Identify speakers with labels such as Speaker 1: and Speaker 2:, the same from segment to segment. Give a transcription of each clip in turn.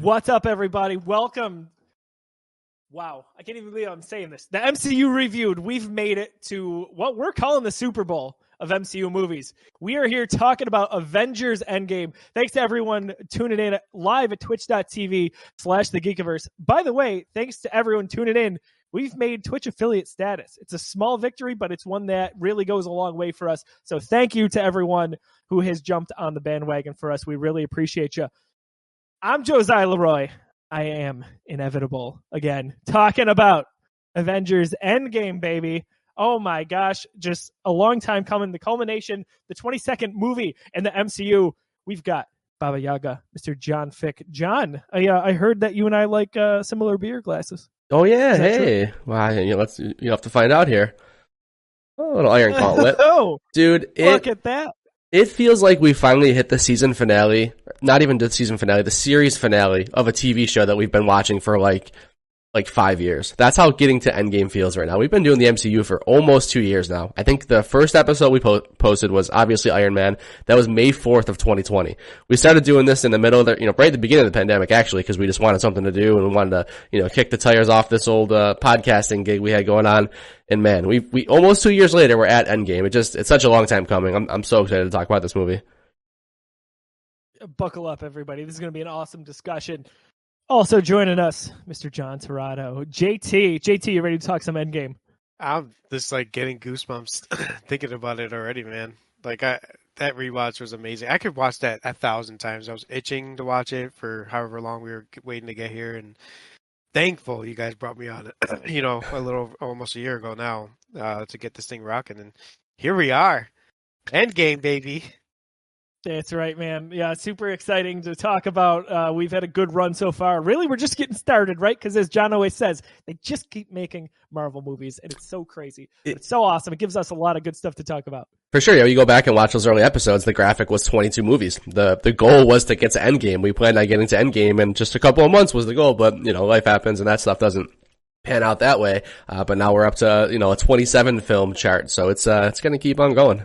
Speaker 1: What's up, everybody? Welcome. Wow, I can't even believe I'm saying this. The MCU reviewed. We've made it to what we're calling the Super Bowl of MCU movies. We are here talking about Avengers Endgame. Thanks to everyone tuning in live at twitch.tv slash the Geekiverse. By the way, thanks to everyone tuning in. We've made Twitch affiliate status. It's a small victory, but it's one that really goes a long way for us. So thank you to everyone who has jumped on the bandwagon for us. We really appreciate you. I'm Josiah Leroy. I am inevitable again, talking about Avengers Endgame, baby. Oh my gosh, just a long time coming. The culmination, the 22nd movie in the MCU. We've got Baba Yaga, Mr. John Fick. John, I, uh, I heard that you and I like uh, similar beer glasses.
Speaker 2: Oh yeah, hey. Wow, you know, let's you have to find out here. Oh, a little iron gauntlet.
Speaker 1: oh,
Speaker 2: dude!
Speaker 1: It, look at that.
Speaker 2: It feels like we finally hit the season finale. Not even the season finale, the series finale of a TV show that we've been watching for like like five years. That's how getting to Endgame feels right now. We've been doing the MCU for almost two years now. I think the first episode we po- posted was obviously Iron Man. That was May 4th of 2020. We started doing this in the middle of the, you know, right at the beginning of the pandemic actually, because we just wanted something to do and we wanted to, you know, kick the tires off this old, uh, podcasting gig we had going on. And man, we, we, almost two years later, we're at Endgame. It just, it's such a long time coming. I'm, I'm so excited to talk about this movie.
Speaker 1: Buckle up, everybody. This is going to be an awesome discussion. Also joining us, Mr. John Torado. JT. JT, you ready to talk some endgame?
Speaker 3: I'm just like getting goosebumps thinking about it already, man. Like I that rewatch was amazing. I could watch that a thousand times. I was itching to watch it for however long we were waiting to get here, and thankful you guys brought me on. you know, a little almost a year ago now uh, to get this thing rocking, and here we are, Endgame, baby.
Speaker 1: That's right, man. Yeah, super exciting to talk about. Uh, we've had a good run so far. Really, we're just getting started, right? Because as John always says, they just keep making Marvel movies, and it's so crazy. It, it's so awesome. It gives us a lot of good stuff to talk about.
Speaker 2: For sure. Yeah, you go back and watch those early episodes. The graphic was 22 movies. The the goal was to get to Endgame. We planned on getting to Endgame, and just a couple of months was the goal. But you know, life happens, and that stuff doesn't pan out that way. Uh, but now we're up to you know a 27 film chart, so it's uh, it's going to keep on going.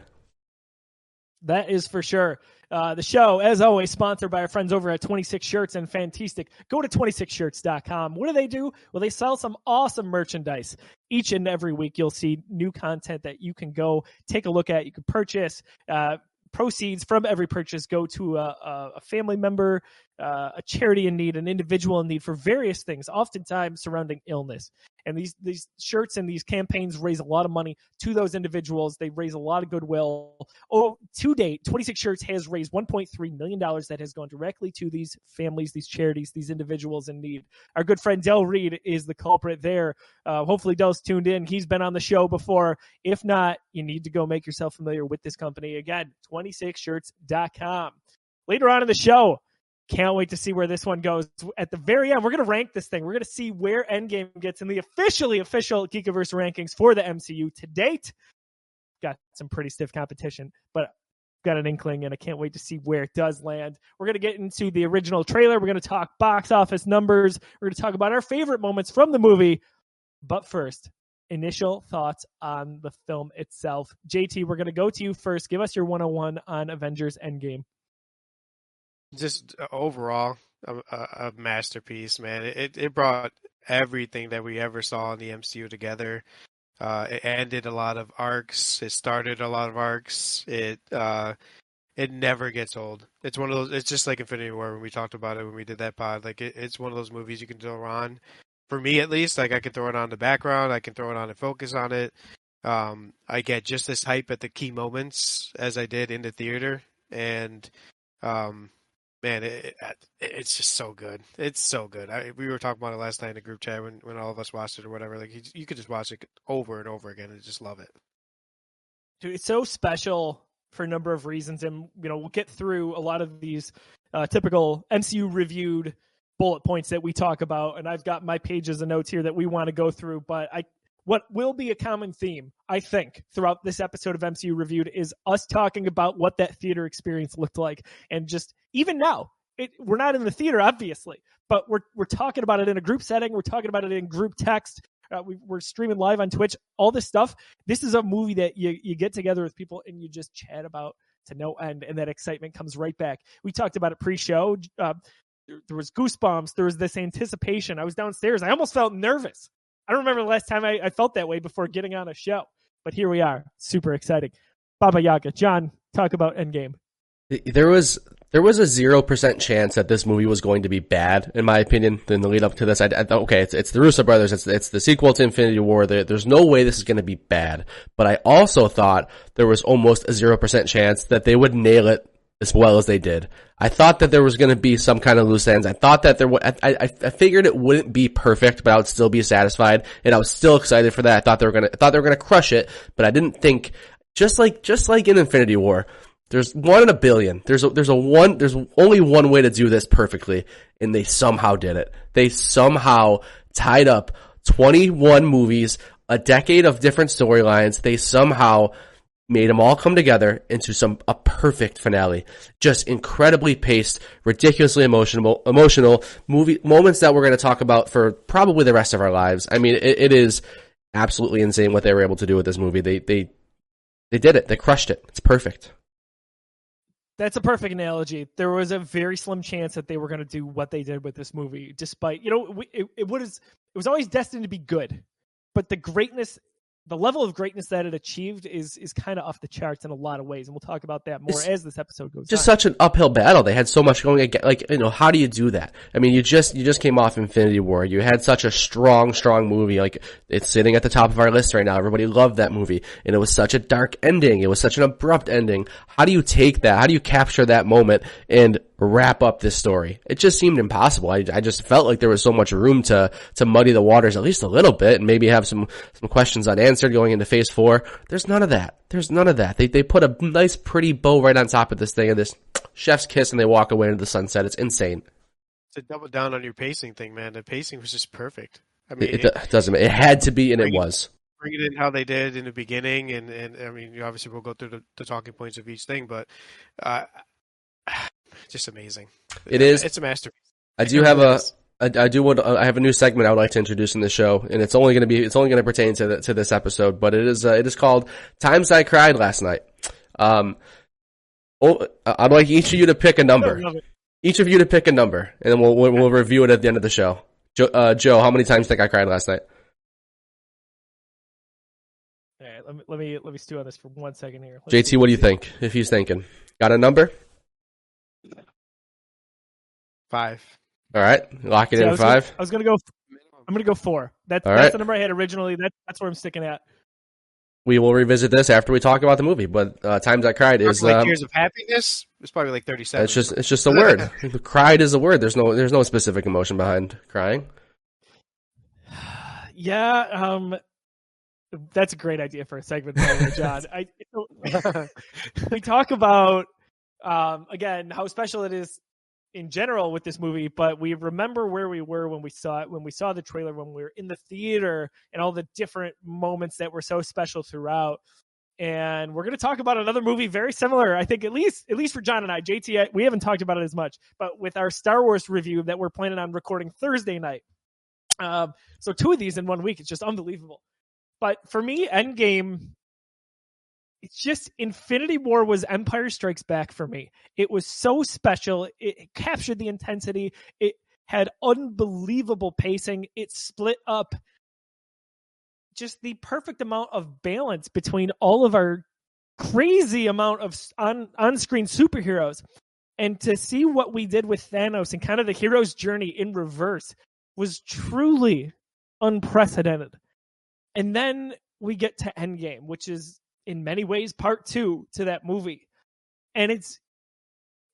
Speaker 1: That is for sure. Uh, the show, as always, sponsored by our friends over at 26 Shirts and Fantastic. Go to 26shirts.com. What do they do? Well, they sell some awesome merchandise. Each and every week, you'll see new content that you can go take a look at. You can purchase. Uh, proceeds from every purchase go to a, a family member, uh, a charity in need, an individual in need for various things, oftentimes surrounding illness. And these these shirts and these campaigns raise a lot of money to those individuals. They raise a lot of goodwill. Oh, to date, 26 Shirts has raised 1.3 million dollars that has gone directly to these families, these charities, these individuals in need. Our good friend Del Reed is the culprit there. Uh, hopefully, Del's tuned in. He's been on the show before. If not, you need to go make yourself familiar with this company. Again, 26shirts.com. Later on in the show, can't wait to see where this one goes. At the very end, we're going to rank this thing. We're going to see where Endgame gets in the officially official Geekiverse rankings for the MCU to date. Got some pretty stiff competition, but got an inkling and I can't wait to see where it does land. We're going to get into the original trailer. We're going to talk box office numbers. We're going to talk about our favorite moments from the movie. But first, initial thoughts on the film itself. JT, we're going to go to you first. Give us your 101 on Avengers Endgame
Speaker 3: just uh, overall a, a, masterpiece, man. It it brought everything that we ever saw in the MCU together. Uh, it ended a lot of arcs. It started a lot of arcs. It uh, it never gets old. It's one of those. It's just like Infinity War when we talked about it when we did that pod. Like it, it's one of those movies you can throw on. For me, at least, like I can throw it on the background. I can throw it on and focus on it. Um, I get just as hype at the key moments as I did in the theater, and um, man, it, it, it's just so good. It's so good. I, we were talking about it last night in the group chat when, when all of us watched it or whatever. Like you, you could just watch it over and over again and just love it.
Speaker 1: Dude, it's so special for a number of reasons, and you know we'll get through a lot of these uh, typical MCU reviewed bullet points that we talk about, and I've got my pages of notes here that we want to go through. But I what will be a common theme, I think, throughout this episode of MCU Reviewed is us talking about what that theater experience looked like. And just even now, it, we're not in the theater, obviously, but we're, we're talking about it in a group setting. We're talking about it in group text. Uh, we, are streaming live on Twitch, all this stuff. This is a movie that you, you get together with people and you just chat about to no end, and that excitement comes right back. We talked about it pre show. Uh, there, there was goosebumps. There was this anticipation. I was downstairs. I almost felt nervous. I don't remember the last time I, I felt that way before getting on a show. But here we are. Super exciting. Baba Yaga. John, talk about Endgame.
Speaker 2: There was there was a zero percent chance that this movie was going to be bad, in my opinion. In the lead up to this, I, I okay, it's, it's the Russo brothers, it's it's the sequel to Infinity War. There, there's no way this is going to be bad. But I also thought there was almost a zero percent chance that they would nail it as well as they did. I thought that there was going to be some kind of loose ends. I thought that there, I, I, I figured it wouldn't be perfect, but I would still be satisfied, and I was still excited for that. I thought they were gonna, I thought they were gonna crush it, but I didn't think, just like, just like in Infinity War, there's one in a billion. There's a, there's a one, there's only one way to do this perfectly, and they somehow did it. They somehow tied up 21 movies, a decade of different storylines. They somehow made them all come together into some a perfect finale. Just incredibly paced, ridiculously emotional, emotional movie moments that we're going to talk about for probably the rest of our lives. I mean, it, it is absolutely insane what they were able to do with this movie. They they they did it. They crushed it. It's perfect.
Speaker 1: That's a perfect analogy. There was a very slim chance that they were going to do what they did with this movie, despite you know it, it was it was always destined to be good, but the greatness the level of greatness that it achieved is is kind of off the charts in a lot of ways, and we'll talk about that more it's as this episode goes. On.
Speaker 2: Just
Speaker 1: on.
Speaker 2: such an uphill battle. They had so much going against. Like you know, how do you do that? I mean, you just you just came off Infinity War. You had such a strong, strong movie. Like it's sitting at the top of our list right now. Everybody loved that movie, and it was such a dark ending. It was such an abrupt ending. How do you take that? How do you capture that moment and wrap up this story. It just seemed impossible. I, I just felt like there was so much room to, to muddy the waters at least a little bit and maybe have some, some questions unanswered going into phase four. There's none of that. There's none of that. They, they put a nice pretty bow right on top of this thing and this chef's kiss and they walk away into the sunset. It's insane.
Speaker 3: To double down on your pacing thing, man, the pacing was just perfect. I mean,
Speaker 2: it, it doesn't, it had to be and it was
Speaker 3: bring it in how they did in the beginning, and and I mean, obviously we'll go through the, the talking points of each thing, but uh, just amazing.
Speaker 2: It is.
Speaker 3: It's a masterpiece.
Speaker 2: I do have a. I, I do want. I have a new segment I would like to introduce in the show, and it's only going to be. It's only going to pertain to the, to this episode, but it is. Uh, it is called "Times I Cried Last Night." Um, oh, I'd like each of you to pick a number. Each of you to pick a number, and then we'll we'll, we'll review it at the end of the show. Joe, uh, Joe, how many times do think I cried last night?
Speaker 1: All right, let me let me let me stew on this for one second here.
Speaker 2: Let's JT, what do you think? If he's thinking, got a number?
Speaker 3: Five.
Speaker 2: All right, lock it in I five.
Speaker 1: Gonna, I was gonna go. I'm gonna go four. That's that's the number I had originally. That that's where I'm sticking at.
Speaker 2: We will revisit this after we talk about the movie. But uh, times I cried is
Speaker 3: like
Speaker 2: um,
Speaker 3: years of happiness. It's probably like 37.
Speaker 2: It's just it's just a word. cried is a word. There's no there's no specific emotion behind crying.
Speaker 1: Yeah, um, that's a great idea for a segment, John. I, we talk about um, again how special it is in general with this movie, but we remember where we were when we saw it, when we saw the trailer, when we were in the theater, and all the different moments that were so special throughout. And we're going to talk about another movie very similar. I think at least at least for John and I, JT, we haven't talked about it as much, but with our Star Wars review that we're planning on recording Thursday night. Um, so two of these in one week, it's just unbelievable. But for me, Endgame it's just Infinity War was Empire Strikes Back for me. It was so special. It, captured the intensity. It had unbelievable pacing. It split up just the perfect amount of balance between all of our crazy amount of on on screen superheroes. And to see what we did with Thanos and kind of the hero's journey in reverse was truly unprecedented. And then we get to Endgame, which is in many ways part two to that movie. And it's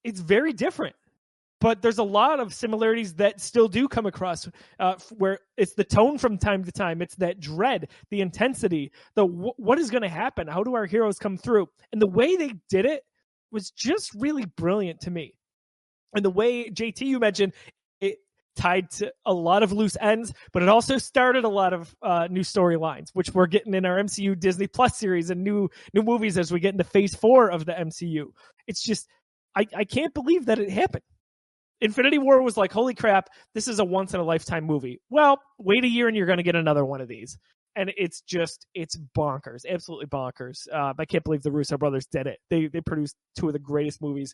Speaker 1: it's very different but there's a lot of similarities that still do come across uh, where it's the tone from time to time. It's that dread the intensity the what is going to happen? How do our heroes come through? And the way they did it was just really brilliant to me. And the way jt you mentioned tied to a lot of loose ends, but it also started a lot of uh, new storylines, which we're getting in our MCU Disney Plus series and new new movies as we get into Phase Four of the MCU. It's just I, I can't believe that it happened. Infinity War was like, holy crap, this is a once in a lifetime movie. Well, wait a year and you're going to get another one of these. And it's just, it's bonkers, absolutely bonkers. Uh, I can't believe the Russo brothers did it. They they produced two of the greatest movies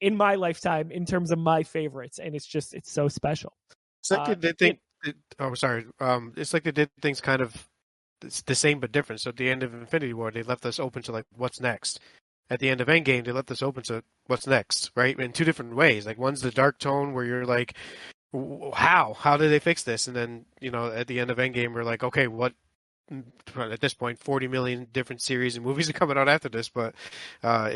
Speaker 1: in my lifetime in terms of my favorites, and it's just it's so special.
Speaker 3: It's like
Speaker 1: Uh,
Speaker 3: they did think. it- oh, sorry. Um, it's like they did things kind of it's the same but different. So at the end of Infinity War, they left us open to like what's next. At the end of Endgame, they left us open to what's next, right? In two different ways. Like one's the dark tone where you're like, how? How did they fix this? And then you know, at the end of Endgame, we're like, okay, what? At this point, 40 million different series and movies are coming out after this, but uh,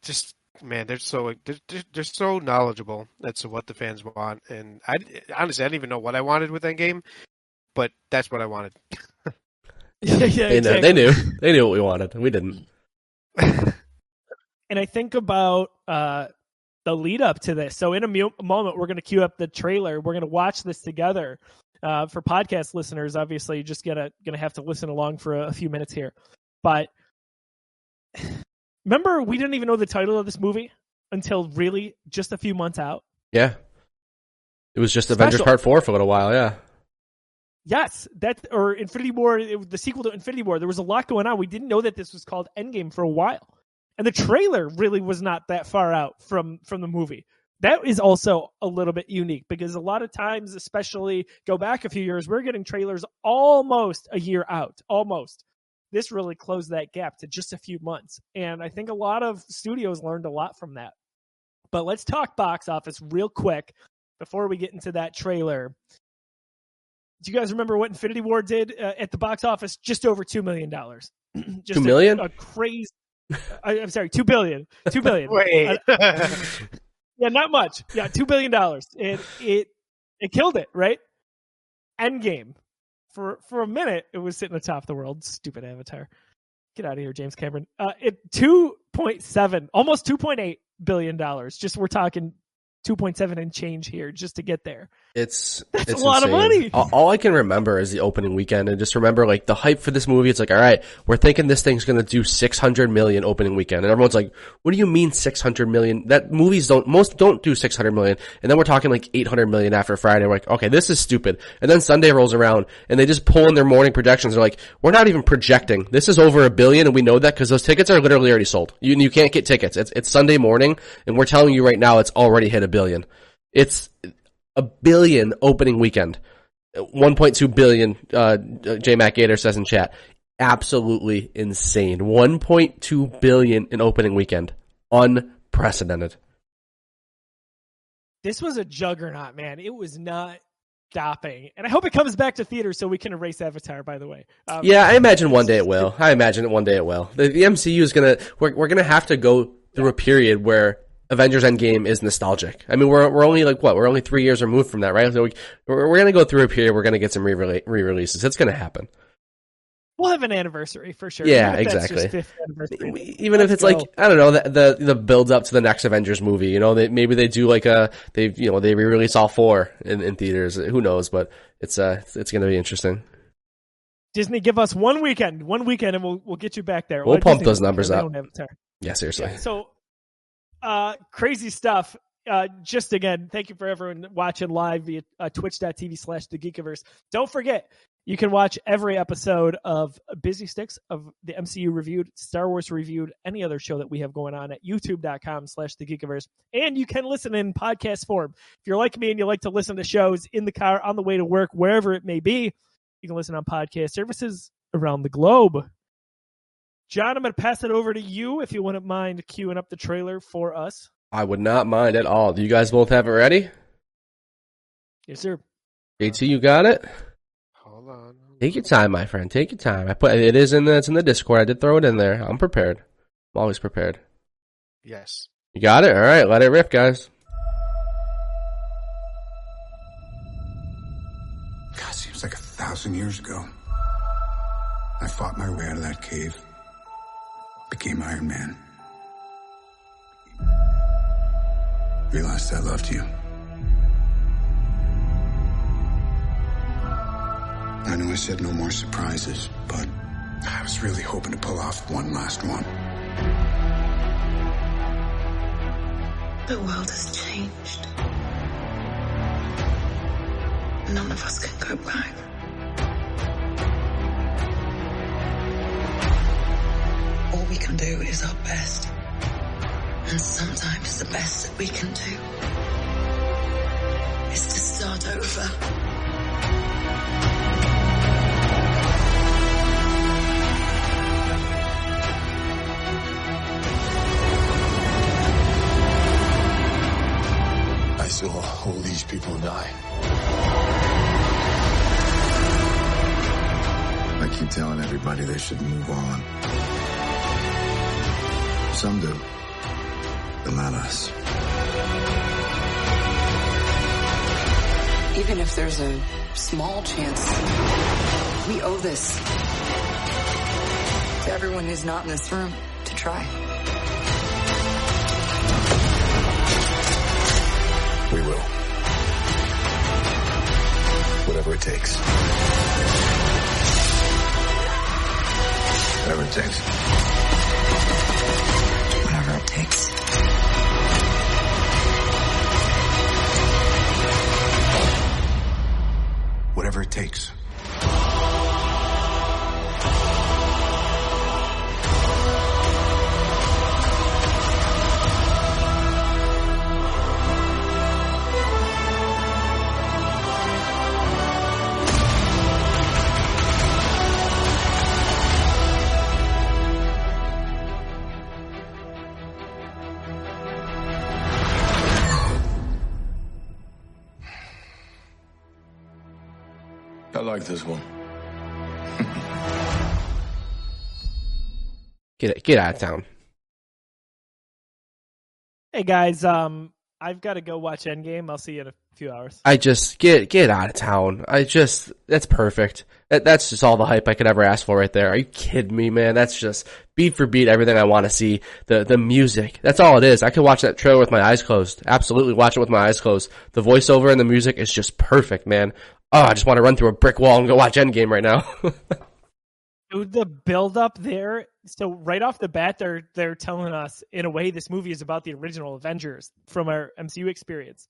Speaker 3: just man, they're so they're, they're- they're so knowledgeable as to what the fans want, and I honestly I didn't even know what I wanted with Endgame, but that's what I wanted.
Speaker 1: yeah, yeah,
Speaker 2: They, know, they knew. They knew what we wanted. We didn't.
Speaker 1: and I think about uh, the lead up to this. So in a mu- moment, we're going to queue up the trailer. We're going to watch this together. Uh, for podcast listeners, obviously, you're just gonna gonna have to listen along for a, a few minutes here. But remember, we didn't even know the title of this movie until really just a few months out.
Speaker 2: Yeah. It was just Avengers Part 4 for a little while, yeah.
Speaker 1: Yes, that or Infinity War, it, the sequel to Infinity War. There was a lot going on. We didn't know that this was called Endgame for a while, and the trailer really was not that far out from from the movie. That is also a little bit unique because a lot of times, especially go back a few years, we're getting trailers almost a year out, almost. This really closed that gap to just a few months, and I think a lot of studios learned a lot from that. But let's talk box office real quick before we get into that trailer. Do you guys remember what Infinity War did uh, at the box office? Just over two million dollars. Just
Speaker 2: Two million?
Speaker 1: A, a crazy. I, I'm sorry, two billion. Two billion.
Speaker 3: Wait,
Speaker 1: Yeah, not much. Yeah, two billion dollars. It it it killed it, right? Endgame. For for a minute, it was sitting atop the world. Stupid Avatar. Get out of here, James Cameron. Uh, it two point seven, almost two point eight billion dollars. Just we're talking two point seven and change here, just to get there.
Speaker 2: It's
Speaker 1: That's
Speaker 2: it's
Speaker 1: a lot of money.
Speaker 2: All, all I can remember is the opening weekend, and just remember like the hype for this movie. It's like, all right, we're thinking this thing's gonna do six hundred million opening weekend, and everyone's like, what do you mean six hundred million? That movies don't most don't do six hundred million, and then we're talking like eight hundred million after Friday. We're like, okay, this is stupid. And then Sunday rolls around, and they just pull in their morning projections. They're like, we're not even projecting. This is over a billion, and we know that because those tickets are literally already sold. You you can't get tickets. It's it's Sunday morning, and we're telling you right now, it's already hit a billion. It's a billion opening weekend. 1.2 billion, uh, J Mac Gator says in chat. Absolutely insane. 1.2 billion in opening weekend. Unprecedented.
Speaker 1: this was a juggernaut, man. It was not stopping, and I hope it comes back to theaters so we can erase Avatar. By the way, um,
Speaker 2: Yeah, I imagine one day it will. I imagine it one day it will. The, the MCU is gonna, we're, we're gonna have to go through a period where Avengers Endgame is nostalgic. I mean, we're, we're only like, what, we're only three years removed from that, right? So we, we're, we're gonna go through a period, we're gonna get some re re-releases. It's gonna happen.
Speaker 1: we'll have an anniversary for sure.
Speaker 2: Yeah, exactly.
Speaker 1: just fifth anniversary.
Speaker 2: even if
Speaker 1: Let's
Speaker 2: it's like. I don't know the the, the build up to the next Avengers movie, you know, they, maybe they do like a they you know they re-release all four in, in theaters. Who knows? But it's uh it's, going to be interesting.
Speaker 1: Disney, give us one weekend, one weekend, and we'll we'll get you back there.
Speaker 2: We'll
Speaker 1: Well,
Speaker 2: pump
Speaker 1: Disney
Speaker 2: those numbers up.
Speaker 1: don't have Avatar.
Speaker 2: Yeah, seriously.
Speaker 1: So, uh, crazy stuff. Uh, just again, thank you for everyone watching live via uh, twitch.tv slash the Geekiverse. Don't forget, you can watch every episode of Busy Sticks of the MCU reviewed, Star Wars reviewed, any other show that we have going on at youtube.com slash the Geekiverse. And you can listen in podcast form. If you're like me and you like to listen to shows in the car, on the way to work, wherever it may be, you can listen on podcast services around the globe. John, I'm going to pass it over to you if you wouldn't mind queuing up the trailer for us.
Speaker 2: I would not mind at all. Do you guys both have it ready?
Speaker 1: Yes, sir.
Speaker 2: JT, you got it.
Speaker 3: hold on.
Speaker 2: Take your time, my friend. Take your time. I put it is in the it's in the Discord. I did throw it in there. I'm prepared. I'm always prepared.
Speaker 3: Yes.
Speaker 2: You got it. All right, let it rip, guys.
Speaker 4: God, seems like a thousand years ago. I fought my way out of that cave. Became Iron Man. Realized I loved you. I know I said no more surprises, but I was really hoping to pull off one last one.
Speaker 5: The world has changed. None of us can go back. All we can do is our best. And sometimes the best that we can do is to start over.
Speaker 4: I saw all these people die. I keep telling everybody they should move on. Some do, but not us.
Speaker 6: Even if there's a small chance, we owe this to everyone who's not in this room to try.
Speaker 4: We will. Whatever it takes. Whatever it takes.
Speaker 6: Whatever it takes.
Speaker 4: Whatever it takes. This one.
Speaker 2: Get get out of town.
Speaker 1: Hey guys, um, I've got to go watch Endgame. I'll see you in a few hours.
Speaker 2: I just get get out of town. I just that's perfect. That, that's just all the hype I could ever ask for right there. Are you kidding me, man? That's just beat for beat everything I want to see. The the music. That's all it is. I could watch that trailer with my eyes closed. Absolutely watch it with my eyes closed. The voiceover and the music is just perfect, man. Oh, I just want to run through a brick wall and go watch Endgame right now.
Speaker 1: The build up there. So right off the bat, they're they're telling us in a way this movie is about the original Avengers from our MCU experience,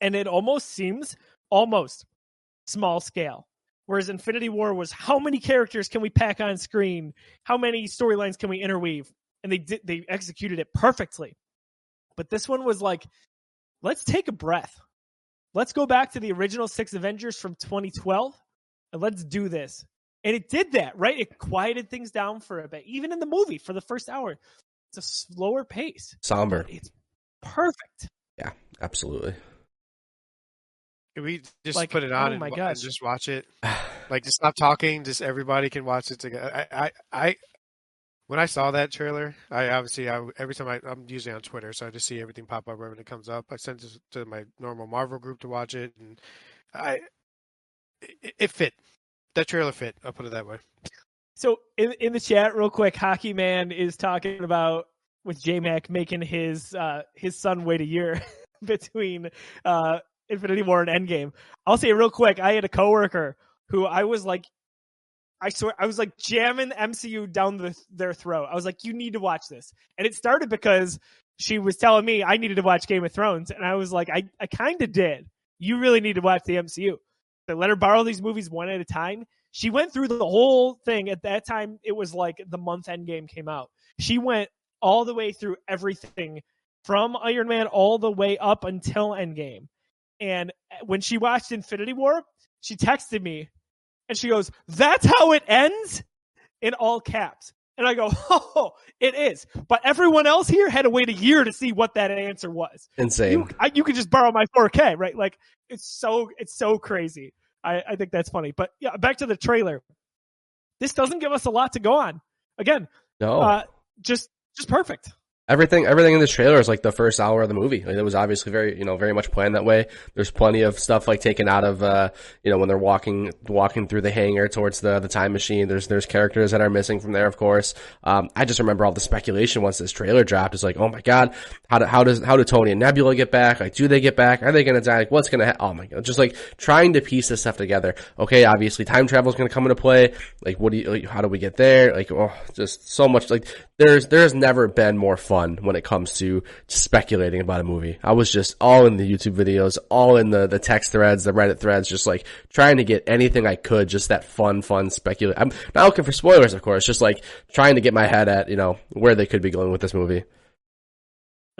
Speaker 1: and it almost seems almost small scale. Whereas Infinity War was how many characters can we pack on screen? How many storylines can we interweave? And they did they executed it perfectly. But this one was like, let's take a breath. Let's go back to the original six Avengers from 2012 and let's do this. And it did that, right? It quieted things down for a bit. Even in the movie for the first hour, it's a slower pace.
Speaker 2: Somber.
Speaker 1: It's perfect.
Speaker 2: Yeah, absolutely.
Speaker 3: Can we just
Speaker 1: Like,
Speaker 3: put it on
Speaker 1: oh
Speaker 3: and,
Speaker 1: my
Speaker 3: wa-
Speaker 1: gosh.
Speaker 3: and just watch it? Like, just stop talking. Just everybody can watch it together. I, I, I when I saw that trailer, I obviously, I, every time I, I'm usually on Twitter, so I just see everything pop up right when it comes up. I sent it to my normal Marvel group to watch it, and I, it, it fit. That trailer fit. I'll put it that way.
Speaker 1: So in in the chat, real quick, Hockey Man is talking about with J Mac making his uh his son wait a year between uh Infinity War and Endgame. I'll say real quick. I had a coworker who I was like I swear I was like jamming MCU down the, their throat. I was like, you need to watch this. And it started because she was telling me I needed to watch Game of Thrones. And I was like, I, I kind of did. You really need to watch the MCU. They let her borrow these movies one at a time. She went through the whole thing. At that time, it was like the month Endgame came out. She went all the way through everything from Iron Man all the way up until Endgame. And eh, when she watched Infinity War, she texted me and she goes, That's how it ends? In all caps. And I go, Oh, it is. But everyone else here had to wait a year to see what that answer was.
Speaker 2: Insane.
Speaker 1: You, I, you could just borrow my 4K, right? Like it's so it's so crazy. I, I think that's funny. But yeah, back to the trailer. This doesn't give us a lot to go on. Again,
Speaker 2: no.
Speaker 1: uh, just just perfect.
Speaker 2: Everything everything in this trailer is like the first hour of the movie. Like, it was obviously very you know very much planned that way. There's plenty of stuff like taken out of uh you know when they're walking walking through the hangar towards the the time machine. There's there's characters that are missing from there, of course. Um, I just remember all the speculation once this trailer dropped. It's like oh my god, how do, how does how do Tony and Nebula get back? Like do they get back? Are they gonna die? Like what's gonna ha- oh my god, just like trying to piece this stuff together. Okay, obviously time travel is gonna come into play. Like what do you like, how do we get there? Like oh just so much like there's there's never been more fun when it comes to speculating about a movie. I was just all in the YouTube videos, all in the the text threads, the Reddit threads, just like trying to get anything I could, just that fun, fun speculate. I'm not looking for spoilers, of course, just like trying to get my head at you know where they could be going with this movie.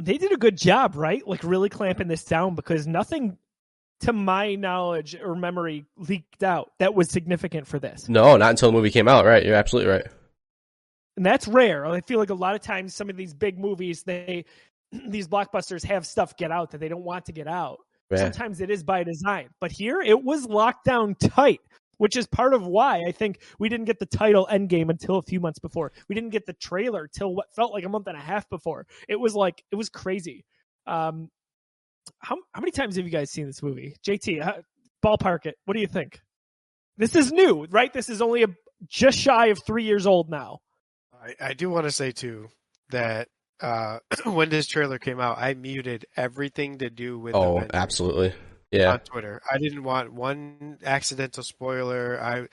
Speaker 1: they did a good job, right? Like really clamping this down because nothing to my knowledge or memory leaked out that was significant for this.
Speaker 2: No, not until the movie came out. Right, you're absolutely right.
Speaker 1: And that's rare. I feel like a lot of times some of these big movies, they these blockbusters have stuff get out that they don't want to get out. Sometimes it is by design. But here it was locked down tight, which is part of why I think we didn't get the title Endgame until a few months before. We didn't get the trailer till what felt like a month and a half before. It was like it was crazy. Um how how many times have you guys seen this movie? JT, how, ballpark it. What do you think? This is new, right? This is only a just shy of 3 years old now.
Speaker 3: I, I do want to say too that uh, when this trailer came out, I muted everything to do with
Speaker 2: Oh, absolutely. Yeah.
Speaker 3: on Twitter. I didn't want one accidental spoiler. I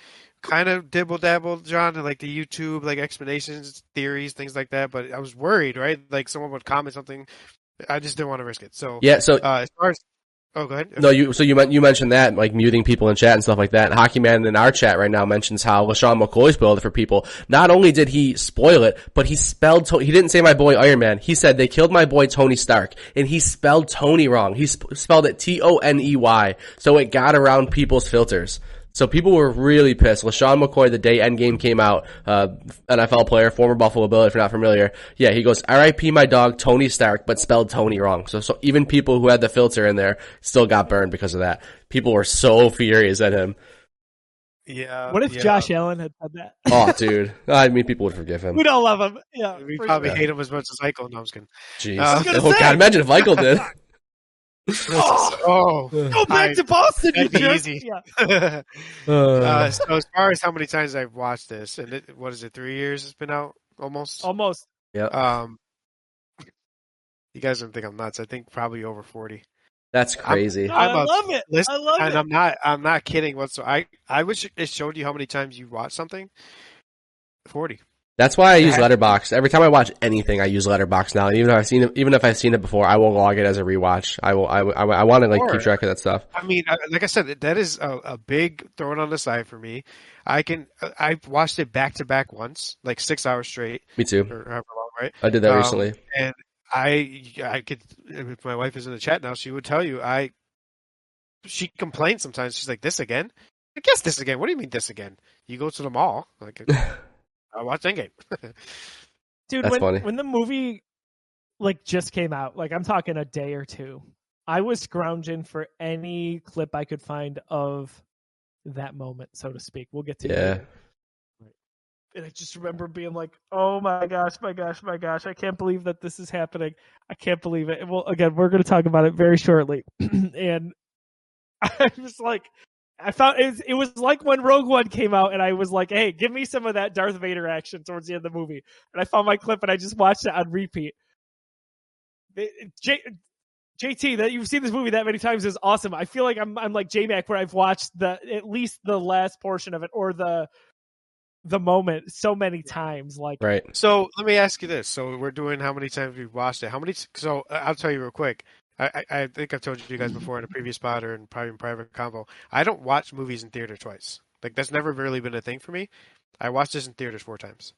Speaker 3: kind of dibble dabbled, John, in like the YouTube like explanations, theories, things like that. But I was worried, right? Like someone would comment something. I just didn't want to risk it. So
Speaker 2: Yeah. So
Speaker 3: uh, as far as oh, go ahead.
Speaker 2: No, you so you you mentioned that like muting people in chat and stuff like that. And Hockey Man in our chat right now mentions how LeSean McCoy spoiled it for people. Not only did he spoil it, but he spelled he didn't say my boy Iron Man. He said they killed my boy Tony Stark, and he spelled Tony wrong. He sp- spelled it T O N E Y, so it got around people's filters. So people were really pissed. LeSean McCoy, the day Endgame came out, uh, NFL player, former Buffalo Bill, if you're not familiar. Yeah, he goes, R.I.P. my dog, Tony Stark, but spelled Tony wrong. So, so even people who had the filter in there still got burned because of that. People were so furious at him.
Speaker 3: Yeah.
Speaker 1: What if
Speaker 3: yeah.
Speaker 1: Josh Allen had said that?
Speaker 2: Oh, dude. I mean, people would forgive him.
Speaker 1: we don't love him. Yeah,
Speaker 3: We probably
Speaker 1: sure.
Speaker 3: hate him as much as Michael. No, I'm just kidding.
Speaker 2: Jeez.
Speaker 3: Uh, I was
Speaker 2: oh,
Speaker 1: say.
Speaker 2: God, imagine if Michael did.
Speaker 3: Oh,
Speaker 1: Go back
Speaker 3: I-
Speaker 1: to Boston, you
Speaker 3: that'd be
Speaker 1: jerk.
Speaker 3: easy.
Speaker 1: Yeah.
Speaker 3: uh,
Speaker 2: Uh,
Speaker 3: so as far as how many times I've watched this, and it, what is it? Three years it's been out almost.
Speaker 1: Almost. Yeah.
Speaker 3: Um, you guys don't think I'm nuts? I think probably over forty.
Speaker 2: that's crazy.
Speaker 1: No,
Speaker 3: I'm
Speaker 1: I
Speaker 3: a-
Speaker 1: love it.
Speaker 3: listen,
Speaker 1: I love
Speaker 3: and
Speaker 1: it.
Speaker 3: I'm not. I'm not kidding. Whatsoever. I I wish it showed you how many times you watched something. Forty.
Speaker 2: That's why I use Letterboxd. Every time I watch anything, I use Letterboxd now. Even if I've seen it, even if I've seen it before, I will log it as a rewatch. I will. I, I, I want to like
Speaker 3: Or-
Speaker 2: keep track of that stuff.
Speaker 3: I mean, like I said, that is a, a big thrown on the side for me. I can. I've watched it back to back once, like six hours straight,
Speaker 2: Me too.
Speaker 3: or however long, right?
Speaker 2: I did that
Speaker 3: Um,
Speaker 2: recently.
Speaker 3: And I, I could. If my wife is in the chat now, she would tell you. I. She complains sometimes. She's like, "This again? I guess this again. What do you mean this again? You go to the mall? Like, I watch Endgame.
Speaker 1: Dude,
Speaker 2: That's
Speaker 1: when,
Speaker 2: funny.
Speaker 1: when the movie like just came out, like I'm talking a day or two, I was scrounging for any clip I could find of that moment, so to speak. We'll get to
Speaker 2: Yeah.
Speaker 1: later. And I just remember being like, "Oh my gosh, my gosh, my gosh! I can't believe that this is happening. I can't believe it." And well, again, we're going to talk about it very shortly. and I was like, I found it was, it was like when Rogue One came out, and I was like, "Hey, give me some of that Darth Vader action towards the end of the movie." And I found my clip, and I just watched it on repeat. J, JT, that you've seen this movie that many times is awesome. I feel like I'm I'm like J Mac, where I've watched the at least the last portion of it or the the moment so many times. Like,
Speaker 2: Right.
Speaker 3: So let me ask you this: So we're doing how many times we've watched it? How many? So uh, I'll tell you real quick. I, I, I think I've told you guys before in a previous spot or in probably in private convo. I don't watch movies in theater twice. Like that's never really been a thing for me. I watched this in theaters four times.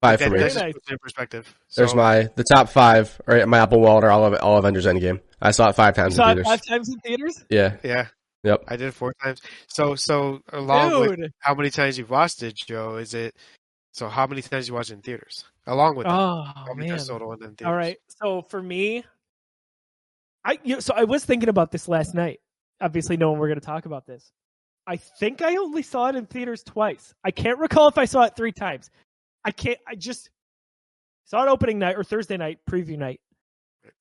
Speaker 2: Five
Speaker 3: That-
Speaker 2: for me.
Speaker 3: That's just
Speaker 1: Nice.
Speaker 3: puts it in perspective.
Speaker 2: There's my the top five. Right, my Apple Wallet are all of all Avengers Endgame. I saw it five
Speaker 1: you
Speaker 2: times in
Speaker 1: saw it
Speaker 2: theaters.
Speaker 1: five times in theaters,
Speaker 2: Yeah.
Speaker 3: yeah.
Speaker 2: Yep.
Speaker 3: I did it four times. So so along with how many times you've watched it, Joe? Is it? So how many times you watched it in theaters? Along with
Speaker 1: Oh
Speaker 3: how many
Speaker 1: man!
Speaker 3: times total in theaters?
Speaker 1: All right. So for me, I you know, so I was thinking about this last night. Obviously, knowing we're going to talk about this, I think I only saw it in theaters twice. I can't recall if I saw it three times. I can't. I just saw it opening night or Thursday night preview night.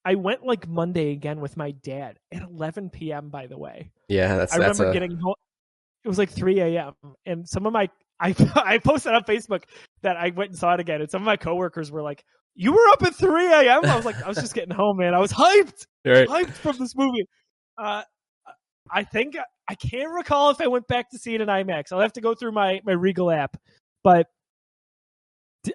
Speaker 1: I went like Monday again with my dad at 11 p.m. By the way,
Speaker 2: Yeah. That's
Speaker 1: I
Speaker 2: that's
Speaker 1: remember
Speaker 2: a,
Speaker 1: getting home. It was like 3 a.m. and some of my I I posted on Facebook that I went and saw it again, and some of my coworkers were like, "You were up at 3 a.m." I was like, "I was just getting home, man. I was hyped,
Speaker 2: right.
Speaker 1: hyped from this movie." Uh, I think I can't recall if I went back to see it in IMAX. I'll have to go through my my Regal app, but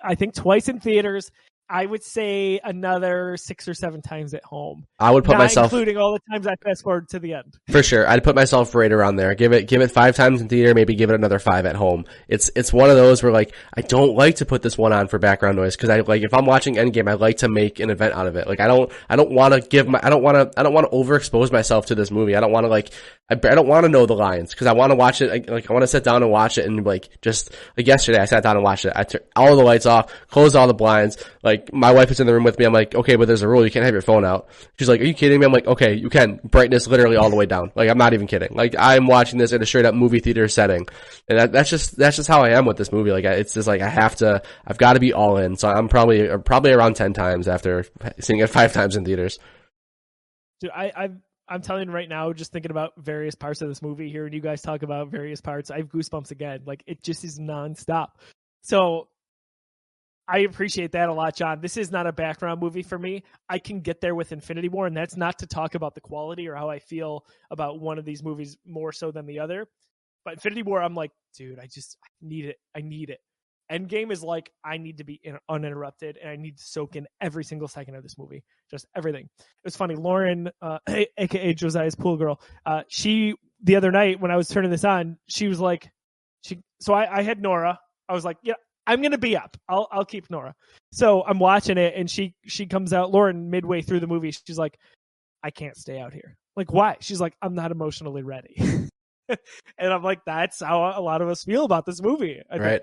Speaker 1: I think twice in theaters, I would say another six or seven times at home.
Speaker 2: I would put myself
Speaker 1: including all the times I fast forward to the end.
Speaker 2: for sure. I'd put myself right around there. Give it, give it five times in theater, maybe give it another five at home. It's, it's one of those where like, I don't like to put this one on for background noise because I like, if I'm watching Endgame, I like to make an event out of it. Like, I don't, I don't want to give my, I don't want to, I don't want to overexpose myself to this movie. I don't want to like, I, I don't want to know the lines because I want to watch it. Like, like, I want to sit down and watch it and like, just like yesterday, I sat down and watched it. I turned all the lights off, closed all the blinds. Like, my wife is in the room with me. I'm like, okay, but there's a rule. You can't have your phone out. She's like, are you kidding me? I'm like, okay, you can. Brightness literally all the way down. Like, I'm not even kidding. Like, I'm watching this in a straight up movie theater setting. And that, that's just, that's just how I am with this movie. Like, it's just like, I have to, I've got to be all in. So I'm probably, probably around 10 times after seeing it five times in theaters.
Speaker 1: Dude, I, I I'm telling right now, just thinking about various parts of this movie here, and you guys talk about various parts, I have goosebumps again. Like it just is nonstop. So I appreciate that a lot, John. This is not a background movie for me. I can get there with Infinity War, and that's not to talk about the quality or how I feel about one of these movies more so than the other. But Infinity War, I'm like, dude, I just I need it. I need it. Endgame is like I need to be in, uninterrupted and I need to soak in every single second of this movie, just everything. It was funny. Lauren, uh, aka Josiah's pool girl, uh, she the other night when I was turning this on, she was like, she. So I, I had Nora. I was like, yeah, I'm gonna be up. I'll I'll keep Nora. So I'm watching it, and she she comes out. Lauren midway through the movie, she's like, I can't stay out here. Like why? She's like, I'm not emotionally ready. and I'm like, that's how a lot of us feel about this movie. I think.
Speaker 2: Right.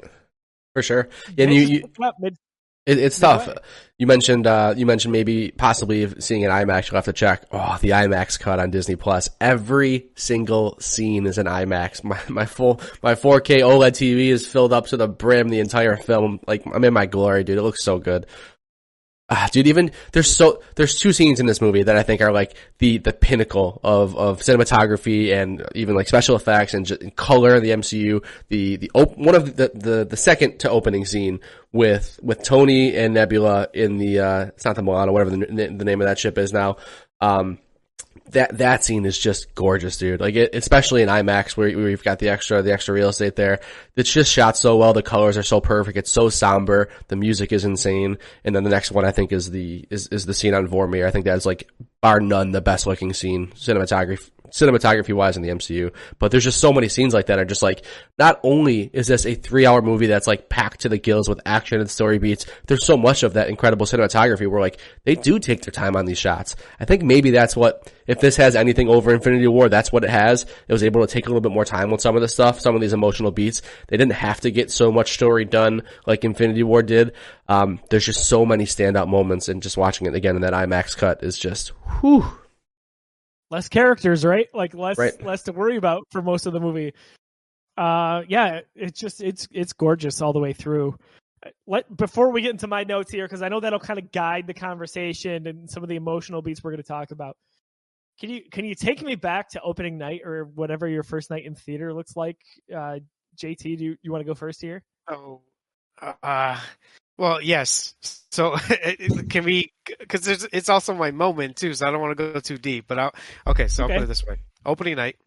Speaker 2: For sure. And you, you,
Speaker 1: mid-
Speaker 2: It, it's
Speaker 1: No
Speaker 2: tough.
Speaker 1: way.
Speaker 2: You mentioned uh, you mentioned maybe possibly seeing an IMAX. You'll have to check. Oh, the IMAX cut on Disney Plus. Every single scene is an IMAX. My my full my 4K OLED TV is filled up to the brim. The entire film, like I'm in my glory, dude. It looks so good. Ah, dude, even there's so there's two scenes in this movie that I think are like the the pinnacle of of cinematography and even like special effects and just color in the MCU. The the op- one of the, the the second to opening scene with with Tony and Nebula in the uh it's not the Milano whatever the, the name of that ship is now. Um, that that scene is just gorgeous, dude. Like, it, especially in IMAX where, where you've got the extra the extra real estate there. It's just shot so well. The colors are so perfect. It's so somber. The music is insane. And then the next one I think is the is is the scene on Vormir. I think that's like bar none the best looking scene cinematography cinematography wise in the MCU. But there's just so many scenes like that are just like not only is this a three hour movie that's like packed to the gills with action and story beats, there's so much of that incredible cinematography where like they do take their time on these shots. I think maybe that's what if this has anything over Infinity War, that's what it has. It was able to take a little bit more time with some of the stuff, some of these emotional beats. They didn't have to get so much story done like Infinity War did. Um, there's just so many standout moments and just watching it again in that IMAX cut is just whew.
Speaker 1: Less characters, right? Like less
Speaker 2: Right.
Speaker 1: less to worry about for most of the movie. Uh, yeah, it's just it's it's gorgeous all the way through. Let before we get into my notes here, because I know that'll kind of guide the conversation and some of the emotional beats we're going to talk about. Can you can you take me back to opening night or whatever your first night in theater looks like? Uh, JT, do you, you want to go first here?
Speaker 3: Oh, uh, well, yes. So can we? Because it's it's also my moment too, so I don't want to go too deep. But I'll okay. So
Speaker 1: Okay.
Speaker 3: I'll put it this way: opening night,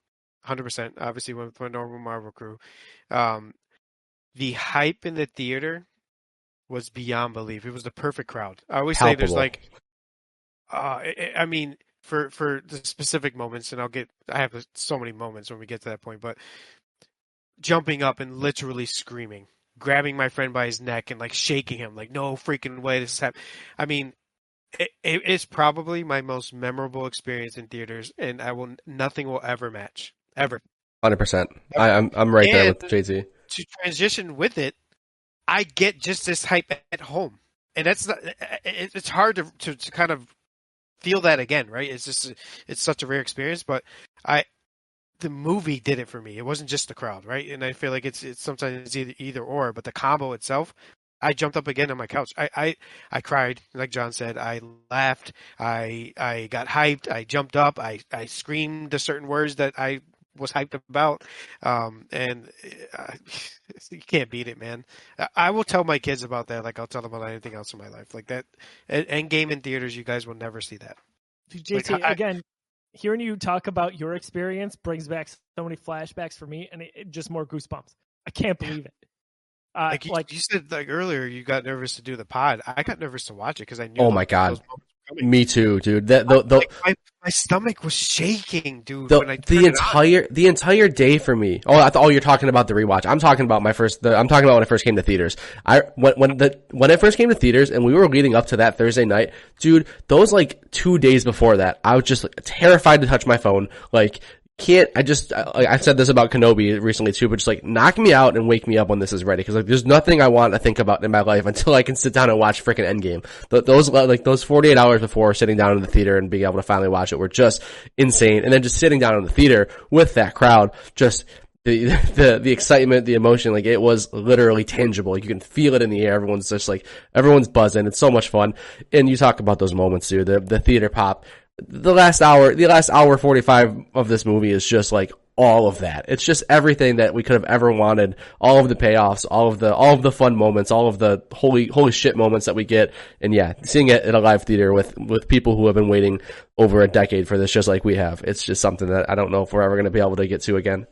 Speaker 3: hundred percent. Obviously, with my normal Marvel crew, um, the hype in the theater was beyond belief. It was the perfect crowd. I always say there's like, uh, I- I mean, for for the specific moments, and I'll get. I have so many moments when we get to that point, but jumping up and literally screaming, grabbing my friend by his neck and like shaking him, like no freaking way this is happening. I mean, it, it is probably my most memorable experience in theaters, and I will nothing will ever match ever.
Speaker 2: Hundred percent. I'm I'm right there with Jay Z.
Speaker 3: To transition with it, I get just this hype at home, and that's not. it- It's hard to to, to kind of feel that again, right? It's just it's such a rare experience, but I the movie did it for me. It wasn't just the crowd, right? And I feel like it's it's sometimes it's either either or, but the combo itself. I jumped up again on my couch. I, I, I cried, like John said. I laughed. I I got hyped. I jumped up. I, I screamed the certain words that I was hyped about. Um, and uh, you can't beat it, man. I- will tell my kids about that, like I'll tell them about anything else in my life, like that. And, and game in theaters, you guys will never see that.
Speaker 1: JT,
Speaker 3: Like, I-
Speaker 1: again, hearing you talk about your experience brings back so many flashbacks for me, and it, it just more goosebumps. I can't believe it. Uh,
Speaker 3: Like you,
Speaker 1: like
Speaker 3: you said, like earlier, you got nervous to do the pod. I got nervous to watch it because I knew.
Speaker 2: Oh my God.
Speaker 3: Coming.
Speaker 2: Me too, dude. That the the,
Speaker 3: Like, my, my stomach was shaking, dude.
Speaker 2: the, the
Speaker 3: turned it on.
Speaker 2: entire the entire day for me. Oh, I thought, oh, you're talking about the rewatch. I'm talking about my first. The, I'm talking about when I first came to theaters. I when when the when I first came to theaters and we were leading up to that Thursday night, dude. Those like two days before that, I was just like, terrified to touch my phone. Like can't I just I, said this about Kenobi recently too, but just like knock me out and wake me up when this is ready because like there's nothing I want to think about in my life until I can sit down and watch freaking Endgame. Th- those like those 48 hours before sitting down in the theater and being able to finally watch it were just insane, and then just sitting down in the theater with that crowd, just the the the excitement, the emotion, like it was literally tangible. You can feel it in the air. Everyone's just like everyone's buzzing. It's so much fun. And you talk about those moments, too, The the theater pop. The last hour, the last hour forty five of this movie is just like all of that. It's just everything that we could have ever wanted. All of the payoffs, all of the all of the fun moments, all of the holy holy shit moments that we get. And yeah, seeing it in a live theater with with people who have been waiting over a decade for this, just like we have. It's just something that I don't know if we're ever going to be able to get to again.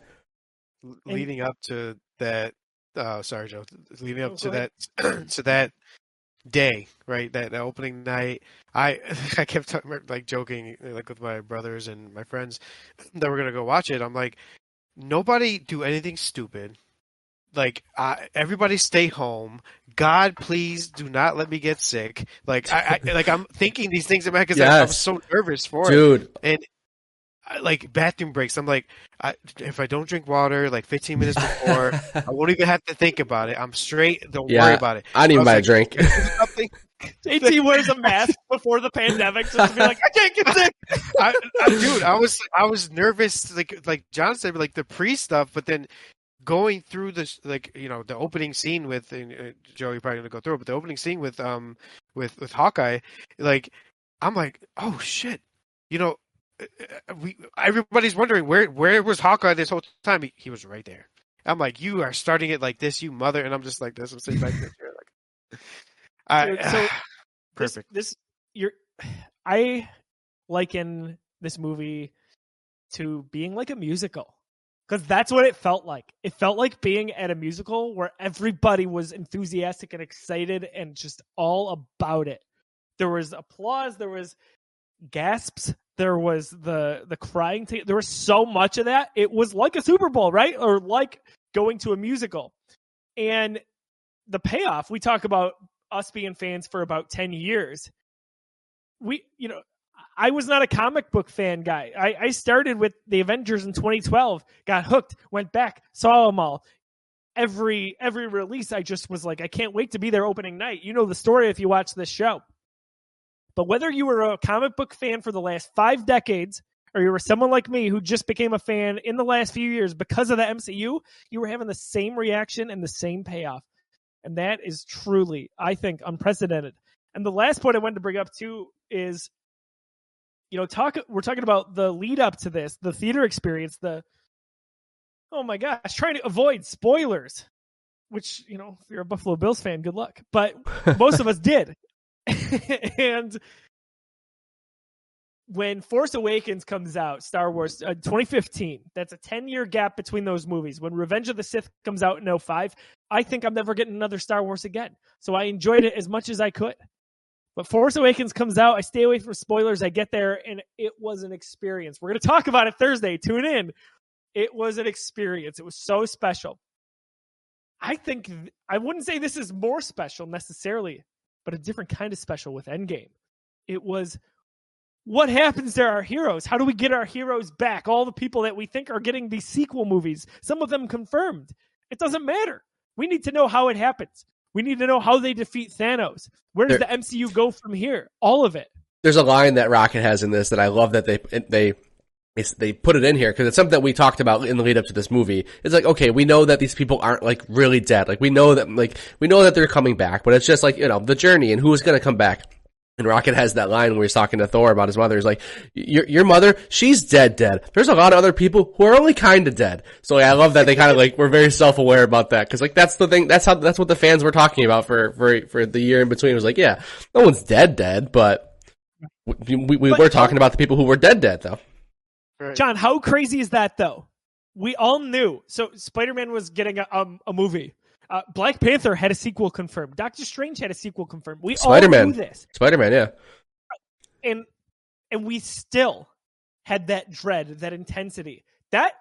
Speaker 3: leading up to that. Uh, sorry, Joe. Leading up to that to that day, right? That, that opening night. I I kept talking, like joking like with my brothers and my friends that we're gonna go watch it. I'm like, nobody do anything stupid. Like uh, everybody stay home. God, please do not let me get sick. Like I, I like I'm thinking these things in my because I'm so nervous for it
Speaker 2: Dude,
Speaker 3: and like bathroom breaks. I'm like, I, if I don't drink water like 15 minutes before, I won't even have to think about it. I'm straight. Don't
Speaker 2: Yeah,
Speaker 3: worry about it.
Speaker 2: I need my
Speaker 3: like,
Speaker 2: drink.
Speaker 3: Something.
Speaker 1: AT wears a mask before the pandemic just to be like, I can't get sick.
Speaker 3: I, I, dude, I was I was nervous. Like like John said, like the pre stuff, but then going through this like you know the opening scene with and, uh, Joe, you're probably gonna go through it, but the opening scene with um with with Hawkeye, like I'm like, oh shit, you know. uh, uh, We everybody's wondering where where was Hawkeye this whole time? He, he was right there. I'm like, you are starting it like this, you mother, and I'm just like this. I'm sitting back there, like, I,
Speaker 1: so this,
Speaker 3: perfect.
Speaker 1: this you're I liken this movie to being like a musical. Because that's what it felt like. It felt like being at a musical where everybody was enthusiastic and excited and just all about it. There was applause, there was gasps, there was the the crying. T- there was so much of that. It was like a Super Bowl, right? Or like going to a musical. And the payoff, we talk about us being fans for about 10 years. We, you know, I was not a comic book fan guy. I, I started with the Avengers in 2012, got hooked, went back, saw them all. Every every release, I just was like, I can't wait to be there opening night. You know the story if you watch this show. But whether you were a comic book fan for the last five decades, or you were someone like me who just became a fan in the last few years because of the MCU, you were having the same reaction and the same payoff. And that is truly, I think, unprecedented. And the last point I wanted to bring up too is, you know, talk. We're talking about the lead up to this, the theater experience, the oh my gosh, trying to avoid spoilers. Which you know, if you're a Buffalo Bills fan, good luck. But most of us did. and when Force Awakens comes out, Star Wars uh, 2015, that's a 10 year gap between those movies. When Revenge of the Sith comes out in 05, I think I'm never getting another Star Wars again. So I enjoyed it as much as I could. But Force Awakens comes out, I stay away from spoilers. I get there, and it was an experience. We're going to talk about it Thursday. Tune in. It was an experience. It was so special. I think I wouldn't say this is more special necessarily, but a different kind of special with Endgame. It was what happens to our heroes? How do we get our heroes back? All the people that we think are getting these sequel movies, some of them confirmed. It doesn't matter. We need to know how it happens. We need to know how they defeat Thanos. Where does
Speaker 2: There-
Speaker 1: the MCU go from here? All of it.
Speaker 2: there's a line that Rocket has in this that I love that they they it's, they put it in here because it's something that we talked about in the lead up to this movie. It's like okay, we know that these people aren't like really dead. Like we know that like we know that they're coming back, but it's just like you know the journey and who's going to come back. And Rocket has that line where he's talking to Thor about his mother. He's like, "Your your mother, she's dead, dead. There's a lot of other people who are only kind of dead." So yeah, I love that they kind of like were very self aware about that because like that's the thing. That's how that's what the fans were talking about for for for the year in between. It was like, yeah, no one's dead, dead, but we, we, we
Speaker 1: But-
Speaker 2: were talking about the people who were dead dead though.
Speaker 3: Right.
Speaker 1: John, how crazy is that though? We all knew. So Spider-Man was getting a, um, a movie. Uh, Black Panther had a sequel confirmed. Doctor Strange had a sequel confirmed. We
Speaker 2: Spider-Man.
Speaker 1: all knew this,
Speaker 2: Spider Man, yeah.
Speaker 1: and and we still had that dread, that intensity. That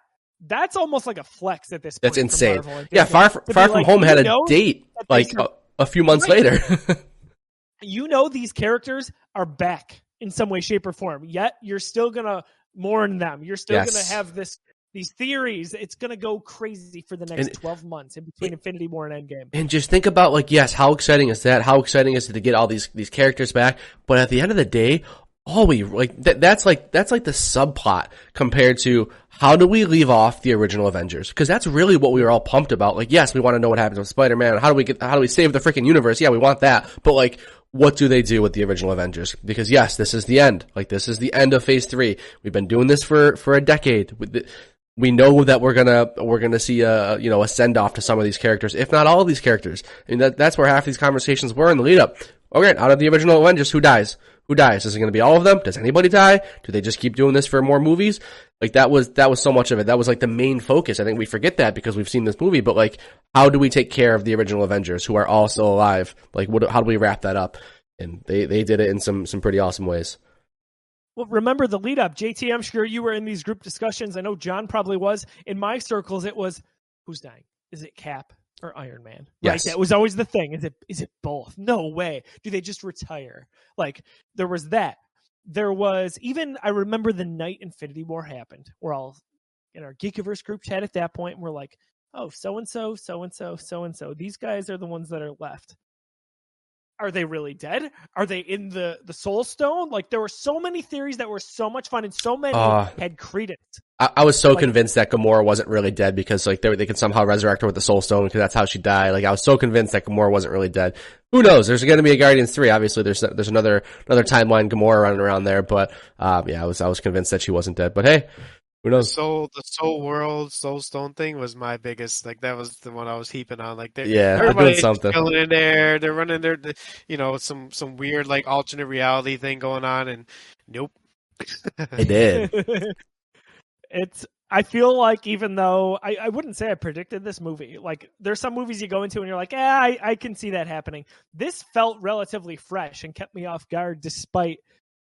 Speaker 1: that's almost like a flex at this. point
Speaker 2: That's insane. Yeah, Far
Speaker 1: point,
Speaker 2: Far From
Speaker 1: like,
Speaker 2: Home had a date like
Speaker 1: these
Speaker 2: a, a few months
Speaker 1: Right.
Speaker 2: later.
Speaker 1: you know these characters are back in some way, shape, or form. Yet you're still gonna mourn them. You're still
Speaker 2: Yes.
Speaker 1: gonna have this these theories. It's gonna go crazy for the next
Speaker 2: And-
Speaker 1: twelve months in between Infinity War and Endgame.
Speaker 2: and just think about like, yes, how exciting is that? How exciting is it to get all these these characters back? But at the end of the day, all we like that, that's like that's like the subplot compared to how do we leave off the original Avengers? Because that's really what we were all pumped about. Like, yes, we want to know what happens with Spider Man. How do we get? How do we save the freaking universe? Yeah, we want that. But like, what do they do with the original Avengers? Because yes, this is the end. Like, this is the end of Phase Three. We've been doing this for for a decade. We know that we're gonna we're gonna see a you know a send off to some of these characters, if not all of these characters. I mean that that's where half these conversations were in the lead up. Okay, out of the original Avengers, who dies? Who dies? Is it gonna be all of them? Does anybody die? Do they just keep doing this for more movies? Like that was that was so much of it. That was like the main focus. I think we forget that because we've seen this movie. But like, how do we take care of the original Avengers who are all still alive? Like, what? How do we wrap that up? And they they did it in some some pretty awesome ways.
Speaker 1: Well, remember the lead up. JT, I'm sure you were in these group discussions. I know John probably was. In my circles, it was who's dying? Is it Cap or Iron Man?
Speaker 2: Yes.
Speaker 1: Right. That was always the thing. Is it is it both? No way. Do they just retire? Like there was that. There was even I remember the night Infinity War happened. We're all in our Geekiverse group chat at that point. And we're like, oh, so and so, so and so, so and so. These guys are the ones that are left are they really dead? Are they in the the Soul Stone? Like there were so many theories that were so much fun, and so many
Speaker 2: Uh,
Speaker 1: had credence.
Speaker 2: I, I was so
Speaker 1: Like-
Speaker 2: convinced that Gamora wasn't really dead because like they, they could somehow resurrect her with the Soul Stone because that's how she died. Like I was so convinced that Gamora wasn't really dead. Who knows? There's going to be a Guardians three. Obviously, there's there's another another timeline Gamora running around there. But um, yeah, I was I was convinced that she wasn't dead. But hey, who
Speaker 3: The soul, the soul world, soul stone thing was my biggest. Like that was the one I was heaping on. Like they're,
Speaker 2: Yeah, they're doing
Speaker 3: everybody's
Speaker 2: something.
Speaker 3: chilling in there. They're running their, you know, some some weird like alternate reality thing going on, and nope.
Speaker 2: They did.
Speaker 1: it's. I feel like even though I, I wouldn't say I predicted this movie, like there's some movies you go into and you're like, yeah, I, I can see that happening. This felt relatively fresh and kept me off guard, despite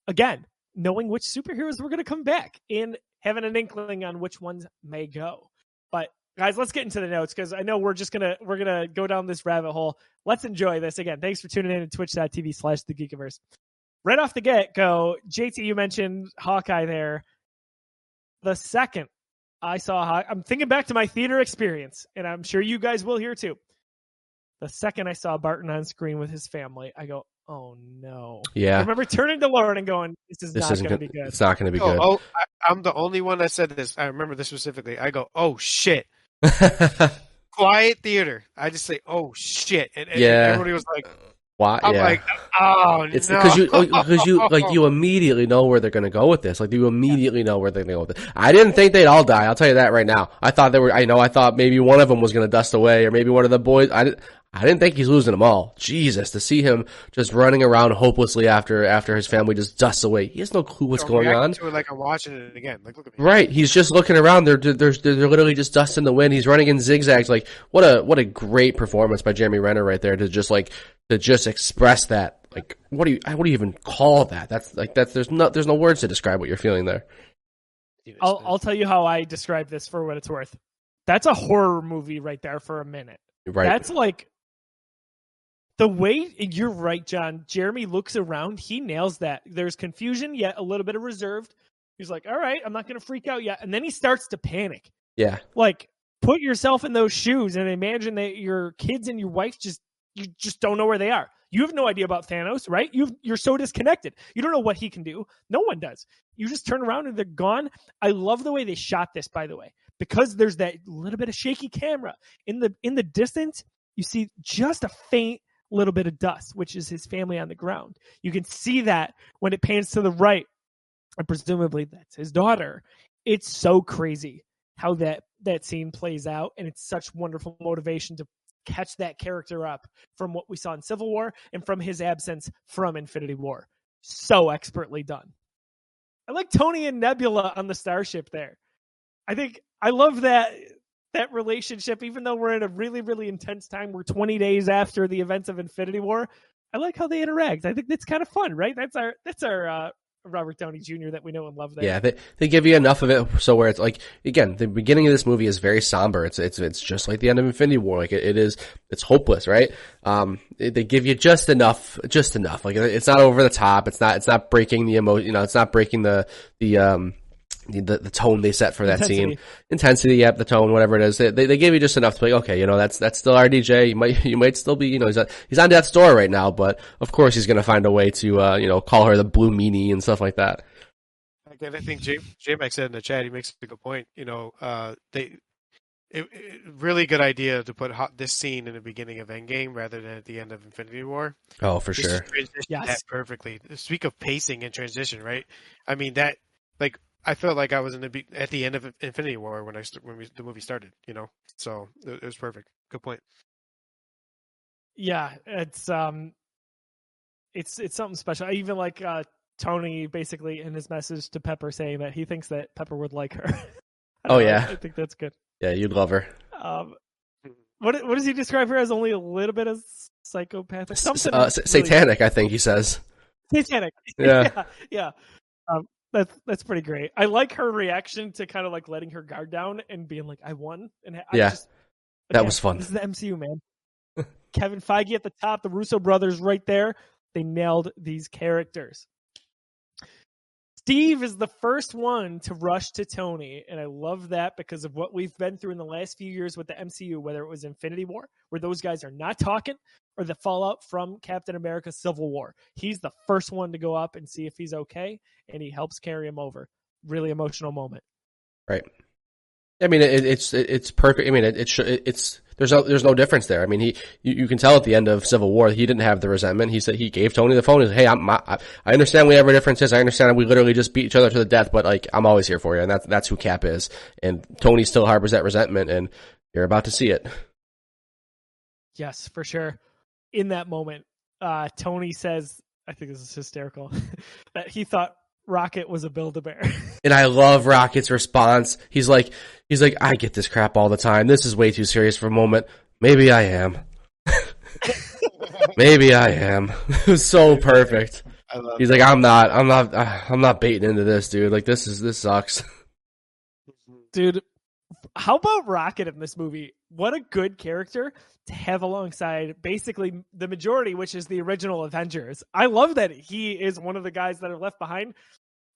Speaker 1: again knowing which superheroes were going to come back and having an inkling on which ones may go. But guys, let's get into the notes because I know we're just gonna we're gonna go down this rabbit hole. Let's enjoy this again. Thanks for tuning in to twitch.tv slash the geekiverse. Right off the get go, JT, you mentioned Hawkeye there. The second I saw Haw- I'm thinking back to my theater experience, and I'm sure you guys will here too. The second I saw Barton on screen with his family, I go, "Oh no!"
Speaker 2: Yeah.
Speaker 1: I remember turning to Lauren and going, "This is
Speaker 2: this
Speaker 1: not going to be good."
Speaker 2: It's not going to be
Speaker 3: Oh,
Speaker 2: good.
Speaker 3: oh I, I'm the only one that said this. I remember this specifically. I go, oh shit. Quiet theater. I just say, oh shit, and, and
Speaker 2: Yeah.
Speaker 3: everybody was like,
Speaker 2: Why?
Speaker 3: I'm
Speaker 2: yeah.
Speaker 3: like, oh
Speaker 2: It's
Speaker 3: no,
Speaker 2: because you because you like you immediately know where they're going to go with this. Like you immediately know where they're going to go with it. I didn't think they'd all die. I'll tell you that right now. I thought they were. I know. I thought maybe one of them was going to dust away, or maybe one of the boys. I didn't. I didn't think he's losing them all. Jesus, to see him just running around hopelessly after after his family just dusts away. He has no clue what's going on.
Speaker 3: To it like I'm watching it again. Like, look at me.
Speaker 2: Right, he's just looking around. They're they're they're, they're literally just dust in the wind. He's running in zigzags. Like what a what a great performance by Jeremy Renner right there to just like to just express that. Like what do you what do you even call that? That's like that's there's no there's no words to describe what you're feeling there.
Speaker 1: I'll I'll tell you how I describe this for what it's worth. That's a horror movie right there for a minute.
Speaker 2: Right.
Speaker 1: That's like the way you're right, John. Jeremy looks around, he nails that. There's confusion, yet a little bit of reserved. He's like, "All right, I'm not going to freak out yet," and then he starts to panic.
Speaker 2: yeah.
Speaker 1: Like, put yourself in those shoes and imagine that your kids and your wife just you just don't know where they are. You have no idea about Thanos, right? You you're so disconnected. You don't know what he can do. No one does. You just turn around and they're gone. I love the way they shot this, by the way, because there's that little bit of shaky camera in the in the distance. You see just a faint little bit of dust, which is his family on the ground. You can see that when it pans to the right, and presumably that's his daughter. It's so crazy how that that scene plays out, and it's such wonderful motivation to catch that character up from what we saw in Civil War and from his absence from Infinity War. So expertly done. I like Tony and Nebula on the starship there. I think I love that that relationship, even though we're in a really, really intense time. We're 20 days after the events of Infinity War. I like how they interact. I think that's kind of fun, right? That's our that's our uh, Robert Downey Jr. that we know and love. There.
Speaker 2: Yeah, they they give you enough of it so where it's like again, the beginning of this movie is very somber. It's it's it's just like the end of Infinity War. Like it, it is, it's hopeless, right? Um, they give you just enough, just enough. Like it's not over the top. It's not it's not breaking the emotion. You know, it's not breaking the the um. The, the, the tone they set for that scene,
Speaker 1: Intensity.
Speaker 2: intensity, yep, the tone, whatever it is, they, they, they give you just enough to be like, okay, you know, that's, that's still RDJ. You might, you might still be, you know, he's, on- he's on death's door right now, but of course he's going to find a way to, uh, you know, call her the blue meanie and stuff like that.
Speaker 3: Like, and I think J J Mac said in the chat, he makes a good point. You know, uh, they it, it, really good idea to put hot, this scene in the beginning of Endgame rather than at the end of Infinity War.
Speaker 2: Oh, for
Speaker 3: Just
Speaker 2: sure.
Speaker 3: transition
Speaker 1: Yes.
Speaker 3: that perfectly. Speak of pacing and transition, right? I mean that like I felt like I was in the be- at the end of Infinity War when I st- when we, the movie started. You know, so it, it was perfect. Good point.
Speaker 1: yeah, it's um, it's it's something special. I even like uh Tony basically in his message to Pepper saying that he thinks that Pepper would like her.
Speaker 2: Oh,
Speaker 1: don't know,
Speaker 2: yeah.
Speaker 1: I think that's good.
Speaker 2: Yeah, you'd love her.
Speaker 1: Um, what what does he describe her as? Only a little bit of psychopathic,
Speaker 2: S-
Speaker 1: something
Speaker 2: uh, s-
Speaker 1: really-
Speaker 2: satanic, I think he says.
Speaker 1: satanic.
Speaker 2: Yeah.
Speaker 1: yeah, yeah. Um, that's that's pretty great. I like her reaction to kind of like letting her guard down and being like, "I won." And I
Speaker 2: Yeah.
Speaker 1: just,
Speaker 2: That was fun.
Speaker 1: This is the MCU, man. Kevin Feige at the top, the Russo brothers right there. They nailed these characters. Steve is the first one to rush to Tony, and I love that because of what we've been through in the last few years with the MCU, whether it was Infinity War, where those guys are not talking, or the fallout from Captain America Civil War. He's the first one to go up and see if he's okay, and he helps carry him over. Really emotional moment.
Speaker 2: Right. I mean, it, it's it, it's perfect. I mean, it, it it's there's no there's no difference there. I mean, he you, you can tell at the end of Civil War he didn't have the resentment. He said he gave Tony the phone. He said, "Hey, I'm I, I understand we have our differences. I understand we literally just beat each other to the death, but like I'm always here for you." And that's that's who Cap is. And Tony still harbors that resentment, and you're about to see it.
Speaker 1: Yes, for sure. In that moment, uh, Tony says, I think this is hysterical, that he thought Rocket was a Build a Bear.
Speaker 2: And I love Rocket's response. He's like, he's like, I get this crap all the time. This is way too serious for a moment. Maybe I am. Maybe I am. it was so perfect.
Speaker 3: I love.
Speaker 2: He's like, I'm not, I'm not, uh, I'm not baiting into this, dude. Like, this is, this sucks.
Speaker 1: Dude, how about Rocket in this movie? What a good character to have alongside basically the majority, which is the original Avengers. I love that he is one of the guys that are left behind.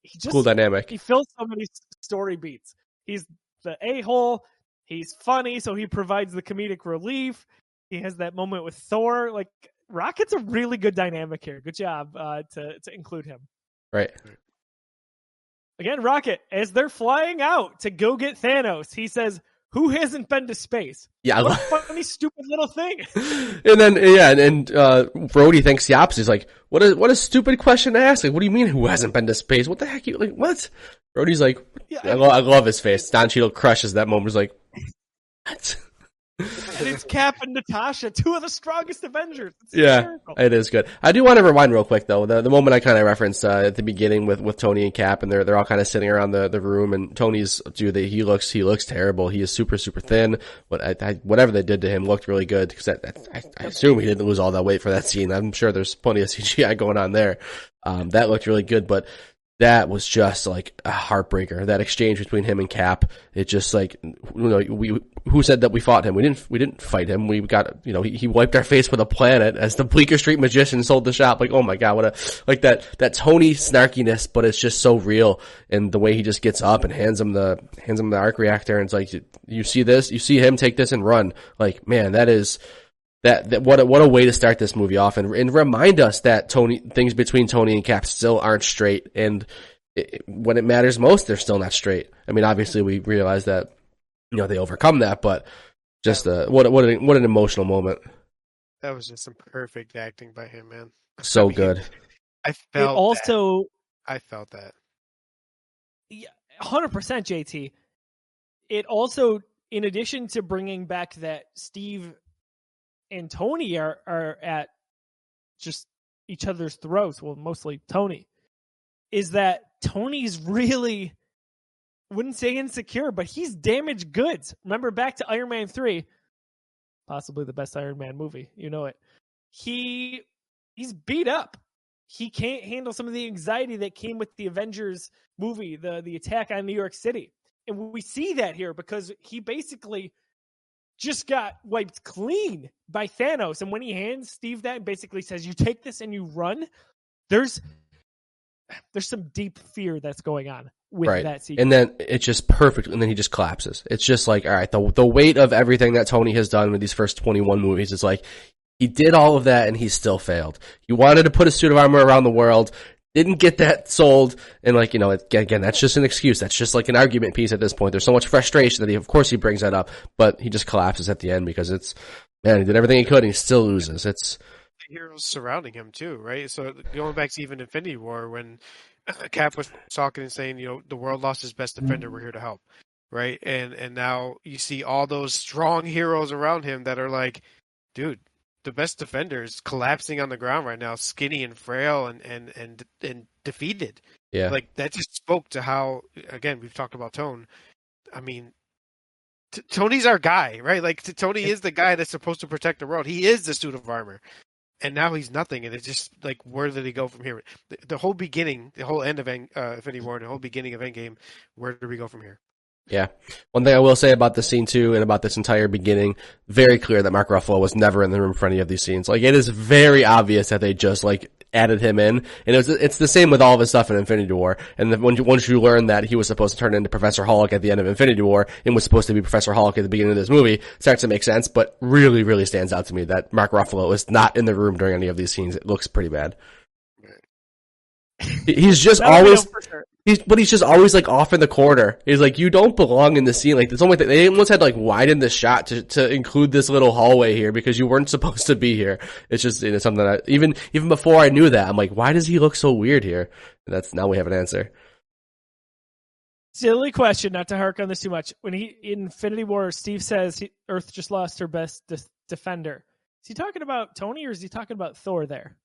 Speaker 1: He just
Speaker 2: cool dynamic.
Speaker 1: he fills so many story beats. He's the a hole. He's funny, so he provides the comedic relief. He has that moment with Thor. Like Rocket's a really good dynamic here. Good job uh, to to include him.
Speaker 2: Right.
Speaker 1: Again, Rocket, as they're flying out to go get Thanos, he says, "Who hasn't been to space?"
Speaker 2: Yeah. I
Speaker 1: What a
Speaker 2: love-
Speaker 1: funny, stupid little thing.
Speaker 2: and then, yeah, and, and uh, Rhodey thinks the opposite. He's like, what a, what a stupid question to ask. Like, what do you mean who hasn't been to space? What the heck? You, like, what? Rhodey's like,
Speaker 1: Yeah,
Speaker 2: I, lo- I love his face. Don Cheadle crushes that moment. He's like, what?
Speaker 1: And it's Cap and Natasha, two of the strongest Avengers. It's
Speaker 2: Yeah,
Speaker 1: hysterical.
Speaker 2: it is good. I do want to rewind real quick though. The the moment I kind of referenced uh, at the beginning with, with Tony and Cap, and they're they're all kind of sitting around the, the room, and Tony's dude, they, he looks he looks terrible. He is super super thin. What I, I, whatever they did to him looked really good because I, I, I assume he didn't lose all that weight for that scene. I'm sure there's plenty of CGI going on there. Um, that looked really good, but that was just like a heartbreaker. That exchange between him and Cap, it just like you know we who said that we fought him? We didn't. We didn't fight him. We got you know he, he wiped our face with a planet as the Bleecker Street magician sold the shop. Like oh my god, what a like that that Tony snarkiness, but it's just so real. And the way he just gets up and hands him the hands him the arc reactor, and it's like you, you see this, you see him take this and run. Like man, that is that, that what a, what a way to start this movie off and, and remind us that Tony things between Tony and Cap still aren't straight and it, when it matters most they're still not straight. I mean obviously we realize that you know they overcome that but just uh what what an, what an emotional moment.
Speaker 3: That was just some perfect acting by him, man.
Speaker 2: So
Speaker 3: I mean,
Speaker 2: good.
Speaker 3: I
Speaker 1: It
Speaker 3: felt that.
Speaker 1: also
Speaker 3: I felt that.
Speaker 1: Yeah, hundred percent JT. It also, in addition to bringing back that Steve and Tony are are at just each other's throats. Well, mostly Tony. Is that Tony's really wouldn't say insecure, but he's damaged goods. Remember back to Iron Man 3, possibly the best Iron Man movie. You know it. He he's beat up. He can't handle some of the anxiety that came with the Avengers movie, the the attack on New York City. And we see that here because he basically just got wiped clean by Thanos. And when he hands Steve that and basically says, You take this and you run, there's there's some deep fear that's going on with
Speaker 2: right.
Speaker 1: that sequence.
Speaker 2: And then it's just perfect. And then he just collapses. It's just like, all right, the, the weight of everything that Tony has done with these first 21 movies is like, he did all of that and he still failed. He wanted to put a suit of armor around the world, didn't get that sold, and like, you know, again, that's just an excuse. That's just like an argument piece at this point. There's so much frustration that he, of course, he brings that up, but he just collapses at the end because it's, man, he did everything he could and he still loses. It's, the
Speaker 3: heroes surrounding him too, right? So going back to even Infinity War when Cap was talking and saying, you know, the world lost its best defender, we're here to help, right? And and now you see all those strong heroes around him that are like, dude, the best defender is collapsing on the ground right now, skinny and frail and and and and defeated.
Speaker 2: yeah.
Speaker 3: Like that just spoke to how again we've talked about Tone. I mean, t- Tony's our guy, right? Like t- Tony is the guy that's supposed to protect the world. He is the suit of armor, and now he's nothing. And it's just like where did he go from here? The, the whole beginning, the whole end of End, uh, Infinity War, the whole beginning of Endgame. Where do we go from here?
Speaker 2: Yeah. One thing I will say about the scene too, and about this entire beginning, very clear that Mark Ruffalo was never in the room for any of these scenes. Like it is very obvious that they just like added him in, and it's it's the same with all of his stuff in Infinity War. And then you, once you learn that he was supposed to turn into Professor Hulk at the end of Infinity War, and was supposed to be Professor Hulk at the beginning of this movie, it starts to make sense. But really, really stands out to me that Mark Ruffalo is not in the room during any of these scenes. It looks pretty bad. He's just always
Speaker 1: sure.
Speaker 2: He's, but he's just always like off in the corner. He's like, you don't belong in the scene. Like, it's only thing they almost had to, like widen the shot to, to include this little hallway here because you weren't supposed to be here. It's just, you know, something that I, even, even before I knew that, I'm like, why does he look so weird here? And that's, now we have an answer.
Speaker 1: Silly question, not to hark on this too much. When he in Infinity War, Steve says he, Earth just lost her best de- defender. Is he talking about Tony or is he talking about Thor there?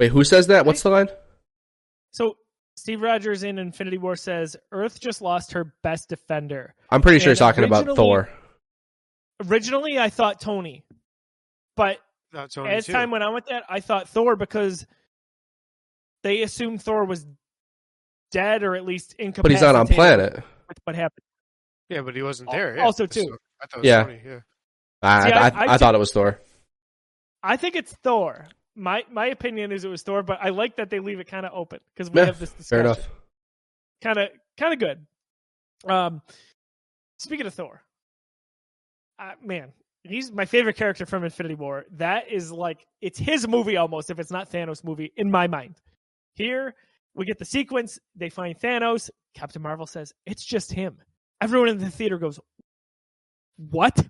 Speaker 2: Wait, who says that? What's the line?
Speaker 1: So Steve Rogers in Infinity War says Earth just lost her best defender.
Speaker 2: I'm pretty sure
Speaker 1: And
Speaker 2: he's talking about Thor.
Speaker 1: Originally, I thought Tony, but
Speaker 3: Tony
Speaker 1: as
Speaker 3: too.
Speaker 1: time went on with that, I thought Thor because they assumed Thor was dead or at least incapacitated.
Speaker 2: But he's not on planet.
Speaker 1: With what happened?
Speaker 3: yeah, but he wasn't there. Yeah.
Speaker 1: also, too.
Speaker 3: So I thought it was
Speaker 2: Yeah.
Speaker 3: Tony. Yeah.
Speaker 2: I,
Speaker 1: See,
Speaker 2: I,
Speaker 1: I-
Speaker 2: I,
Speaker 1: I
Speaker 2: thought it was Thor.
Speaker 1: I think it's Thor. My my opinion is it was Thor, but I like that they leave it kind of open because we
Speaker 2: Yeah,
Speaker 1: have this discussion.
Speaker 2: Fair enough.
Speaker 1: Kind of kind of good. Um, speaking of Thor, uh, man, he's my favorite character from Infinity War. That is like it's his movie almost, if it's not Thanos' movie in my mind. Here we get the sequence. They find Thanos. Captain Marvel says it's just him. Everyone in the theater goes, "What?"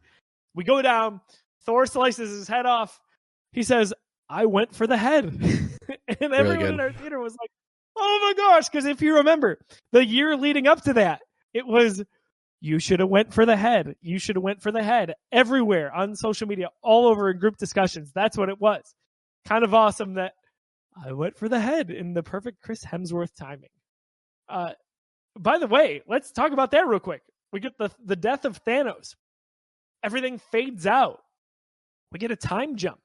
Speaker 1: We go down. Thor slices his head off. He says, "I went for the head," and everyone
Speaker 2: good.
Speaker 1: in our theater was like, "Oh my gosh!" Because if you remember, the year leading up to that, it was you should have went for the head. You should have went for the head everywhere on social media, all over in group discussions. That's what it was. Kind of awesome that I went for the head in the perfect Chris Hemsworth timing. Uh, by the way, let's talk about that real quick. We get the the death of Thanos. Everything fades out. We get a time jump.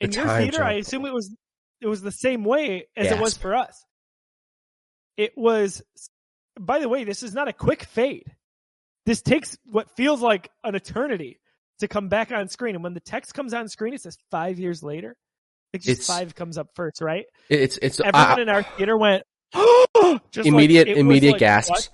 Speaker 1: In
Speaker 2: A
Speaker 1: your theater, I assume it was it was the same way as it was for us. It was by the way, this is not a quick fade. This takes what feels like an eternity to come back on screen. And when the text comes on screen, it says five years later. I think just
Speaker 2: It's-
Speaker 1: five comes up first, right?
Speaker 2: It's, it's,
Speaker 1: Everyone
Speaker 2: I-
Speaker 1: in our theater went just
Speaker 2: immediate
Speaker 1: was
Speaker 2: immediate
Speaker 1: like,
Speaker 2: gasps.
Speaker 1: what?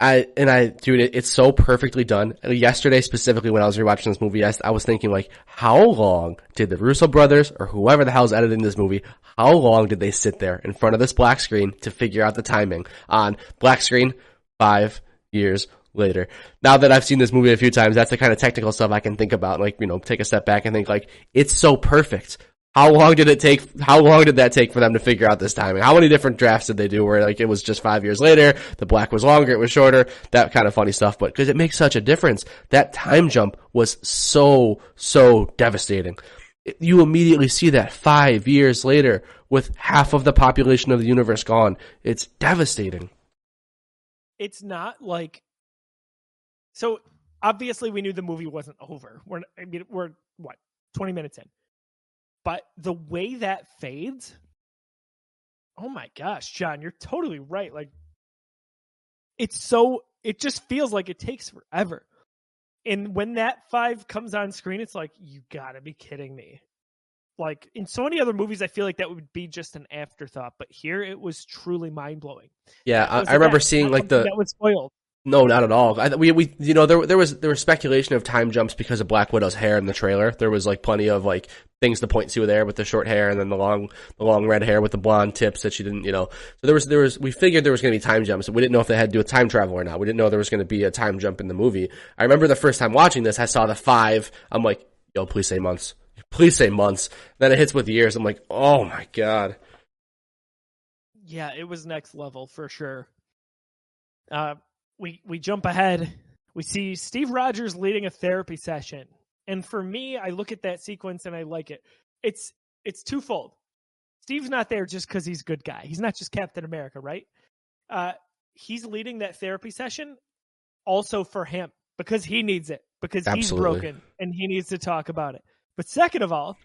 Speaker 2: I and I, dude, it, it's so perfectly done. Yesterday, specifically, when I was rewatching this movie, I, I was thinking like, how long did the Russo brothers or whoever the hell's editing this movie, how long did they sit there in front of this black screen to figure out the timing on black screen five years later? Now that I've seen this movie a few times, that's the kind of technical stuff I can think about. Like, you know, take a step back and think like, it's so perfect. How long did it take? How long did that take for them to figure out this timing? How many different drafts did they do where like it was just five years later, the black was longer, it was shorter, that kind of funny stuff, but because it makes such a difference. That time jump was so, so devastating. you immediately see that five years later with half of the population of the universe gone. It's devastating.
Speaker 1: It's not like so obviously we knew the movie wasn't over. We're I mean we're what 20 minutes in. But the way that fades Oh my gosh, John, you're totally right. Like it's so it just feels like it takes forever. And when that five comes on screen, it's like, you gotta be kidding me. Like in so many other movies, I feel like that would be just an afterthought, but here it was truly mind blowing.
Speaker 2: Yeah, I, I remember seeing like the
Speaker 1: that was spoiled.
Speaker 2: No, not at all. I, we we you know there there was there was speculation of time jumps because of Black Widow's hair in the trailer. There was like plenty of like things to point to there with the short hair and then the long the long red hair with the blonde tips that she didn't you know. So there was there was we figured there was going to be time jumps. We didn't know if they had to do with time travel or not. We didn't know there was going to be a time jump in the movie. I remember the first time watching this, I saw the five. I'm like, yo, please say months. Please say months. Then it hits with years. I'm like, oh my god.
Speaker 1: Yeah, it was next level for sure. Uh, we we jump ahead. We see Steve Rogers leading a therapy session, and for me, I look at that sequence and I like it. It's it's twofold. Steve's not there just because he's a good guy. He's not just Captain America, right? Uh, he's leading that therapy session also for him because he needs it because
Speaker 2: Absolutely.
Speaker 1: he's broken and he needs to talk about it. But second of all,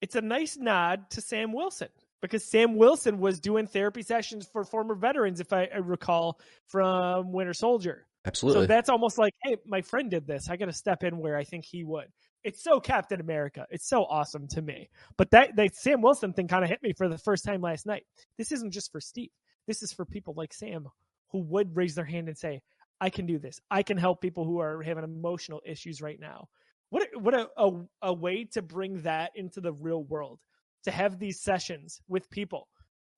Speaker 1: it's a nice nod to Sam Wilson because Sam Wilson was doing therapy sessions for former veterans, if I, recall from Winter Soldier.
Speaker 2: Absolutely.
Speaker 1: So that's almost like, hey, my friend did this. I got to step in where I think he would. It's so Captain America. It's so awesome to me. But that, that Sam Wilson thing kind of hit me for the first time last night. This isn't just for Steve. This is for people like Sam who would raise their hand and say, I can do this. I can help people who are having emotional issues right now. What what a, a, a way to bring that into the real world to have these sessions with people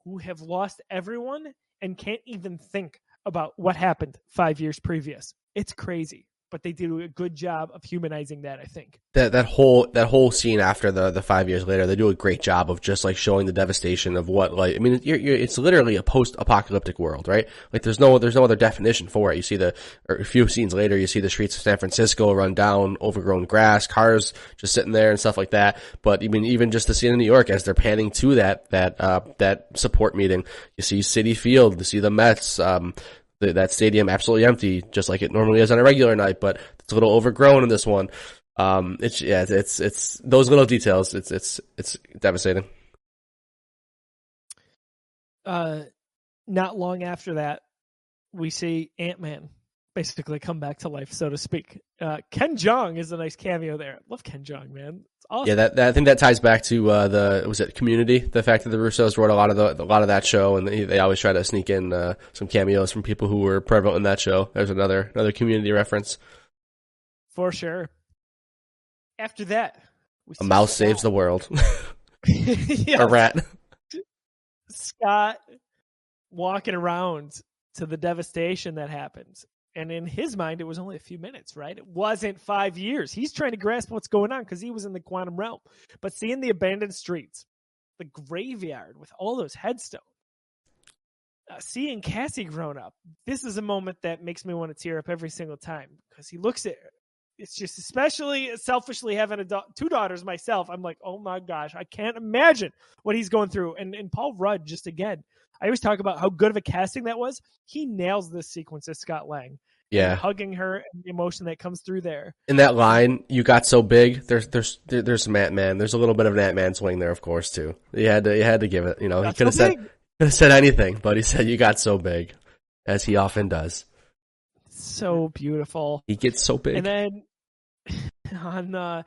Speaker 1: who have lost everyone and can't even think about what happened five years previous. It's crazy but they do a good job of humanizing that. I think
Speaker 2: that that whole that whole scene after the the five years later, they do a great job of just like showing the devastation of what like I mean, you're, you're, it's literally a post apocalyptic world, right? Like there's no there's no other definition for it. You see the a few scenes later, you see the streets of San Francisco run down, overgrown grass, cars just sitting there and stuff like that. But I mean, even just the scene in New York as they're panning to that that uh that support meeting, you see Citi Field, you see the Mets. Um, the, that stadium absolutely empty, just like it normally is on a regular night, but it's a little overgrown in this one. Um, it's yeah, it's it's those little details. It's it's it's devastating.
Speaker 1: Uh, not long after that, we see Ant Man basically come back to life, so to speak. Uh, Ken Jeong is a nice cameo there. Love Ken Jeong, man. Awesome.
Speaker 2: Yeah, that, that I think that ties back to uh, the was it Community, the fact that the Russos wrote a lot of the a lot of that show, and they, they always try to sneak in uh, some cameos from people who were prevalent in that show. There's another another Community reference.
Speaker 1: For sure. After that,
Speaker 2: a mouse Scott. saves the world.
Speaker 1: yeah.
Speaker 2: A rat.
Speaker 1: Scott walking around to the devastation that happens and in his mind, it was only a few minutes, right? It wasn't five years. He's trying to grasp what's going on because he was in the quantum realm. But seeing the abandoned streets, the graveyard with all those headstones, uh, seeing Cassie grown up, this is a moment that makes me want to tear up every single time because he looks at it's just especially selfishly having a two daughters myself. I'm like, oh my gosh, I can't imagine what he's going through. And and Paul Rudd, just again, I always talk about how good of a casting that was. He nails this sequence as Scott Lang
Speaker 2: yeah,
Speaker 1: hugging her and the emotion that comes through there.
Speaker 2: In that line, you got so big. There's there's there's some Ant Man. There's a little bit of an Ant Man swing there, of course, too. You had to you had to give it. You know, he could have so said could have said anything, but he said you got so big, as he often does.
Speaker 1: So beautiful.
Speaker 2: He gets so big.
Speaker 1: And then on the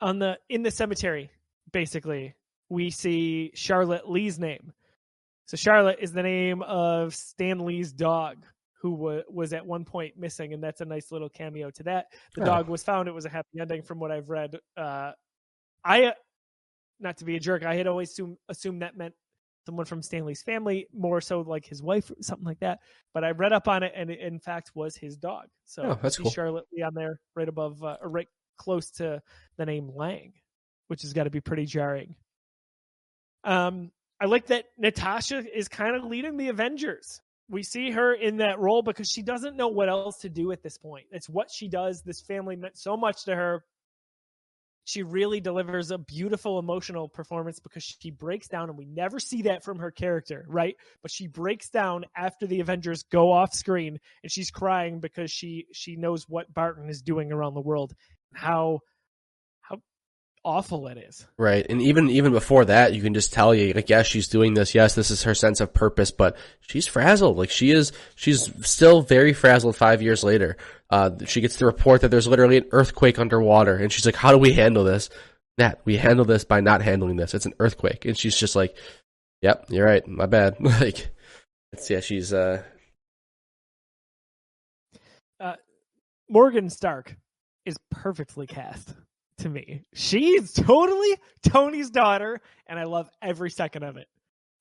Speaker 1: on the in the cemetery, basically, we see Charlotte Lee's name. So Charlotte is the name of Stan Lee's dog who was at one point missing, and that's a nice little cameo to that. The oh. dog was found; it was a happy ending, from what I've read. Uh, I, not to be a jerk, I had always assumed, assumed that meant someone from Stan Lee's family, more so like his wife, or something like that. But I read up on it, and it in fact was his dog. So
Speaker 2: oh, that's cool.
Speaker 1: Charlotte Lee on there, right above, uh, or right close to the name Lang, which has got to be pretty jarring. Um, I like that Natasha is kind of leading the Avengers we see her in that role because she doesn't know what else to do at this point. It's what she does. This family meant so much to her. she really delivers a beautiful emotional performance because she breaks down and we never see that from her character right but she breaks down after the avengers go off screen and she's crying because she she knows what barton is doing around the world how how awful it is
Speaker 2: Right. And even even before that, you can just tell you like yes, she's doing this. Yes, this is her sense of purpose, but she's frazzled. Like she is she's still very frazzled 5 years later. Uh she gets the report that there's literally an earthquake underwater and she's like how do we handle this? Nat, we handle this by not handling this. It's an earthquake. And she's just like yep, you're right. My bad. like it's yeah, she's uh
Speaker 1: morgan stark is perfectly cast to me she's totally tony's daughter and i love every second of it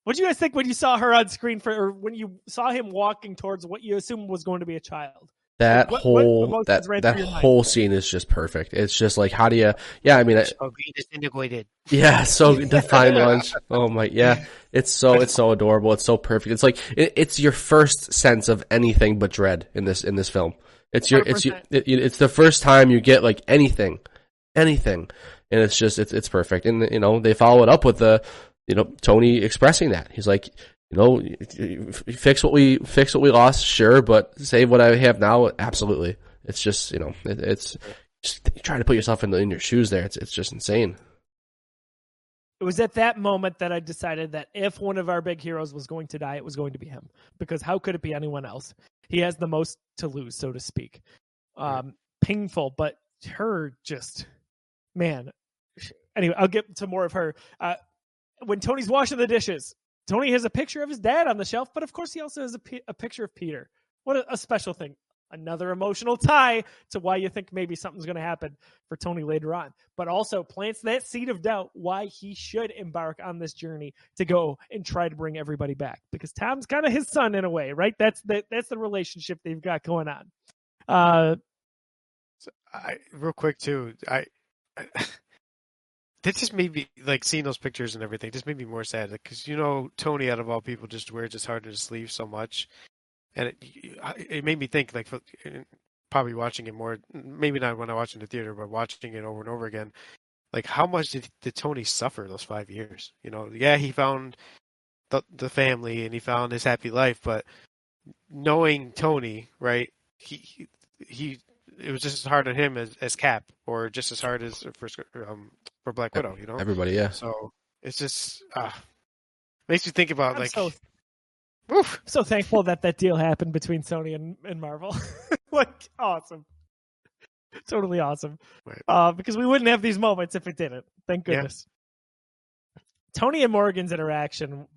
Speaker 1: what do you guys think when you saw her on screen for or when you saw him walking towards what you assume was going to be a child
Speaker 2: that
Speaker 1: What- what
Speaker 2: whole
Speaker 1: emotions
Speaker 2: that that
Speaker 1: through your mind?
Speaker 2: whole scene is just perfect. It's just like how do you yeah, I mean I,
Speaker 3: green disintegrated.
Speaker 2: Yeah, so define lunch. Oh my, yeah, it's so it's so adorable. It's so perfect. It's like it, it's your first sense of anything but dread in this in this film. It's your it's your, it, it's the first time you get like anything, anything, and it's just it's it's perfect. And you know they follow it up with the you know Tony expressing that he's like you know fix what we fix what we lost, sure, but save what I have now, absolutely. It's just you know it, it's just trying to put yourself in the, in your shoes there. It's it's just insane.
Speaker 1: it was at that moment that I decided that if one of our big heroes was going to die, it was going to be him. Because how could it be anyone else? He has the most to lose, so to speak. Um, painful, but her just, man. Anyway, I'll get to more of her. Uh, when Tony's washing the dishes, Tony has a picture of his dad on the shelf, but of course he also has a, a picture of Peter. What a, a special thing. Another emotional tie to why you think maybe something's going to happen for Tony later on, but also plants that seed of doubt why he should embark on this journey to go and try to bring everybody back because Tom's kind of his son in a way, right? That's the that's the relationship they've got going on. Uh,
Speaker 3: I real quick too. I that just made me like seeing those pictures and everything. Just made me more sad because you know Tony, out of all people, just wears his heart on his sleeve so much, and it it made me think like probably watching it more. Maybe not when I watch it in the theater, but watching it over and over again. Like how much did did Tony suffer those five years? You know, yeah, he found the the family and he found his happy life, but knowing Tony, right? He he, he it was just as hard on him as, as Cap, or just as hard as for um for Black Widow, you know.
Speaker 2: Everybody, yeah.
Speaker 3: So it's just ah, makes you think about
Speaker 1: I'm
Speaker 3: like,
Speaker 1: so
Speaker 3: oof,
Speaker 1: so thankful that that deal happened between Sony and, and Marvel. like awesome, totally awesome.
Speaker 3: Right.
Speaker 1: Uh, because we wouldn't have these moments if it didn't. Thank
Speaker 3: Yeah.
Speaker 1: goodness. Tony and Morgan's interaction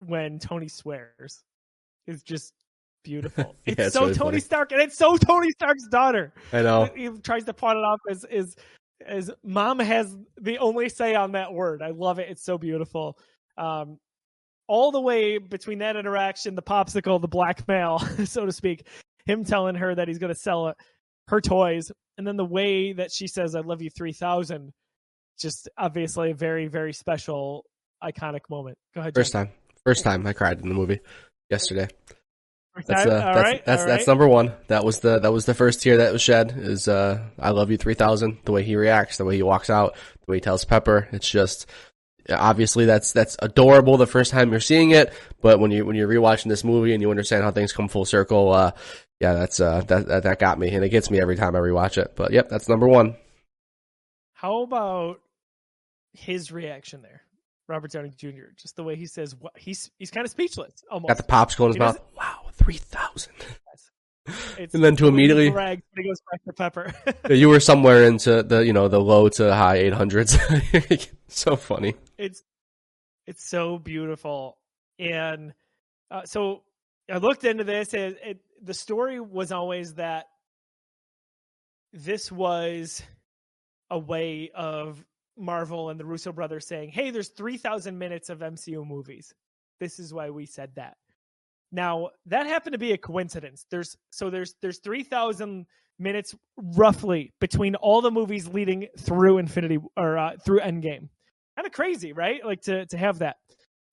Speaker 1: when Tony swears is just beautiful.
Speaker 2: Yeah,
Speaker 1: It's
Speaker 2: it's
Speaker 1: so
Speaker 2: really
Speaker 1: Tony
Speaker 2: funny.
Speaker 1: Stark, and it's so Tony Stark's daughter.
Speaker 2: I know.
Speaker 1: He tries to pawn it off as is as mom has the only say on that word. I love it. It's so beautiful. Um, all the way between that interaction, the popsicle, the blackmail, so to speak, him telling her that he's going to sell her toys, and then the way that she says "I love you 3000," just obviously a very very special, iconic moment. Go ahead.
Speaker 2: First time. First time I cried in the movie yesterday.
Speaker 1: First
Speaker 2: That's uh,
Speaker 1: All
Speaker 2: that's
Speaker 1: right,
Speaker 2: that's
Speaker 1: all
Speaker 2: that's
Speaker 1: right.
Speaker 2: number one. That was the that was the first tear that was shed. Is uh, I love you three thousand. The way he reacts, the way he walks out, the way he tells Pepper. It's just obviously that's that's adorable the first time you're seeing it, but when you when you're rewatching this movie and you understand how things come full circle, uh, yeah, that's uh that, that that got me, and it gets me every time I rewatch it. But yep, that's number one.
Speaker 1: How about his reaction there, Robert Downey Jr. Just the way he says, "What?" He's he's kind of speechless almost.
Speaker 2: Got the popsicle in his
Speaker 1: He
Speaker 2: mouth. Wow, three thousand.
Speaker 1: It's
Speaker 2: and then to
Speaker 1: the way he
Speaker 2: immediately-
Speaker 1: he goes back to Pepper.
Speaker 2: You were somewhere into the you know the low to high eight hundreds. so funny.
Speaker 1: it's it's so beautiful and uh, so i looked into this and it, the story was always that this was a way of marvel and the russo brothers saying hey there's 3000 minutes of mcu movies this is why we said that now that happened to be a coincidence there's so there's there's 3000 minutes roughly between all the movies leading through infinity war uh, through endgame kind of crazy, right? Like to to have that.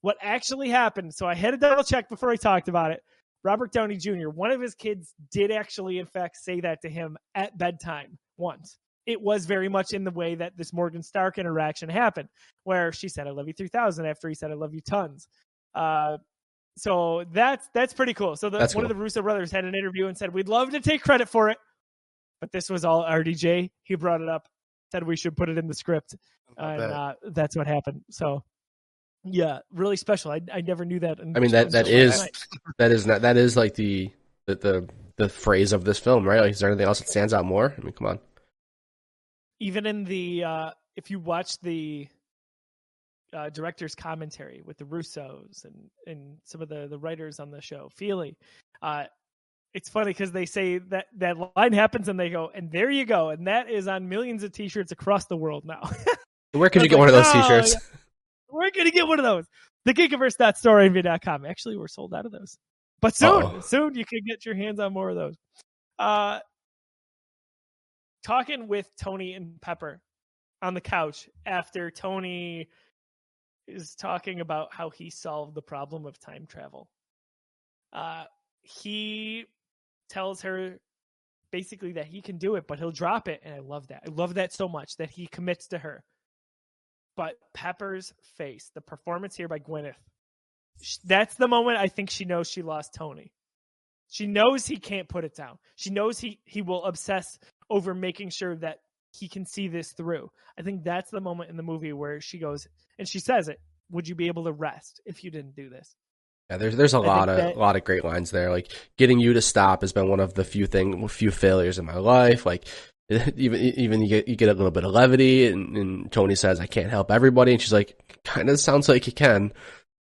Speaker 1: What actually happened? So I had to double check before I talked about it. Robert Downey Jr. One of his kids did actually, in fact, say that to him at bedtime once. It was very much in the way that this Morgan Stark interaction happened, where she said, I love you 3000 after he said, I love you tons. Uh, so that's that's pretty cool. So the, one
Speaker 2: cool.
Speaker 1: of the Russo brothers had an interview and said, We'd love to take credit for it, but this was all RDJ. He brought it up, said we should put it in the script, and
Speaker 3: bet.
Speaker 1: uh, that's what happened. So, yeah, really special. I, I never knew that.
Speaker 2: I mean that that is
Speaker 1: night.
Speaker 2: that is not that is like the the the, the phrase of this film, right? Like, is there anything else that stands out more? I mean, come on.
Speaker 1: Even in the uh, if you watch the uh, director's commentary with the Russos and and some of the the writers on the show, Feely, uh, it's funny because they say that that line happens and they go, and there you go, and that is on millions of T-shirts across the world now.
Speaker 2: Where
Speaker 1: can
Speaker 2: you get one of those
Speaker 1: "Oh,
Speaker 2: T-shirts?
Speaker 1: We're gonna get one of those. The Geekiverse.storeenvy.com. Actually, we're sold out of those, but soon,
Speaker 2: Uh-oh.
Speaker 1: soon you can get your hands on more of those. Uh, talking with Tony and Pepper on the couch after Tony is talking about how he solved the problem of time travel. Uh, he tells her basically that he can do it, but he'll drop it, and I love that. I love that so much that he commits to her. But Pepper's face, the performance here by Gwyneth, that's the moment I think she knows she lost Tony. She knows he can't put it down. She knows he he will obsess over making sure that he can see this through. I think that's the moment in the movie where she goes and she says it. Would you be able to rest if you didn't do this?
Speaker 2: Yeah, there's there's a lot of
Speaker 1: that-
Speaker 2: a lot of great lines there. Like getting you to stop has been one of the few thing few failures in my life. Like even even you get you get a little bit of levity, and, and Tony says I can't help everybody, and she's like, kind of sounds like you can.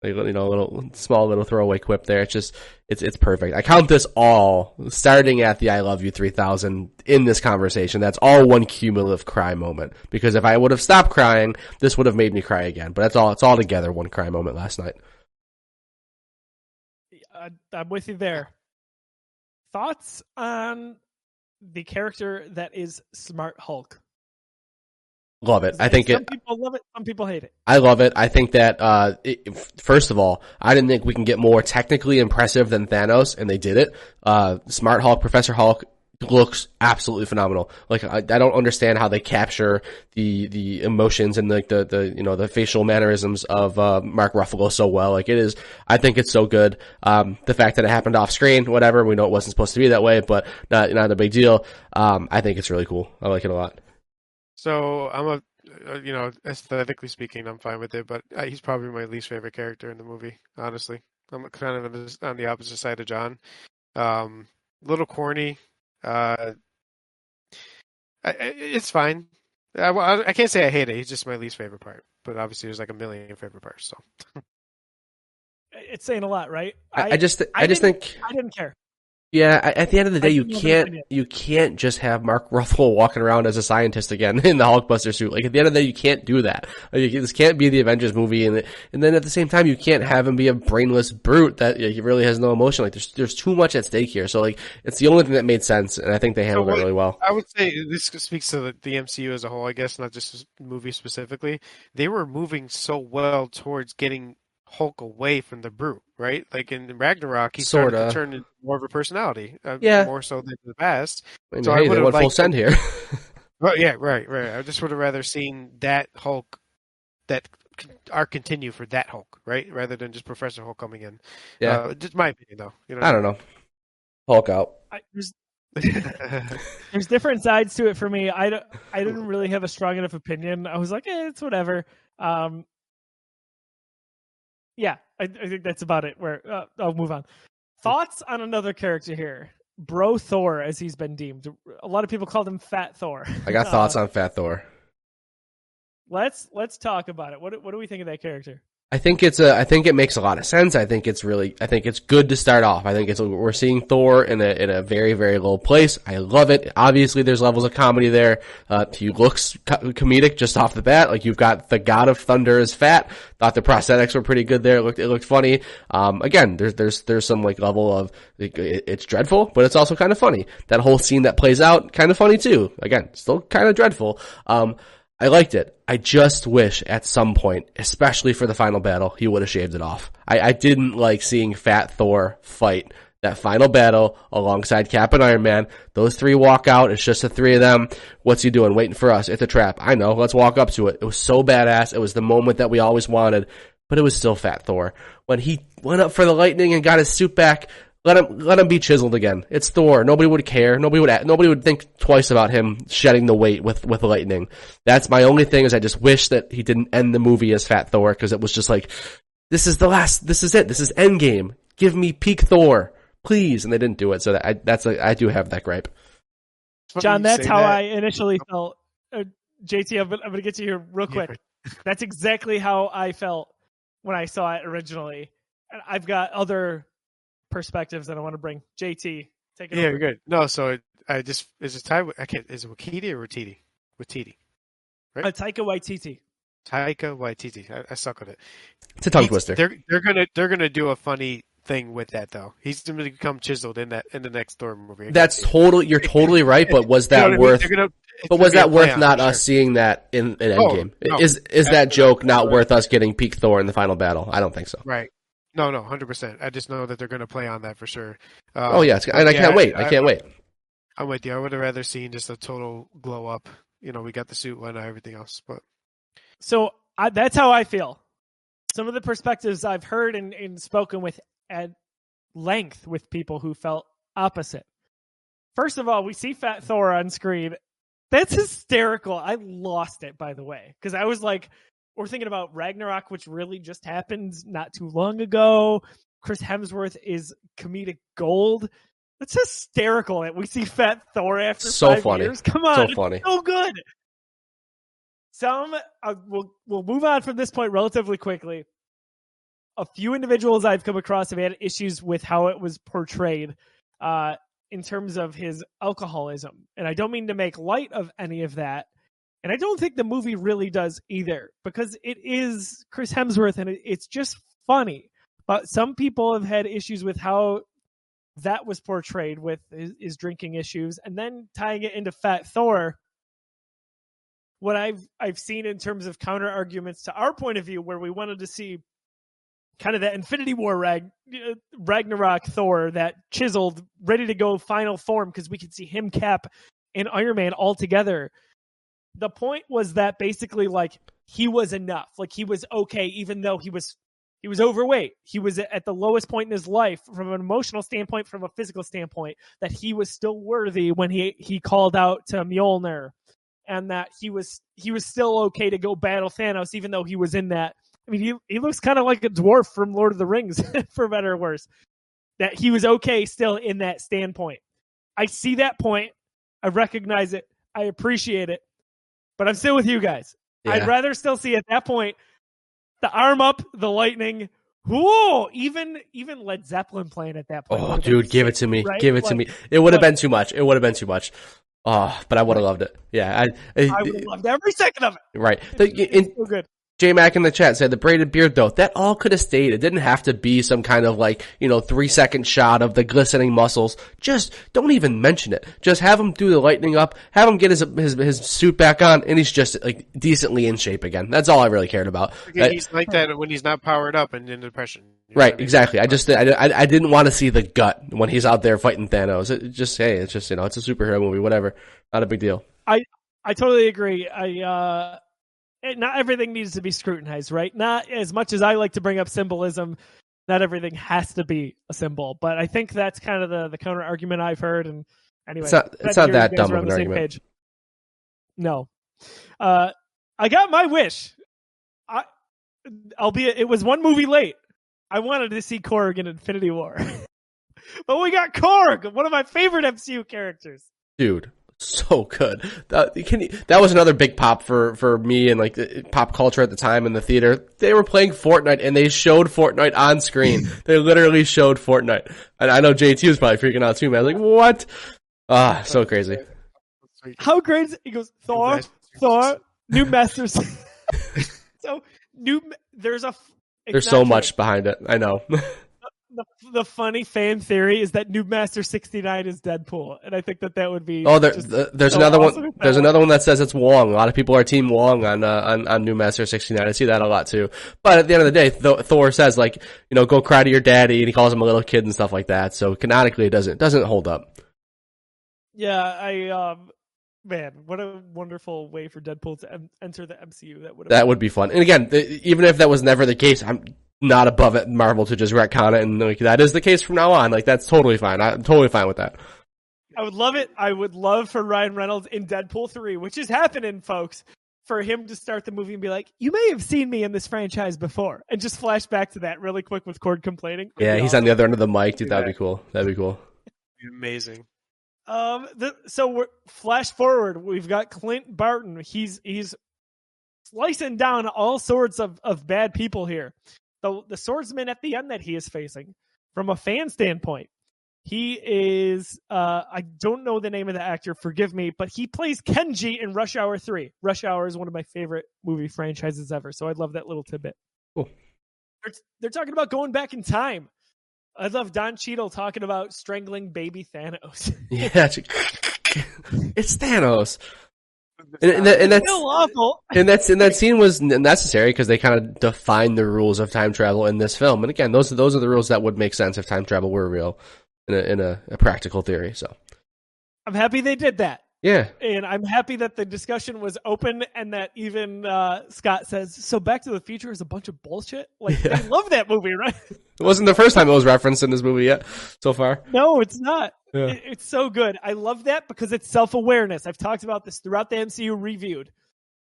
Speaker 2: Like you know, a little small little throwaway quip there. It's just it's it's perfect. I count this all starting at the I love you three thousand in this conversation. That's all one cumulative cry moment. Because if I would have stopped crying, this would have made me cry again. But that's all. It's all together one cry moment last night.
Speaker 1: I, I'm with you there. Thoughts on the character that is Smart Hulk?
Speaker 2: Love it. I think it
Speaker 1: some
Speaker 2: it.
Speaker 1: people love it, some people hate it.
Speaker 2: I love it. I think that, uh, it, first of all, I didn't think we can get more technically impressive than Thanos, and they did it. Uh, Smart Hulk, Professor Hulk looks absolutely phenomenal. Like, I, I don't understand how they capture the, the emotions and like the, the, you know, the facial mannerisms of, uh, Mark Ruffalo so well. Like, it is, I think it's so good. Um, the fact that it happened off screen, whatever, we know it wasn't supposed to be that way, but not, not a big deal. Um, I think it's really cool. I like it a lot.
Speaker 3: So I'm a, uh, you know, aesthetically speaking, I'm fine with it, but uh, he's probably my least favorite character in the movie. Honestly, I'm kind of on the, opposite side of John. Um, little corny. Uh, I, I- it's fine. I, I can't say I hate it. He's just my least favorite part. But obviously, there's like a million favorite parts. So
Speaker 1: It's saying a lot, right?
Speaker 2: I, I just,
Speaker 1: I
Speaker 2: I just think,
Speaker 1: I didn't care.
Speaker 2: Yeah, at the end of the day, you
Speaker 1: didn't have an
Speaker 2: can't you can't just have Mark Ruffalo walking around as a scientist again in the Hulkbuster suit. Like at the end of the day, you can't do that. Like, this can't be the Avengers movie, and and then at the same time, you can't have him be a brainless brute that know, he really has no emotion. Like there's there's too much at stake here. So like it's the only thing that made sense, and I think they handled
Speaker 3: what-
Speaker 2: it really well.
Speaker 3: I would say this speaks to the, the MCU as a whole, I guess, not just movie specifically. They were moving so well towards getting Hulk away from the brute, right? Like in Ragnarok, he started
Speaker 2: Sorta.
Speaker 3: to turn into more of a personality, uh,
Speaker 2: Yeah.
Speaker 3: more so than the past.
Speaker 2: I mean,
Speaker 3: So I
Speaker 2: hey, they
Speaker 3: would've
Speaker 2: went full send here.
Speaker 3: Well, yeah, right, right. I just would have rather seen that Hulk, that c- arc continue for that Hulk, right, rather than just Professor Hulk coming in.
Speaker 2: yeah,
Speaker 3: uh, just my opinion, though. You know,
Speaker 2: I don't know. Hulk out.
Speaker 1: I, there's there's different sides to it for me. I, don't- I didn't really have a strong enough opinion. I was like, eh, it's whatever. Um, yeah, I, I think that's about it. Where uh, I'll move on. Thoughts on another character here, Bro Thor, as he's been deemed. A lot of people called him Fat Thor.
Speaker 2: I got
Speaker 1: Uh,
Speaker 2: thoughts on Fat Thor.
Speaker 1: Let's let's talk about it. What what do we think of that character?
Speaker 2: I think it's a. I think it makes a lot of sense. I think it's really. I think it's good to start off. I think it's. We're seeing Thor in a in a very very low place. I love it. Obviously, there's levels of comedy there. Uh, he looks co- comedic just off the bat. Like you've got the God of Thunder is fat. Thought the prosthetics were pretty good there. It looked it looked funny. Um, again, there's there's there's some like level of it, it's dreadful, but it's also kind of funny. That whole scene that plays out kind of funny too. Again, still kind of dreadful. Um, I liked it. I just wish at some point, especially for the final battle, he would have shaved it off. I, I didn't like seeing Fat Thor fight that final battle alongside Cap and Iron Man. Those three walk out. It's just the three of them. What's he doing? Waiting for us. It's a trap. I know. Let's walk up to it. It was so badass. It was the moment that we always wanted, but it was still Fat Thor. When he went up for the lightning and got his suit back, let him let him be chiseled again. It's Thor. Nobody would care. Nobody would nobody would think twice about him shedding the weight with with lightning. That's my only thing. Is I just wish that he didn't end the movie as Fat Thor because it was just like, this is the last. This is it. This is Endgame. Give me peak Thor, please. And they didn't do it. So that, I that's a, I do have that gripe.
Speaker 1: John, that's how
Speaker 3: that.
Speaker 1: I initially felt. Uh, JT, I'm, gonna- I'm going to get you here real
Speaker 3: Yeah,
Speaker 1: quick. That's exactly how I felt when I saw it originally. And I've got other perspectives that I want to bring. JT, take it
Speaker 3: Yeah,
Speaker 1: over.
Speaker 3: good. No, so it, I just is it Ty? I can't. Is it Wakiti or Watiti? Watiti.
Speaker 1: Uh, Taika Waititi.
Speaker 3: Taika Waititi. I, I suck at it.
Speaker 2: It's a tongue twister.
Speaker 3: They're they're gonna they're gonna do a funny thing with that though. He's gonna become chiseled in that in the next Thor movie.
Speaker 2: That's
Speaker 3: guarantee
Speaker 2: totally. You're totally right. But was
Speaker 3: it. You know
Speaker 2: that
Speaker 3: I mean?
Speaker 2: worth?
Speaker 3: Gonna- it's
Speaker 2: But was that
Speaker 3: be a play
Speaker 2: worth
Speaker 3: on
Speaker 2: not
Speaker 3: it,
Speaker 2: us seeing that in, in
Speaker 3: Oh,
Speaker 2: Endgame?
Speaker 3: no.
Speaker 2: is is that joke not worth us getting peak Thor in the final battle? I don't think so.
Speaker 3: Right. No, no, hundred percent. I just know that they're gonna play on that for sure. Uh,
Speaker 2: Oh yeah, it's, and I
Speaker 3: yeah,
Speaker 2: can't wait. I can't wait.
Speaker 3: I'm with you. I would have rather seen just a total glow up. You know, we got the suit and everything else, but
Speaker 1: So I, that's how I feel. Some of the perspectives I've heard and, and spoken with at length with people who felt opposite. First of all, we see Fat Thor on screen. That's hysterical. I lost it, by the way, because I was like, we're thinking about Ragnarok, which really just happened not too long ago. Chris Hemsworth is comedic gold. That's hysterical that we see Fat Thor after
Speaker 2: So
Speaker 1: five
Speaker 2: funny.
Speaker 1: years. Come on,
Speaker 2: So funny.
Speaker 1: so good. Some uh, we'll we'll move on from this point relatively quickly. A few individuals I've come across have had issues with how it was portrayed uh, in terms of his alcoholism, and I don't mean to make light of any of that. And I don't think the movie really does either, because it is Chris Hemsworth, and it's just funny. But some people have had issues with how that was portrayed with his, his drinking issues, and then tying it into Fat Thor what I've I've seen in terms of counter arguments to our point of view, where we wanted to see kind of that Infinity War Rag, Ragnarok Thor, that chiseled, ready to go final form, because we could see him, Cap, and Iron Man all together. The point was that basically, like he was enough, like he was okay, even though he was he was overweight. He was at the lowest point in his life from an emotional standpoint, from a physical standpoint, that he was still worthy when he he called out to Mjolnir and that he was he was still okay to go battle Thanos, even though he was in that. I mean, he he looks kind of like a dwarf from Lord of the Rings, for better or worse. That he was okay still in that standpoint. I see that point. I recognize it. I appreciate it. But I'm still with you guys.
Speaker 2: Yeah.
Speaker 1: I'd rather still see at that point the arm up, the lightning. Whoa! Even even Led Zeppelin playing at that point.
Speaker 2: Oh, dude, give it to me.
Speaker 1: right?
Speaker 2: Give it to me. It would have been too much. It would have been too much. Oh, but I would have loved it. Yeah, I, I,
Speaker 1: I would have loved every second of it.
Speaker 2: right. In,
Speaker 1: It's so good.
Speaker 2: J Mac in the chat said the braided beard though, that all could have stayed. It didn't have to be some kind of like, you know, three second shot of the glistening muscles. Just don't even mention it. Just have him do the lightning up, have him get his, his, his suit back on, and he's just like decently in shape again. That's all I really cared about.
Speaker 3: again,
Speaker 2: Uh,
Speaker 3: he's like that when he's not powered up and in depression. You know what I
Speaker 2: Right,
Speaker 3: mean?
Speaker 2: exactly. I just, I, I, I didn't want to see the gut when he's out there fighting Thanos. It just, hey, it's just, you know, it's a superhero movie, whatever. Not a big deal.
Speaker 1: I I totally agree. I uh it- not everything needs to be scrutinized, right? Not as much as I like to bring up symbolism, not everything has to be a symbol. But I think that's kind of the the counter argument I've heard. And anyway,
Speaker 2: It's not- it's not that dumb of an argument.
Speaker 1: Page. No, uh, I got my wish. I, albeit it was one movie late. I wanted to see Korg in Infinity War, but we got Korg, one of my favorite MCU characters.
Speaker 2: Dude, so good. That, can you, that was another big pop for, for me and like pop culture at the time in the theater. They were playing Fortnite and they showed Fortnite on screen. they literally showed Fortnite. And I know JT was probably freaking out too, man. Like, what? Ah, so crazy.
Speaker 1: How great is it? He goes, Thor,
Speaker 3: Masters.
Speaker 1: Thor, new masters. so new, there's a. it's
Speaker 2: There's so much behind it. I know.
Speaker 1: The, the funny fan theory is that Noob Master 69 is Deadpool, and I think that that would be.
Speaker 2: Oh, there,
Speaker 1: just
Speaker 2: th- there's
Speaker 1: so
Speaker 2: another
Speaker 1: awesome
Speaker 2: one. There's another one that says it's Wong. A lot of people are Team Wong on uh, on on Noob Master 69. I see that a lot too. But at the end of the day, Th- Thor says like, you know, go cry to your daddy, and he calls him a little kid and stuff like that. So canonically, it doesn't doesn't hold up.
Speaker 1: Yeah, I um, man, what a wonderful way for Deadpool to em- enter the MCU. That would
Speaker 2: That would be fun. And again, th- even if that was never the case, I'm not above it Marvel to just retcon it and like that is the case from now on. Like that's totally fine. I'm totally fine with that.
Speaker 1: I would love it. I would love for Ryan Reynolds in Deadpool 3, which is happening, folks, for him to start the movie and be like, you may have seen me in this franchise before, and just flash back to that really quick with Korg complaining. Would
Speaker 2: Yeah, he's
Speaker 1: awesome.
Speaker 2: on the other end of the mic, dude. That'd be cool. That'd be cool.
Speaker 3: Amazing.
Speaker 1: Um, the, so we're flash forward. We've got Clint Barton. He's he's slicing down all sorts of, of bad people here. The the swordsman at the end that he is facing, from a fan standpoint, he is uh I don't know the name of the actor. Forgive me, but he plays Kenji in Rush Hour Three. Rush Hour is one of my favorite movie franchises ever. So I love that little tidbit.
Speaker 2: Cool.
Speaker 1: They're, they're talking about going back in time. I love Don Cheadle talking about strangling baby Thanos.
Speaker 2: Yeah, it's Thanos. And, and, that- and that's
Speaker 1: Still awful.
Speaker 2: and that's and that scene was necessary because they kind of defined the rules of time travel in this film. And again, those those are the rules that would make sense if time travel were real in a in a, a practical theory. So
Speaker 1: I'm happy they did that.
Speaker 2: yeah,
Speaker 1: And I'm happy that the discussion was open and that even uh, Scott says, so Back to the Future is a bunch of bullshit? Like,
Speaker 2: Yeah.
Speaker 1: they love that movie, right?
Speaker 2: it wasn't the first time it was referenced in this movie yet so far.
Speaker 1: no, it's not.
Speaker 2: Yeah.
Speaker 1: It- it's so good. I love that because it's self awareness. I've talked about this throughout the MCU reviewed.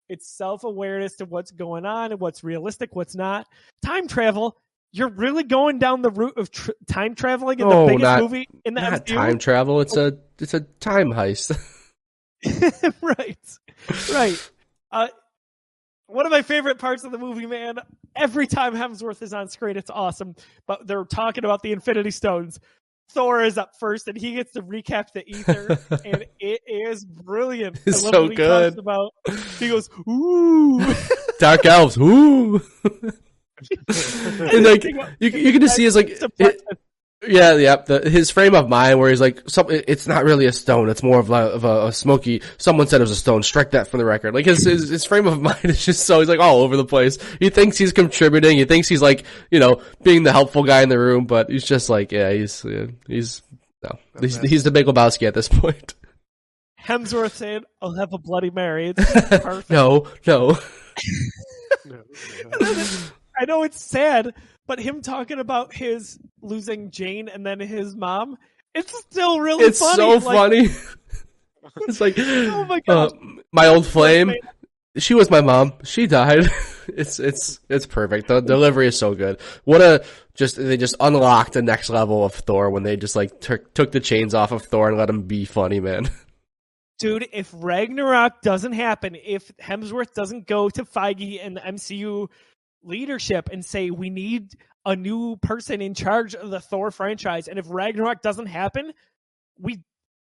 Speaker 1: It's self awareness to what's going on and what's realistic, what's not. Time travel. You're really going down the route of tr- time traveling in
Speaker 2: No,
Speaker 1: the biggest
Speaker 2: not-
Speaker 1: movie in the
Speaker 2: Not
Speaker 1: MCU.
Speaker 2: time travel. It's a it's a time heist.
Speaker 1: right, right. Uh, one of my favorite parts of the movie, man. Every time Hemsworth is on screen, it's awesome. But they're talking about the Infinity Stones. Thor is up first, and he gets to recap the ether, and it is brilliant.
Speaker 2: It's
Speaker 1: I love
Speaker 2: so
Speaker 1: he
Speaker 2: good.
Speaker 1: Talks about he goes, "Ooh."
Speaker 2: Dark elves. Ooh. and like you, you can just see his like it- yeah yeah the, his frame of mind where he's like some it's not really a stone it's more of a, of a, a smoky someone said it was a stone strike that from the record. Like his, his his frame of mind is just so he's like all over the place. He thinks he's contributing he thinks he's like you know being the helpful guy in the room but he's just like yeah he's yeah, he's no he's, he's the big Lebowski at this point.
Speaker 1: Hemsworth saying, "I'll have a Bloody Mary." It's perfect.
Speaker 2: no no.
Speaker 3: No,
Speaker 1: I know it's sad, but him talking about his losing Jane and then his mom, it's still really
Speaker 2: it's
Speaker 1: funny.
Speaker 2: so
Speaker 1: Like,
Speaker 2: funny it's like
Speaker 1: Oh my
Speaker 2: uh,
Speaker 1: god.
Speaker 2: my old flame she was my mom. She died. it's it's it's perfect. The delivery is so good. What a just they just unlocked the next level of Thor when they just like took took the chains off of Thor and let him be funny, man.
Speaker 1: Dude, if Ragnarok doesn't happen, if Hemsworth doesn't go to Feige and the MCU leadership and say we need a new person in charge of the Thor franchise, and if Ragnarok doesn't happen, we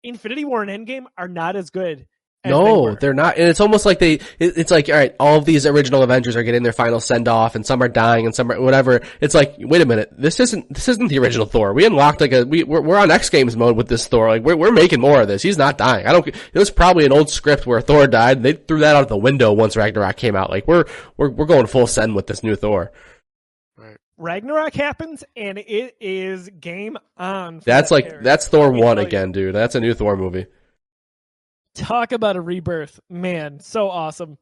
Speaker 1: Infinity War and Endgame are not as good. As they
Speaker 2: No, they're not. And it's almost like they, it, it's like, all right, all of these original Avengers are getting their final send off and some are dying and some are whatever. It's like, wait a minute, this isn't, this isn't the original Thor. We unlocked like a, we, we're, we're on X Games mode with this Thor. Like, we're, we're making more of this. He's not dying. I don't, it was probably an old script where Thor died. And they threw that out the window once Ragnarok came out. Like, we're, we're, we're going full send with this new Thor. Right.
Speaker 1: Ragnarok happens and it is game on.
Speaker 2: That's
Speaker 1: that
Speaker 2: like,
Speaker 1: character.
Speaker 2: that's Thor
Speaker 1: me
Speaker 2: 1
Speaker 1: tell you.
Speaker 2: again, dude. That's a new Thor movie.
Speaker 1: Talk about a rebirth. Man so awesome.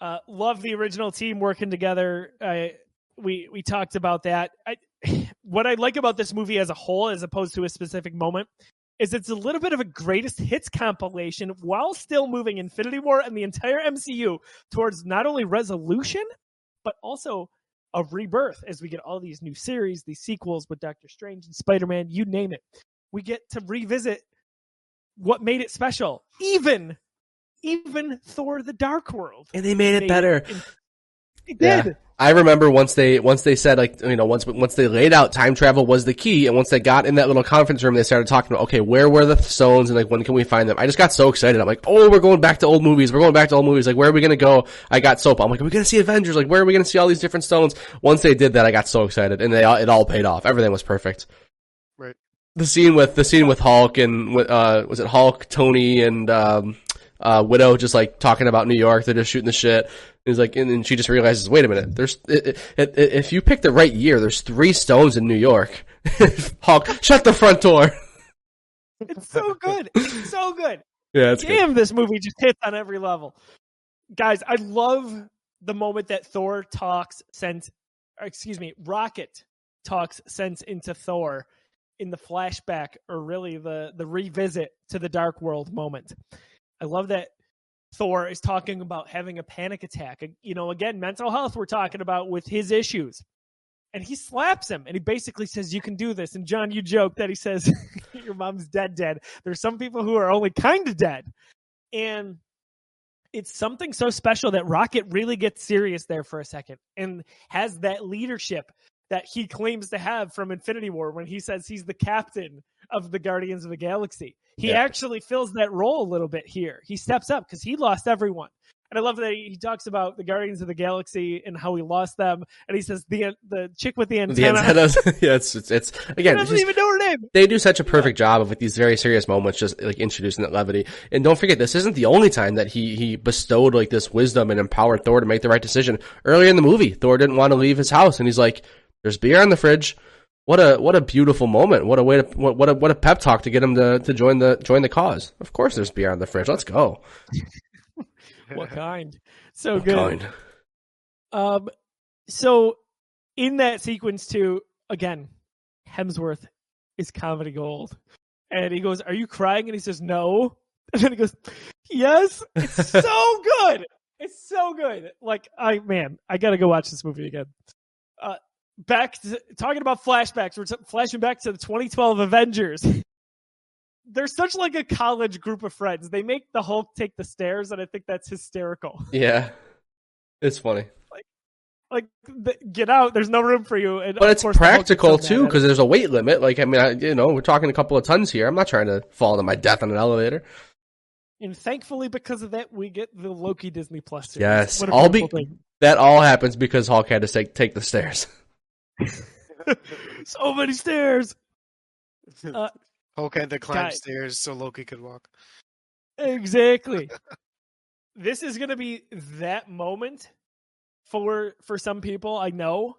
Speaker 1: Uh love the original team working together. I we we talked about that. I what i like about this movie as a whole as opposed to a specific moment is it's a little bit of a greatest hits compilation while still moving infinity war and the entire mcu towards not only resolution but also a rebirth as we get all these new series these sequels with doctor strange and spider-man you name it. We get to revisit what made it special. Even, even Thor: The Dark World.
Speaker 2: And they made it better.
Speaker 1: in- It
Speaker 2: Yeah.
Speaker 1: did.
Speaker 2: I remember once they once they said like you know once once they laid out time travel was the key, and once they got in that little conference room, they started talking about okay, where were the stones and like when can we find them? I just got so excited. I'm like, oh, we're going back to old movies. We're going back to old movies. Like, where are we gonna go? I got so I'm like, are we gonna see Avengers? Like, where are we gonna see all these different stones? Once they did that, I got so excited, and they all, it all paid off. Everything was perfect. The scene with the scene with Hulk and uh was it Hulk, Tony, and um uh Widow just like talking about New York. They're just shooting the shit. He's like, and then she just realizes, wait a minute, there's, it, it, it, if you pick the right year, there's three stones in New York. Hulk, shut the front door.
Speaker 1: It's so good. It's so good.
Speaker 2: Yeah, it's good.
Speaker 1: Damn, this movie just hits on every level. Guys, I love the moment that Thor talks sense, excuse me, Rocket talks sense into Thor in the flashback, or really the the revisit to the Dark World moment. I love that Thor is talking about having a panic attack. You know, again, mental health we're talking about with his issues. And he slaps him and he basically says, You can do this. And John, you joke that he says, Your mom's dead, dead. There's some people who are only kind of dead. And it's something so special that Rocket really gets serious there for a second and has that leadership that he claims to have from Infinity War when he says he's the captain of the Guardians of the Galaxy. He
Speaker 2: Yeah.
Speaker 1: actually fills that role a little bit here. He steps up because he lost everyone. And I love that he he talks about the Guardians of the Galaxy and how he lost them. And he says the the chick with the
Speaker 2: The
Speaker 1: antenna,
Speaker 2: antennas. yeah, it's, it's, it's again, it's
Speaker 1: doesn't
Speaker 2: just-
Speaker 1: even know her name.
Speaker 2: they do such a perfect job of with these very serious moments, just like introducing that levity. And don't forget, this isn't the only time that he he bestowed like this wisdom and empowered Thor to make the right decision. Earlier in the movie, Thor didn't want to leave his house, and he's like, "There's beer in the fridge." What a what a beautiful moment! What a way to what what a what a pep talk to get him to to join the join the cause. Of course, there's beer in the fridge. Let's go.
Speaker 1: What kind? So good.
Speaker 2: Kind.
Speaker 1: Um, so in that sequence too, again, Hemsworth is comedy gold, and he goes, "Are you crying?" And he says, "No," and then he goes, "Yes." It's so good. It's so good. Like I man, I gotta go watch this movie again. Uh, back to, talking about flashbacks. We're t- flashing back to the 2012 Avengers. They're such like a college group of friends. They make the Hulk take the stairs, and I think that's hysterical.
Speaker 2: Yeah, it's funny,
Speaker 1: like th- get out there's no room for you and
Speaker 2: but it's
Speaker 1: course the Hulk gets
Speaker 2: practical too because there's a weight limit. Like I mean, I, you know, we're talking a couple of tons here. I'm not trying to fall to my death on an elevator.
Speaker 1: and thankfully because of that we get the loki disney plus series.
Speaker 2: Yes,
Speaker 1: What a
Speaker 2: I'll be-
Speaker 1: thing.
Speaker 2: That all happens because Hulk had to take take the stairs.
Speaker 1: so many stairs Uh,
Speaker 3: Hulk had to climb
Speaker 1: guys.
Speaker 3: stairs so Loki could walk.
Speaker 1: exactly this is going to be that moment for for some people i know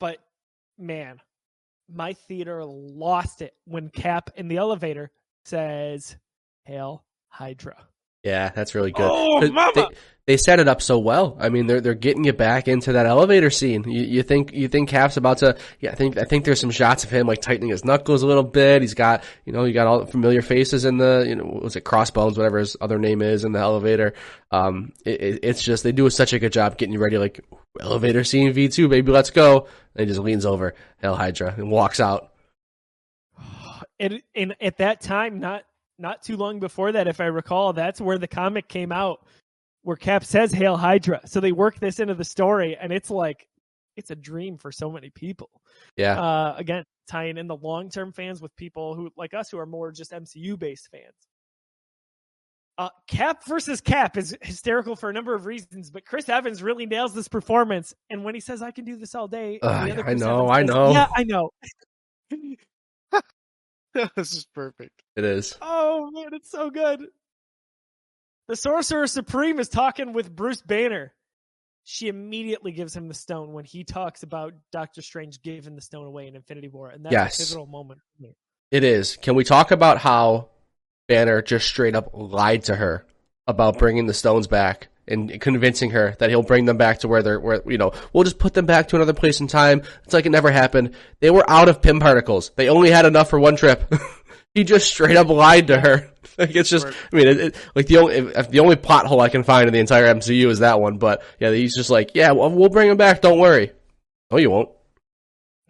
Speaker 1: but man my theater lost it when cap in the elevator says hail hydra
Speaker 2: Yeah, that's really good.
Speaker 1: Oh, mama!
Speaker 2: They, they set it up so well. I mean, they're they're getting you back into that elevator scene. You, you think you think Cap's about to? Yeah, I think I think there's some shots of him like tightening his knuckles a little bit. He's got you know you got all the familiar faces in the you know was it Crossbones whatever his other name is in the elevator. Um, it, it, it's just they do such a good job getting you ready. Like elevator scene V two baby, let's go. And he just leans over Hail Hydra and walks out.
Speaker 1: and, and at that time, not not too long before that, if I recall, that's where the comic came out, where Cap says "Hail Hydra." So they work this into the story, and it's like it's a dream for so many people.
Speaker 2: Yeah,
Speaker 1: Uh, again, tying in the long term fans with people who like us who are more just MCU based fans. Uh, Cap versus Cap is hysterical for a number of reasons, but Chris Evans really nails this performance. And when he says, "I can do this all day," and
Speaker 2: Ugh,
Speaker 1: the other
Speaker 2: I know,
Speaker 1: Evans
Speaker 2: I know.
Speaker 1: Yeah, I know.
Speaker 3: this is perfect.
Speaker 2: it is.
Speaker 1: Oh man, it's so good. The Sorcerer Supreme is talking with Bruce Banner. She immediately gives him the stone when he talks about Doctor Strange giving the stone away in Infinity War, and that's
Speaker 2: Yes.
Speaker 1: a pivotal moment.
Speaker 2: It is. Can we talk about how Banner just straight up lied to her about bringing the stones back and convincing her that he'll bring them back to where they're, where, you know, we'll just put them back to another place in time. It's like it never happened. They were out of Pym particles. They only had enough for one trip. he just straight up lied to her. Like it's just, I mean, it, it, like the only, the only plot hole I can find in the entire MCU is that one. But yeah, he's just like, yeah, well, we'll bring them back. Don't worry. No, you won't.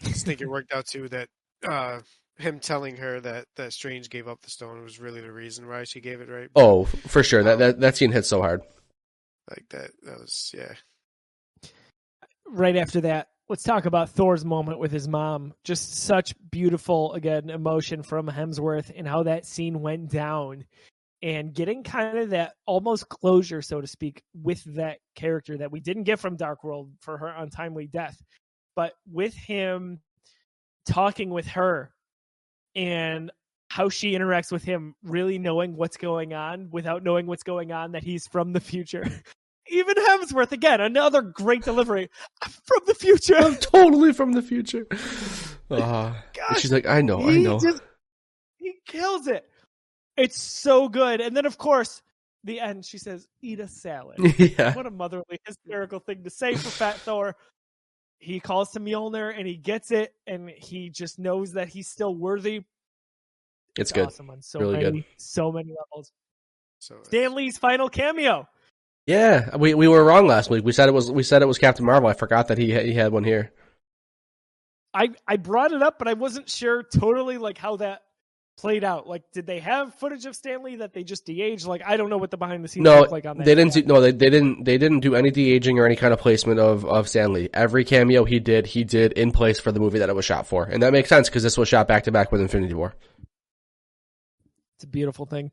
Speaker 3: I think it worked out too that uh, him telling her that that Strange gave up the stone was really the reason why she gave it, right?
Speaker 2: Oh, for sure. That, that, um, that scene hit so hard.
Speaker 3: Like that. That was yeah.
Speaker 1: right after that, let's talk about Thor's moment with his mom. Just such beautiful, again, emotion from Hemsworth and how that scene went down and getting kind of that almost closure, so to speak, with that character that we didn't get from Dark World for her untimely death. But with him talking with her and how she interacts with him, really knowing what's going on without knowing what's going on, that he's from the future. Even Hemsworth, again, another great delivery from the future.
Speaker 2: I'm totally from the future. Uh,
Speaker 1: Gosh,
Speaker 2: she's like, I know, I know.
Speaker 1: just- he kills it. It's so good. And then, of course, the end, she says, eat a salad.
Speaker 2: yeah.
Speaker 1: what a motherly, hysterical thing to say for Fat Thor. He calls to Mjolnir and he gets it, and he just knows that he's still worthy.
Speaker 2: It's good.
Speaker 1: Awesome on so
Speaker 2: Really
Speaker 1: many,
Speaker 2: good.
Speaker 1: so many levels.
Speaker 3: So
Speaker 1: Stan Lee's final cameo.
Speaker 2: Yeah, we we were wrong last week. We said it was we said it was Captain Marvel. I forgot that he he had one here.
Speaker 1: I I brought it up, but I wasn't sure totally like how that played out. Like, did they have footage of Stan Lee that they just de-aged? Like, I don't know what the behind the scenes
Speaker 2: No,
Speaker 1: look like on that.
Speaker 2: they didn't. Do, no, they, they didn't. They didn't do any de aging or any kind of placement of of Stan Lee. Every cameo he did, he did in place for the movie that it was shot for, and that makes sense because this was shot back to back with Infinity War.
Speaker 1: It's a beautiful thing.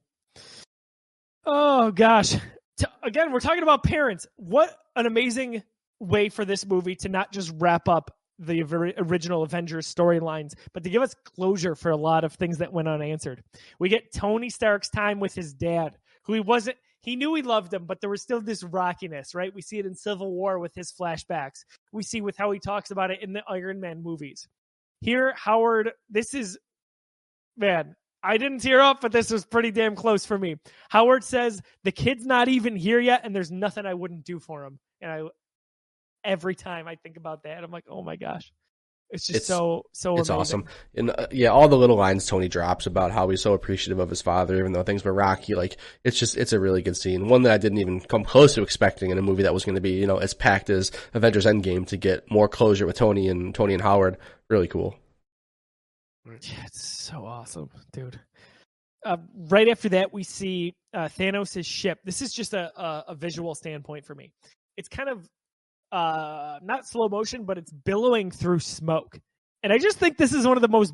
Speaker 1: Oh gosh. T- Again, we're talking about parents. What an amazing way for this movie to not just wrap up the original Avengers storylines, but to give us closure for a lot of things that went unanswered. We get Tony Stark's time with his dad, who he wasn't he knew he loved him, but there was still this rockiness, right? We see it in Civil War with his flashbacks. We see with how he talks about it in the Iron Man movies. Here, Howard, this is man, I didn't tear up, but this was pretty damn close for me. Howard says the kid's not even here yet, and there's nothing I wouldn't do for him. And I, every time I think about that, I'm like, oh my gosh, it's just
Speaker 2: It's-
Speaker 1: so so.
Speaker 2: It's
Speaker 1: amazing.
Speaker 2: awesome, and uh, yeah, all the little lines Tony drops about how he's so appreciative of his father, even though things were rocky. Like it's just it's a really good scene, one that I didn't even come close to expecting in a movie that was going to be you know as packed as Avengers Endgame to get more closure with Tony and Tony and Howard. Really cool.
Speaker 1: Yeah, it's so awesome, dude. Uh, right after that, we see uh, Thanos' ship. This is just a, a, a visual standpoint for me. It's kind of uh, not slow motion, but it's billowing through smoke. And I just think this is one of the most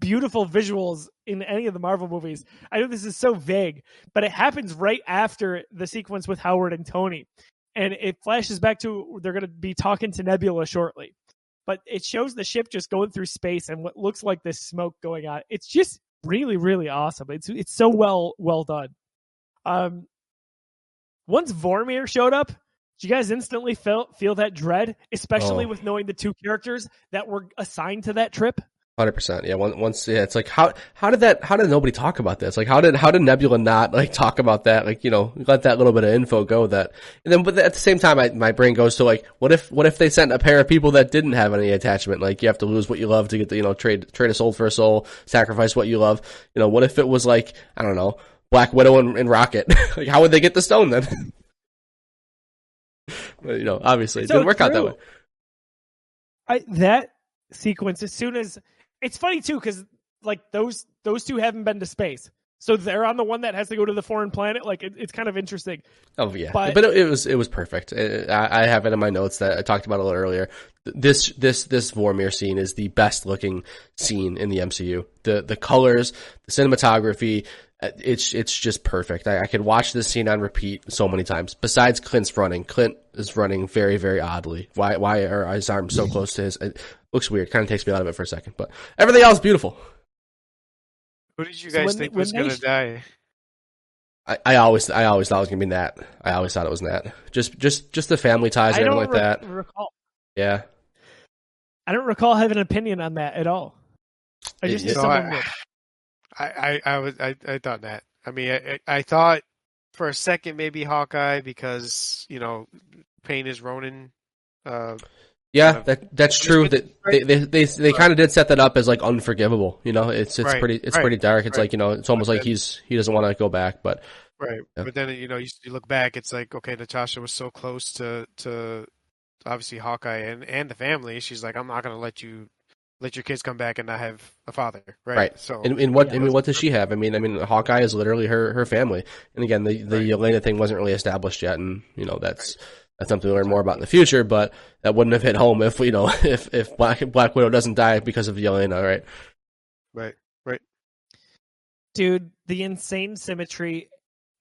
Speaker 1: beautiful visuals in any of the Marvel movies. I know this is so vague, but it happens right after the sequence with Howard and Tony. And it flashes back to they're going to be talking to Nebula shortly but it shows the ship just going through space and what looks like this smoke going on. It's just really, really awesome. It's it's so well well done. Um, once Vormir showed up, did you guys instantly feel feel that dread, especially
Speaker 2: Oh.
Speaker 1: with knowing the two characters that were assigned to that trip?
Speaker 2: Hundred percent. Yeah. Once, once, yeah. It's like how how did that? How did nobody talk about this? Like how did how did Nebula not like talk about that? Like you know, let that little bit of info go. That and then, but at the same time, I, my brain goes to like, what if what if they sent a pair of people that didn't have any attachment? Like you have to lose what you love to get the you know trade trade a soul for a soul, sacrifice what you love. You know, what if it was like I don't know, Black Widow and, and Rocket? like how would they get the stone then? but, you know, obviously it
Speaker 1: So
Speaker 2: didn't work out that way.
Speaker 1: I that sequence as soon as it's funny too because like those those two haven't been to space, so they're on the one that has to go to the foreign planet. Like it, it's kind of interesting.
Speaker 2: Oh yeah,
Speaker 1: But-
Speaker 2: but, it, it was it was perfect. I, I have it in my notes that I talked about a little earlier. This this this Vormir scene is the best looking scene in the MCU. The the colors, the cinematography, Uh, it's it's just perfect. I, I could watch this scene on repeat so many times. Besides Clint's running, Clint is running very very oddly. Why why are his arms so close to his? It looks weird. Kind of takes me out of it for a second, but everything else beautiful.
Speaker 3: Who did you
Speaker 1: So
Speaker 3: guys
Speaker 1: when-
Speaker 3: think
Speaker 1: when
Speaker 3: was
Speaker 1: they
Speaker 3: gonna
Speaker 1: sh-
Speaker 3: die?
Speaker 2: I, I always I always thought it was gonna be Nat. I always thought it was Nat. Just just just the family ties
Speaker 1: I
Speaker 2: and
Speaker 1: don't
Speaker 2: everything like
Speaker 1: re-
Speaker 2: that.
Speaker 1: recall.
Speaker 2: Yeah.
Speaker 1: I don't recall having an opinion on that at all. I just knew
Speaker 2: Yeah.
Speaker 3: So
Speaker 1: someone
Speaker 3: I,
Speaker 1: would.
Speaker 3: I, I, I was, I, I thought that. I mean, I, I thought for a second maybe Hawkeye because you know, Payne is Ronin. Uh,
Speaker 2: Yeah,
Speaker 3: Uh,
Speaker 2: that that's true. That they they they, they kind of did set that up as like unforgivable. You know, it's it's
Speaker 3: Right,
Speaker 2: pretty it's
Speaker 3: right,
Speaker 2: pretty dark. It's
Speaker 3: right.
Speaker 2: like you know, it's almost like he's he doesn't want to go back. But
Speaker 3: right.
Speaker 2: Yeah.
Speaker 3: But then you know, you, you look back, it's like okay, Natasha was so close to to obviously Hawkeye and and the family. She's like, I'm not gonna let you let your kids come back and not have a father. Right.
Speaker 2: Right.
Speaker 3: So
Speaker 2: and, and what
Speaker 1: Yeah.
Speaker 2: I mean, what does she have? I mean, I mean, Hawkeye is literally her her family. And again, the the
Speaker 3: Right.
Speaker 2: Yelena thing wasn't really established yet, and you know that's That's something to learn more about in the future, but that wouldn't have hit home if you know if if Black Black Widow doesn't die because of Yelena, right?
Speaker 3: Right. Right.
Speaker 1: dude, the insane symmetry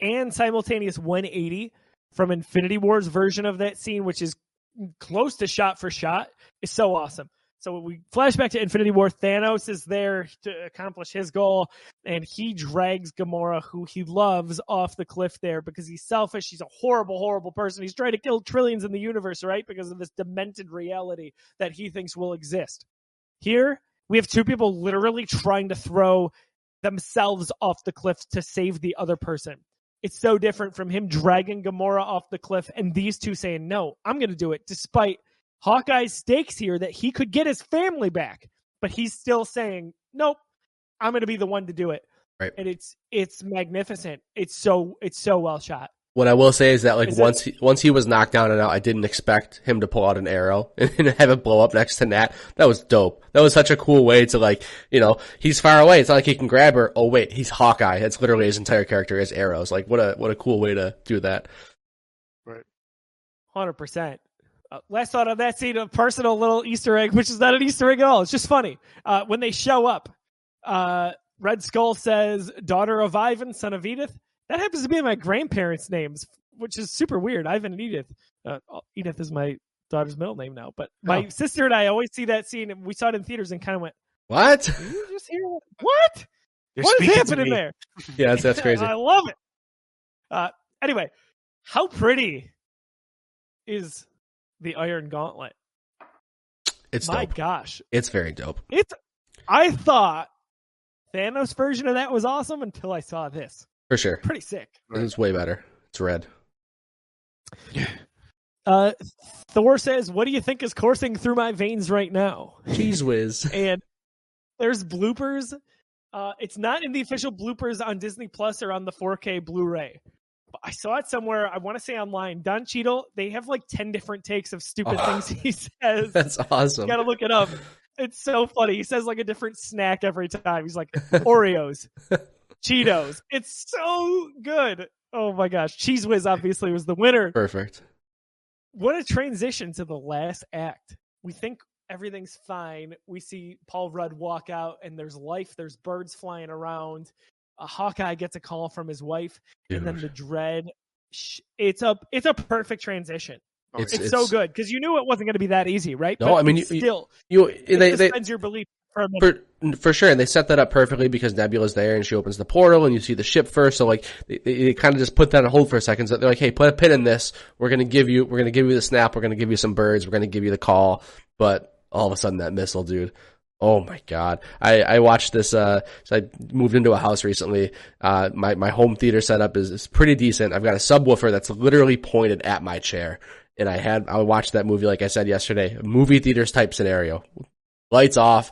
Speaker 1: and simultaneous 180 from Infinity War's version of that scene, which is close to shot for shot, is so awesome. So we flash back to Infinity War. Thanos is there to accomplish his goal, and he drags Gamora, who he loves, off the cliff there because he's selfish. He's a horrible, horrible person. He's trying to kill trillions in the universe, right? Because of this demented reality that he thinks will exist. Here, we have two people literally trying to throw themselves off the cliff to save the other person. It's so different from him dragging Gamora off the cliff and these two saying, No, I'm going to do it, despite Hawkeye's stakes here that he could get his family back. But he's still saying, Nope, I'm going to be the one to do it.
Speaker 2: Right.
Speaker 1: And it's it's magnificent. It's so it's so well shot.
Speaker 2: What I will say is that like
Speaker 1: Is it-
Speaker 2: once he, once he was knocked down and out, I didn't expect him to pull out an arrow and have it blow up next to Nat. That was dope. That was such a cool way to like, you know, he's far away. It's not like he can grab her. Oh wait, he's Hawkeye. That's literally his entire character is arrows. Like what a what a cool way to do that. Right.
Speaker 1: Hundred percent. Uh, last thought on that scene, a personal little Easter egg, which is not an Easter egg at all. It's just funny. Uh, when they show up, uh, Red Skull says, "Daughter of Ivan, son of Edith." That happens to be my grandparents' names, which is super weird. Ivan and Edith. Uh, Edith is my daughter's middle name now, but my
Speaker 2: Oh.
Speaker 1: sister and I always see that scene, and we saw it in theaters and kind of went,
Speaker 2: What?
Speaker 1: "Did you just hear what? What?
Speaker 3: You're
Speaker 1: What is happening there?"
Speaker 2: yeah, that's, that's crazy.
Speaker 1: I love it. Uh, anyway, how pretty is the Iron Gauntlet?
Speaker 2: It's
Speaker 1: My
Speaker 2: dope.
Speaker 1: gosh,
Speaker 2: It's very dope.
Speaker 1: it's. I thought Thanos' version of that was awesome until I saw this.
Speaker 2: For sure.
Speaker 1: Pretty sick.
Speaker 2: It's way better. It's red.
Speaker 1: Uh, Thor says, "What do you think is coursing through my veins right now?"
Speaker 2: Cheez Whiz.
Speaker 1: and there's bloopers. Uh, it's not in the official bloopers on Disney Plus or on the 4K Blu-ray. But I saw it somewhere. I want to say online. Don Cheadle. They have like ten different takes of stupid
Speaker 2: Oh.
Speaker 1: things he says.
Speaker 2: That's awesome.
Speaker 1: You gotta look it up. It's so funny. He says like a different snack every time. He's like Oreos, Cheetos. It's so good. Oh my gosh. Cheez Whiz obviously was the winner.
Speaker 2: Perfect.
Speaker 1: What a transition to the last act. We think everything's fine. We see Paul Rudd walk out and there's life, there's birds flying around. A Hawkeye gets a call from his wife, and then the dread. It's a it's a perfect transition.
Speaker 3: Oh,
Speaker 2: It's-
Speaker 1: It's, so good because you knew it wasn't going to be that easy, right?
Speaker 2: No,
Speaker 1: But
Speaker 2: I mean,
Speaker 1: it's
Speaker 2: you- you-
Speaker 1: still
Speaker 2: You
Speaker 1: it
Speaker 2: they they
Speaker 1: your belief for
Speaker 2: for for sure, and they set that up perfectly because Nebula's there and she opens the portal and you see the ship first. So like they, they, they kind of just put that on hold for a second. So they're like, "Hey, put a pin in this. We're gonna give you we're gonna give you the snap. We're gonna give you some birds. We're gonna give you the call." But all of a sudden, that missile, dude. Oh my god! I, I watched this. Uh, so I moved into a house recently. Uh, my my home theater setup is, is pretty decent. I've got a subwoofer that's literally pointed at my chair, and I had I watched that movie like I said yesterday, movie theaters type scenario. Lights off,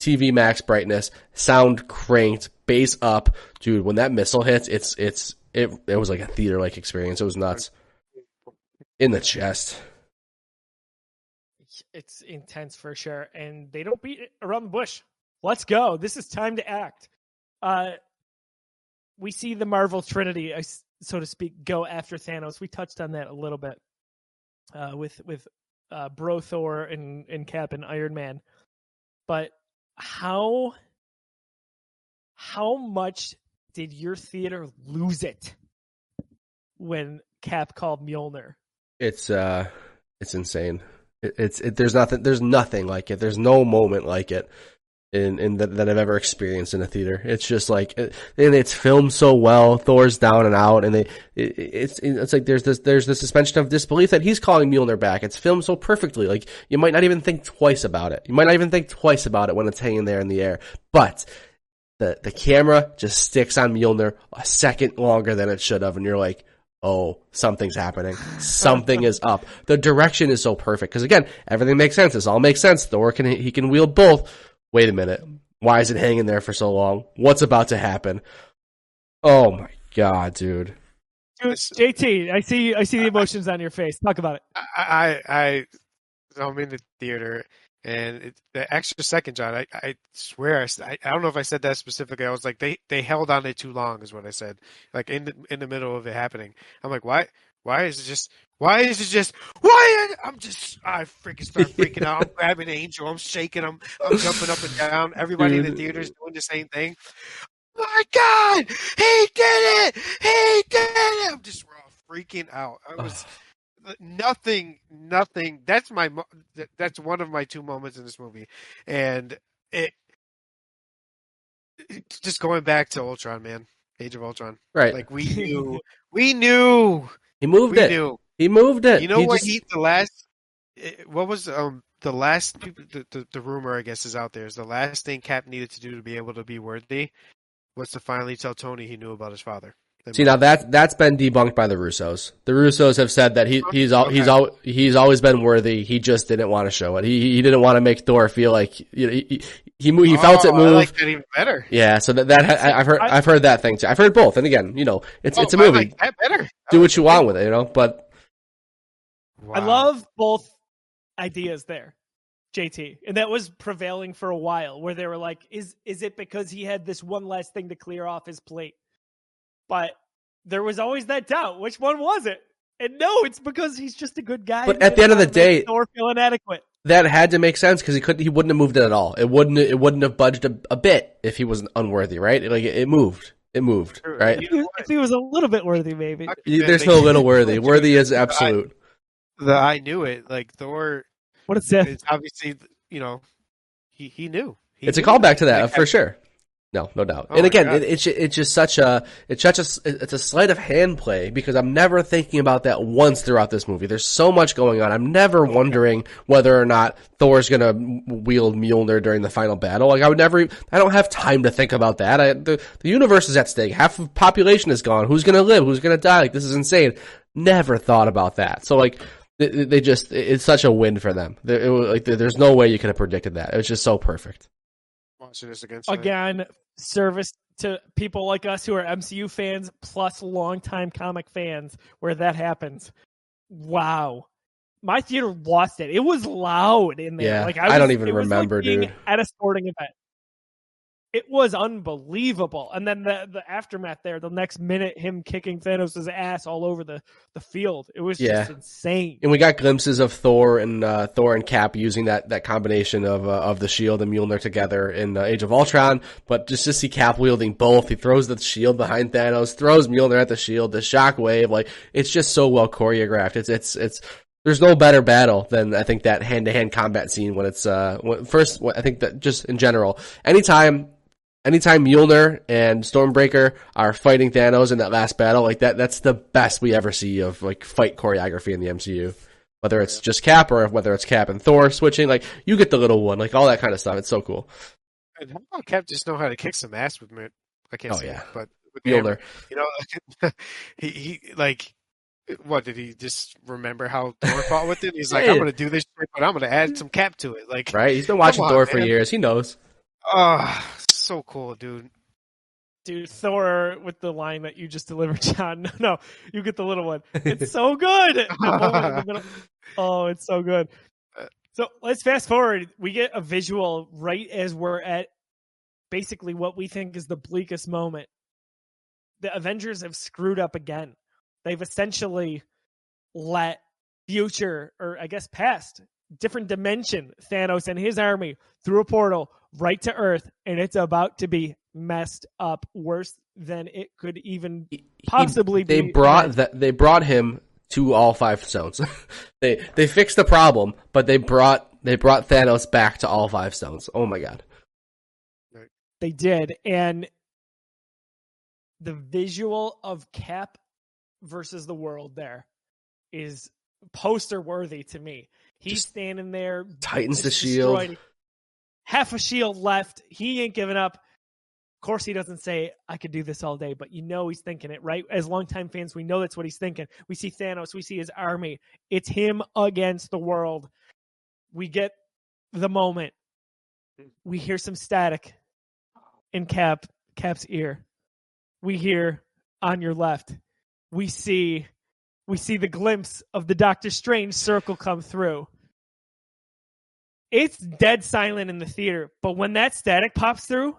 Speaker 2: TV max brightness, sound cranked, bass up, dude. When that missile hits, it's it's it it was like a theater like experience. It was nuts. In the chest.
Speaker 1: It's intense for sure, and they don't beat around the bush. Let's go. This is time to act. Uh, we see the Marvel Trinity, so to speak, go after Thanos. We touched on that a little bit uh, with with uh, Bro Thor and, and Cap and Iron Man, but how how much did your theater lose it when Cap called Mjolnir?
Speaker 2: It's uh, it's insane. It, it's it, there's nothing there's nothing like it. There's no moment like it in in that, that I've ever experienced in a theater. It's just like it, and it's filmed so well. Thor's down and out, and they it, it's it's like there's this there's the suspension of disbelief that he's calling Mjolnir back. It's filmed so perfectly. Like you might not even think twice about it. You might not even think twice about it when it's hanging there in the air, but. The, the camera just sticks on Mjolnir a second longer than it should have, and you're like, oh, something's happening. Something is up. The direction is so perfect. Cause again, everything makes sense. This all makes sense. Thor can, he can wield both. Wait a minute. Why is it hanging there for so long? What's about to happen? Oh my god, dude.
Speaker 1: Dude, JT, I see I see the emotions on your face. Talk about it.
Speaker 3: I, I, I, I'm in the theater, and it, the extra second, John. I, I swear, I, I don't know if I said that specifically. I was like, they, they held on it too long, is what I said. Like in the, in the middle of it happening, I'm like, why, why is it just, Why is it just why? I'm just I freaking start freaking out. I'm grabbing Angel. I'm shaking him. I'm jumping up and down. Everybody in the theater is doing the same thing. Oh my God, he did it! He did it! I'm just freaking out. I was nothing, nothing. That's my. That's one of my two moments in this movie, and it. Just going back to Ultron, man, Age of Ultron.
Speaker 2: Right.
Speaker 3: Like we knew, we knew,
Speaker 2: he moved
Speaker 3: we
Speaker 2: it.
Speaker 3: knew.
Speaker 2: He moved it.
Speaker 3: You know what?
Speaker 2: just-
Speaker 3: He the last. eh, What was um the last people? The, the the rumor I guess is out there is the last thing Cap needed to do to be able to be worthy was to finally tell Tony he knew about his father.
Speaker 2: See now that that's been debunked by the Russos. The Russos have said that he he's al- he's
Speaker 3: Okay.
Speaker 2: al- he's always been worthy. He just didn't want to show it. He he didn't want to make Thor feel like you know, he he, he, he felt it
Speaker 3: Oh, I like that even better.
Speaker 2: yeah, so that that I, I've heard
Speaker 1: I-
Speaker 2: I've heard that thing too. I've heard both. And again, you know, it's it's a
Speaker 3: Oh, I
Speaker 2: movie.
Speaker 3: like that better.
Speaker 2: Do what you want with it, you know. But
Speaker 1: I love both ideas there, JT, and that was prevailing for a while. Where they were like, "Is is it because he had this one last thing to clear off his plate?" But there was always that doubt. Which one was it? And no, it's because he's just a good guy.
Speaker 2: But at the end of the
Speaker 1: didn't wanna make
Speaker 2: day-
Speaker 1: Thor feel inadequate.
Speaker 2: that had to make sense because he couldn't he wouldn't have moved it at all. It wouldn't it wouldn't have budged a, a bit if he wasn't unworthy, right? Like it, it moved. It moved, right?
Speaker 1: If he, was a little bit worthy, maybe.
Speaker 3: I-
Speaker 2: You- There's no little worthy. Worthy is absolute.
Speaker 3: The I knew it. Like Thor,
Speaker 1: What a Sith.
Speaker 3: it's obviously you know he he knew. He
Speaker 2: It's a callback to that
Speaker 3: Like,
Speaker 2: for sure. No, no doubt.
Speaker 3: Oh
Speaker 2: and again, it, it's it's just such a it's such a it's a sleight of hand play because I'm never thinking about that once throughout this movie. There's so much going on. I'm never wondering whether or not Thor's gonna wield Mjolnir during the final battle. Like I would never. I don't have time to think about that. I, the the universe is at stake. Half of the population is gone. Who's gonna live? Who's gonna die? Like this is insane. Never thought about that. So like. They, they just, it's such a win for them. There- It like, there's no way you could have predicted that. It was just so perfect.
Speaker 3: Watching this against.
Speaker 1: Again, service to people like us who are MCU fans plus longtime comic fans where that happens. Wow. My theater lost it. It was loud in there.
Speaker 2: Yeah,
Speaker 1: like
Speaker 2: I don't even
Speaker 1: it was like
Speaker 2: remember,
Speaker 1: being
Speaker 2: dude.
Speaker 1: At a sporting event. It was unbelievable. And then the the aftermath there, the next minute him kicking Thanos' ass all over the, the field. It was
Speaker 2: Yeah.
Speaker 1: just insane.
Speaker 2: And we got glimpses of Thor and uh, Thor and Cap using that, that combination of uh, of the shield and Mjolnir together in uh, Age of Ultron. But just to see Cap wielding both, he throws the shield behind Thanos, throws Mjolnir at the shield, the shockwave, like it's just so well choreographed. It's it's it's there's no better battle than I think that hand to hand combat scene when it's uh when, first I think that just in general anytime. Anytime Mjolnir and Stormbreaker are fighting Thanos in that last battle, like that, that's the best we ever see of like fight choreography in the MCU. Whether it's just Cap or whether it's Cap and Thor switching, like you get the little one, like all that kind of stuff. It's so cool.
Speaker 3: And how about Cap just know how to kick some ass with me? I can't
Speaker 2: Oh,
Speaker 3: say
Speaker 2: yeah.
Speaker 3: it, but with.
Speaker 2: Mjolnir.
Speaker 3: You know, he he like what did he just remember how Thor fought with it? He's like,
Speaker 2: Yeah.
Speaker 3: I'm gonna do this, shit, but I'm gonna add some cap to it. Like,
Speaker 2: Right? He's been watching
Speaker 3: on,
Speaker 2: Thor for
Speaker 3: man.
Speaker 2: years. He knows.
Speaker 3: oh, so cool, dude.
Speaker 1: Dude, Thor with the line that you just delivered, John. No, no, you get the little one. It's so good. The moment in the middle- Oh, it's so good. So let's fast forward. We get a visual right as we're at basically what we think is the bleakest moment. The Avengers have screwed up again. They've essentially let future, or I guess past, different dimension, Thanos and his army through a portal right to Earth, and it's about to be messed up worse than it could even
Speaker 2: He-
Speaker 1: Possibly
Speaker 2: they
Speaker 1: be-
Speaker 2: brought that they brought him to all five stones. they they fixed the problem, but they brought they brought Thanos back to all five stones. Oh my god.
Speaker 1: They did, and the visual of Cap versus the world there is poster worthy to me. He's
Speaker 2: Just
Speaker 1: standing there,
Speaker 2: tightens the shield.
Speaker 1: half a shield left. He ain't giving up. Of course, he doesn't say, I could do this all day, but you know he's thinking it, right? As longtime fans, we know that's what he's thinking. We see Thanos, we see his army. It's him against the world. We get the moment. We hear some static in Cap Cap's ear. We hear on your left. We see we see the glimpse of the Doctor Strange circle come through it's dead silent in the theater. But when that static pops through,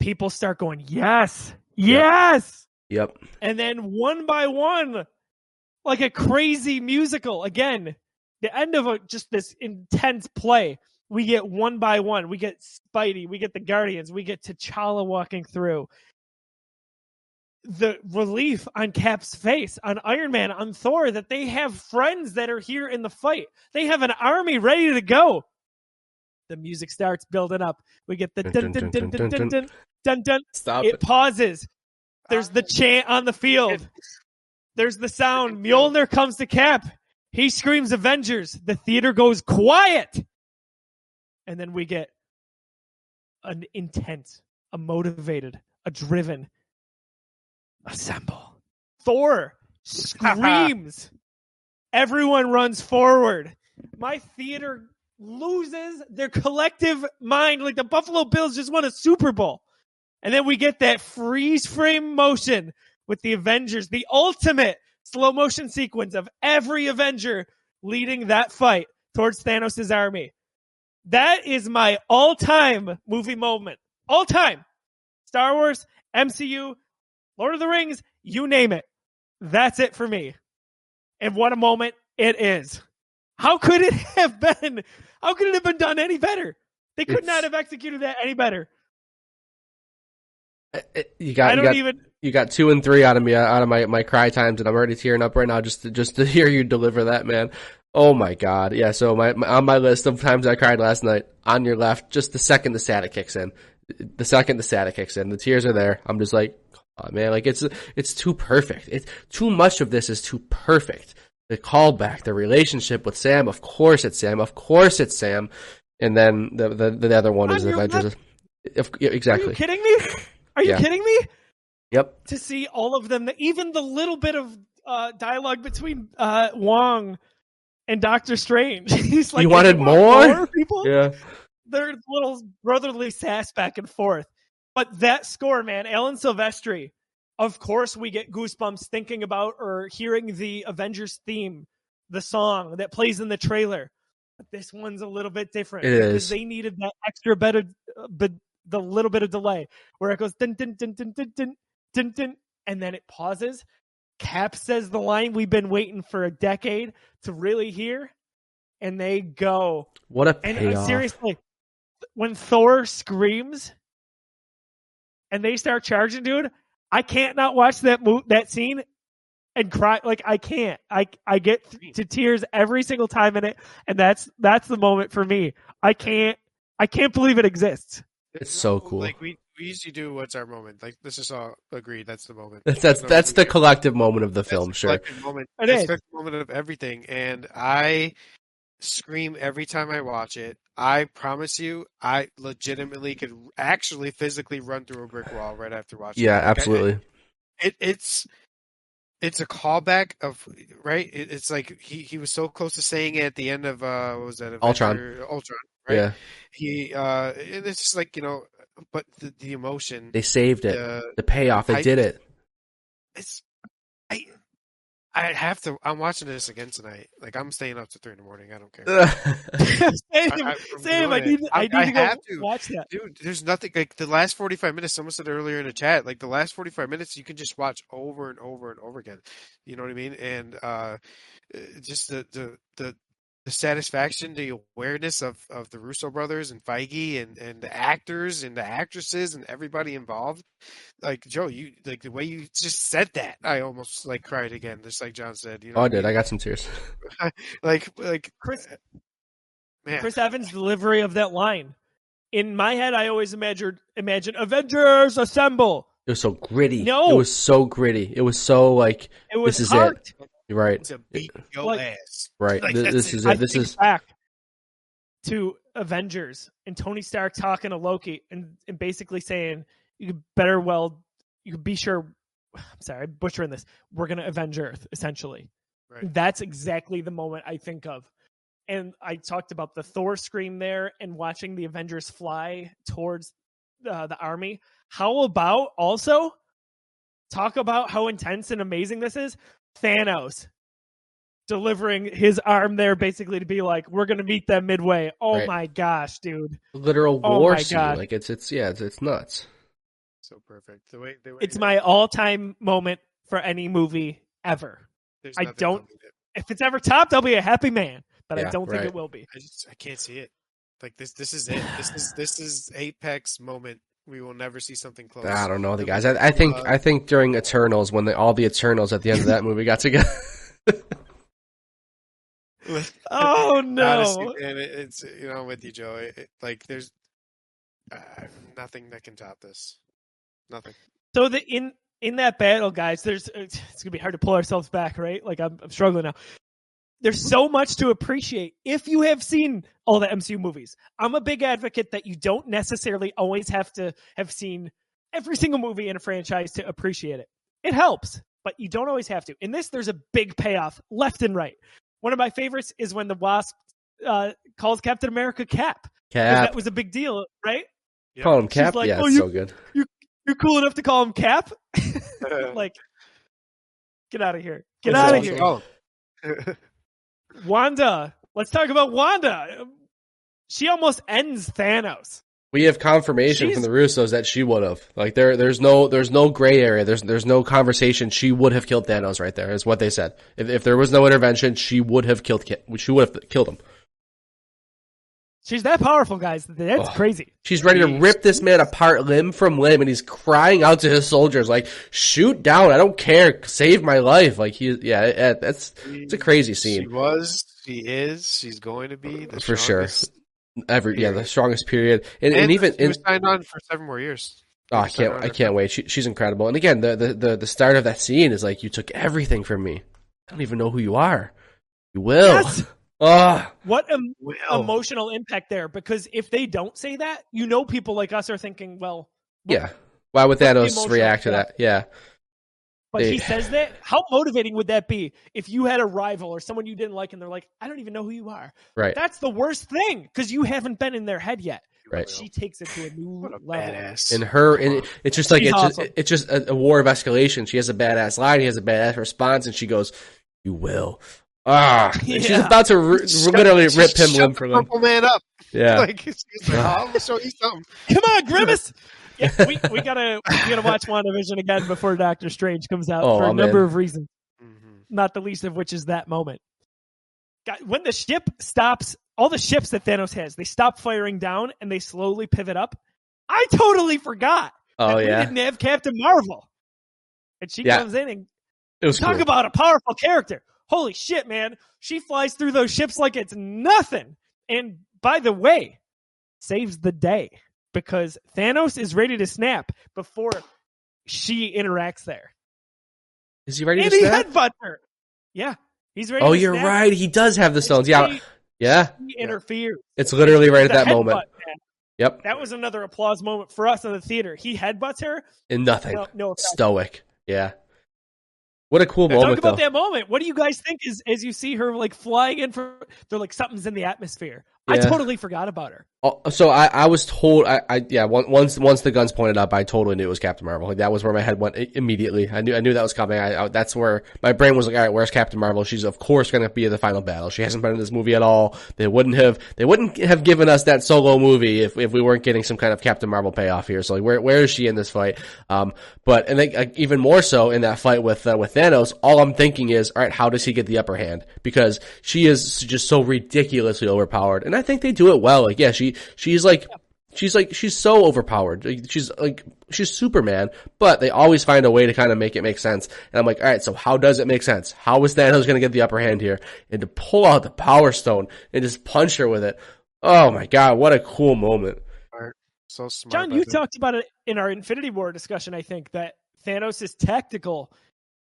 Speaker 1: people start going, yes, yes.
Speaker 2: Yep.
Speaker 1: And then one by one, like a crazy musical. Again, the end of a, just this intense play. We get one by one. We get Spidey. We get the Guardians. We get T'Challa walking through. The relief on Cap's face, on Iron Man, on Thor, that they have friends that are here in the fight. They have an army ready to go. The music starts building up. We get the dun dun dun dun dun dun dun dun.
Speaker 2: Stop
Speaker 1: It
Speaker 2: it.
Speaker 1: pauses. There's the chant on the field. There's the sound. Mjolnir comes to Cap. He screams Avengers. The theater goes quiet. And then we get an intense, a motivated, a driven assemble. Thor screams. Everyone runs forward. My theater loses their collective mind like the Buffalo Bills just won a Super Bowl. And then we get that freeze frame motion with the Avengers, the ultimate slow motion sequence of every Avenger leading that fight towards Thanos' army. That is my all time movie moment. All time. Star Wars, MCU, Lord of the Rings, you name it. That's it for me. And what a moment it is. How could it have been? How could it have been done any better? They could
Speaker 2: It's-
Speaker 1: not have executed that any better.
Speaker 2: Uh, uh, You got
Speaker 1: I
Speaker 2: you
Speaker 1: don't
Speaker 2: got
Speaker 1: even.
Speaker 2: you got two and three out of me out of my my cry times, and I'm already tearing up right now just to, just to hear you deliver that, man. Oh my god, yeah. So my, my on my list of times I cried last night, on your left, just the second the static kicks in, the second the static kicks in, the tears are there. I'm just like, oh man, like it's it's too perfect. It's too much of this is too perfect. The callback, the relationship with Sam, of course it's Sam, of course it's Sam, and then the the, the other one is Avengers. If, yeah,
Speaker 1: Are you
Speaker 2: exactly.
Speaker 1: kidding me? Are you
Speaker 2: Yeah.
Speaker 1: kidding me?
Speaker 2: Yep.
Speaker 1: To see all of them, even the little bit of uh, dialogue between uh, Wong and Doctor Strange. He's like,
Speaker 2: You wanted
Speaker 1: "Hey, want
Speaker 2: more?"
Speaker 1: people?
Speaker 2: Yeah.
Speaker 1: There's little brotherly sass back and forth. But that score, man, Alan Silvestri of course we get goosebumps thinking about or hearing the Avengers theme, the song that plays in the trailer. But this one's a little bit different.
Speaker 2: It is.
Speaker 1: They needed that extra bit of, uh, but the little bit of delay where it goes dun dun dun dun dun dun dun, dun and then it pauses. Cap says the line we've been waiting for a decade to really hear, and they go.
Speaker 2: What a.
Speaker 1: And uh, seriously, when Thor screams and they start charging, dude, I can't not watch that mo- that scene and cry. Like I can't. I I get to tears every single time in it, and that's that's the moment for me. I can't. I can't believe it exists.
Speaker 2: It's so cool.
Speaker 3: Like we we usually do. What's our moment? Like let's just all agree that's the moment.
Speaker 2: That's that's,
Speaker 3: No,
Speaker 2: that's the
Speaker 3: yeah.
Speaker 2: collective moment of the
Speaker 3: That's
Speaker 2: film,
Speaker 3: the
Speaker 2: sure.
Speaker 3: collective Moment.
Speaker 1: It
Speaker 3: That's
Speaker 1: is.
Speaker 3: the moment of everything, and I scream every time I watch it. I promise you, I legitimately could actually physically run through a brick wall right after watching.
Speaker 2: Yeah,
Speaker 3: it. Like, I-
Speaker 2: absolutely.
Speaker 3: it it's it's a callback of right. It, it's like he he was so close to saying it at the end of uh what was that
Speaker 2: Ultron.
Speaker 3: Avenger- Ultron, right?
Speaker 2: Yeah,
Speaker 3: He uh, and it's just like you know, but the, the emotion,
Speaker 2: they saved it.
Speaker 3: the
Speaker 2: the payoff, they
Speaker 3: I-
Speaker 2: did it.
Speaker 3: it's I I have to. I'm watching this again tonight. Like I'm staying up to three in the morning. I don't care.
Speaker 1: Same,
Speaker 3: I- I'm
Speaker 1: same. I need. I
Speaker 3: I-
Speaker 1: need
Speaker 3: I
Speaker 1: to go
Speaker 3: have to.
Speaker 1: watch that.
Speaker 3: Dude, there's nothing like the last 45 minutes. Someone said earlier in the chat, like the last 45 minutes, you can just watch over and over and over again. You know what I mean? And uh, uh, just the the the the satisfaction, the awareness of of the Russo brothers and Feige and and the actors and the actresses and everybody involved. Like Joe, you like the way you just said that, I almost like cried again, just like John said. You know,
Speaker 2: Oh, I did. I got some tears.
Speaker 3: like like
Speaker 1: Chris
Speaker 3: man.
Speaker 1: Chris Evans' delivery of that line. In my head, I always imagined imagine Avengers assemble.
Speaker 2: It was so gritty.
Speaker 1: No.
Speaker 2: it was so gritty. It was so like
Speaker 1: It was
Speaker 2: This is it.
Speaker 1: Heart.
Speaker 2: right,
Speaker 3: to beat your
Speaker 1: Like-
Speaker 3: ass.
Speaker 2: right.
Speaker 3: Like,
Speaker 2: Th-
Speaker 3: that's
Speaker 2: this
Speaker 3: it.
Speaker 2: is
Speaker 1: I
Speaker 2: it. This
Speaker 1: think
Speaker 2: is
Speaker 1: back to Avengers and Tony Stark talking to Loki and, and basically saying, "You better well, you could be sure." I'm sorry, I'm butchering this. We're gonna avenge Earth, essentially.
Speaker 3: Right.
Speaker 1: That's exactly the moment I think of. And I talked about the Thor scream there and watching the Avengers fly towards uh, the army. How about also talk about how intense and amazing this is? Thanos delivering his arm there basically to be like, we're going to meet them midway. Oh
Speaker 2: Right.
Speaker 1: my gosh, dude.
Speaker 2: literal
Speaker 1: Oh
Speaker 2: war
Speaker 1: my
Speaker 2: scene.
Speaker 1: God.
Speaker 2: Like it's it's yeah, it's, it's nuts.
Speaker 3: So perfect. The way, the way
Speaker 1: It's my all time moment for any movie ever.
Speaker 3: There's
Speaker 1: I don't-
Speaker 3: it.
Speaker 1: If it's ever topped, I'll be a happy man. But I don't think
Speaker 2: right.
Speaker 1: it will be.
Speaker 3: I just I can't see it. Like this this is it. This is this is Apex moment. We will never see something close.
Speaker 2: I don't know the guys. I, I think
Speaker 3: uh,
Speaker 2: I think during Eternals when they, all the Eternals at the end of that movie got together.
Speaker 1: Oh no!
Speaker 3: Honestly, man, it, it's you know I'm with you, Joe. It, it- like there's uh, nothing that can top this. Nothing.
Speaker 1: So the in in that battle, guys, there's it's, it's gonna be hard to pull ourselves back, right? Like I'm, I'm struggling now. There's so much to appreciate if you have seen all the MCU movies. I'm a big advocate that you don't necessarily always have to have seen every single movie in a franchise to appreciate it. It helps, but you don't always have to. In this, there's a big payoff left and right. One of my favorites is when the Wasp uh, calls Captain America Cap. 'cause
Speaker 2: Cap,
Speaker 1: That was a big deal, right?
Speaker 2: call him Cap.
Speaker 1: like,
Speaker 2: yeah,
Speaker 1: "Oh,
Speaker 2: it's
Speaker 1: you-
Speaker 2: so good.
Speaker 1: You're cool enough to call him Cap? Like, get out of here. Get out of
Speaker 2: awesome.
Speaker 1: here. Wanda. Let's talk about Wanda. She almost ends Thanos.
Speaker 2: We have confirmation
Speaker 1: She's-
Speaker 2: from the Russos that she would have. Like there, there's no, there's no gray area. There's, there's no conversation. She would have killed Thanos right there. Is what they said. If, if there was no intervention, she would have killed. She would have killed him.
Speaker 1: She's that powerful, guys. That's
Speaker 2: Oh.
Speaker 1: crazy.
Speaker 2: She's ready to rip this man apart limb from limb, and he's crying out to his soldiers like, "Shoot down! I don't care. Save my life!" Like he, yeah, it, that's it's a crazy scene.
Speaker 3: She was. She is. She's going to be the
Speaker 2: for sure.
Speaker 3: strongest.
Speaker 2: Every yeah, the strongest period, and, and, even
Speaker 3: she was signed on for seven more years.
Speaker 2: Oh, I can't! I can't wait. She, she's incredible. And again, the, the the the start of that scene is like you took everything from me. I don't even know who you are. You will.
Speaker 1: Yes.
Speaker 2: Ah,
Speaker 1: What em-
Speaker 3: Well,
Speaker 1: emotional impact there? Because if they don't say that, you know, people like us are thinking, well,
Speaker 2: yeah. Why would
Speaker 1: the
Speaker 2: Thanos react to that? Yeah,
Speaker 1: But he says that. How motivating would that be if you had a rival or someone you didn't like and they're like, I don't even know who you are?
Speaker 2: right,
Speaker 1: That's the worst thing because you haven't been in their head yet.
Speaker 2: right.
Speaker 1: She takes it to a new
Speaker 3: what a
Speaker 1: level.
Speaker 3: badass.
Speaker 2: And her, and it's just like
Speaker 1: She's
Speaker 2: it's
Speaker 1: awesome.
Speaker 2: just, it's just a, a war of escalation. She has a badass line. He has a badass response, and she goes, "You will." Ah, and she's about to r-
Speaker 3: Shut-
Speaker 2: literally
Speaker 3: just
Speaker 2: rip him limb
Speaker 3: the
Speaker 2: for limb.
Speaker 3: Purple man up.
Speaker 2: Yeah,
Speaker 3: Like she's like, oh, I'm gonna show you something.
Speaker 1: Come on, Grimace. Yeah, we, we gotta we gotta watch WandaVision again before Doctor Strange comes out
Speaker 2: Oh,
Speaker 1: for a
Speaker 2: I'm
Speaker 1: number
Speaker 2: in.
Speaker 1: of reasons.
Speaker 3: Mhm.
Speaker 1: Not the least of which is that moment. God, when the ship stops, all the ships that Thanos has, they stop firing down and they slowly pivot up. I totally forgot.
Speaker 2: oh
Speaker 1: that we
Speaker 2: yeah,
Speaker 1: didn't have Captain Marvel, and she
Speaker 2: Yeah.
Speaker 1: comes in and
Speaker 2: it was
Speaker 1: talk
Speaker 2: cool.
Speaker 1: about a powerful character. Holy shit, man! She flies through those ships like it's nothing. And by the way, saves the day because Thanos is ready to snap before she interacts there.
Speaker 2: Is he ready
Speaker 1: and
Speaker 2: to
Speaker 1: he
Speaker 2: snap?
Speaker 1: headbutts her. Yeah, he's ready.
Speaker 2: Oh, you're
Speaker 1: snap.
Speaker 2: right. He does have the stones. Yeah,
Speaker 1: She,
Speaker 2: yeah.
Speaker 1: He interferes.
Speaker 2: It's literally right at that moment. Yep.
Speaker 1: That was another applause moment for us in the theater. He headbutts her.
Speaker 2: And nothing.
Speaker 1: No, no.
Speaker 2: Stoic. Yeah. What a cool
Speaker 1: Now,
Speaker 2: moment,
Speaker 1: Talk about
Speaker 2: though.
Speaker 1: that moment. What do you guys think as as you see her like flying in for? They're like something's in the atmosphere. I totally forgot about her.
Speaker 2: Oh, So I, I was told, I, I yeah, once once the guns pointed up, I totally knew it was Captain Marvel. Like that was where my head went immediately. I knew I knew that was coming. I, I, that's where my brain was like, all right, where's Captain Marvel? She's of course going to be in the final battle. She hasn't been in this movie at all. They wouldn't have they wouldn't have given us that solo movie if if we weren't getting some kind of Captain Marvel payoff here. So like, where where is she in this fight? Um, but and then, like, even more so in that fight with uh, with Thanos, all I'm thinking is, all right, how does he get the upper hand? Because she is just so ridiculously overpowered, and I think they do it well. Like, yeah, she she's like she's like she's so overpowered. Like, She's like she's Superman, but they always find a way to kind of make it make sense. And I'm like, all right, so how does it make sense? How is Thanos going to get the upper hand here? And to pull out the Power Stone and just punch her with it. Oh my god, what a cool moment!
Speaker 3: So smart.
Speaker 1: John, you talked about it in our Infinity War discussion. I think that Thanos is tactical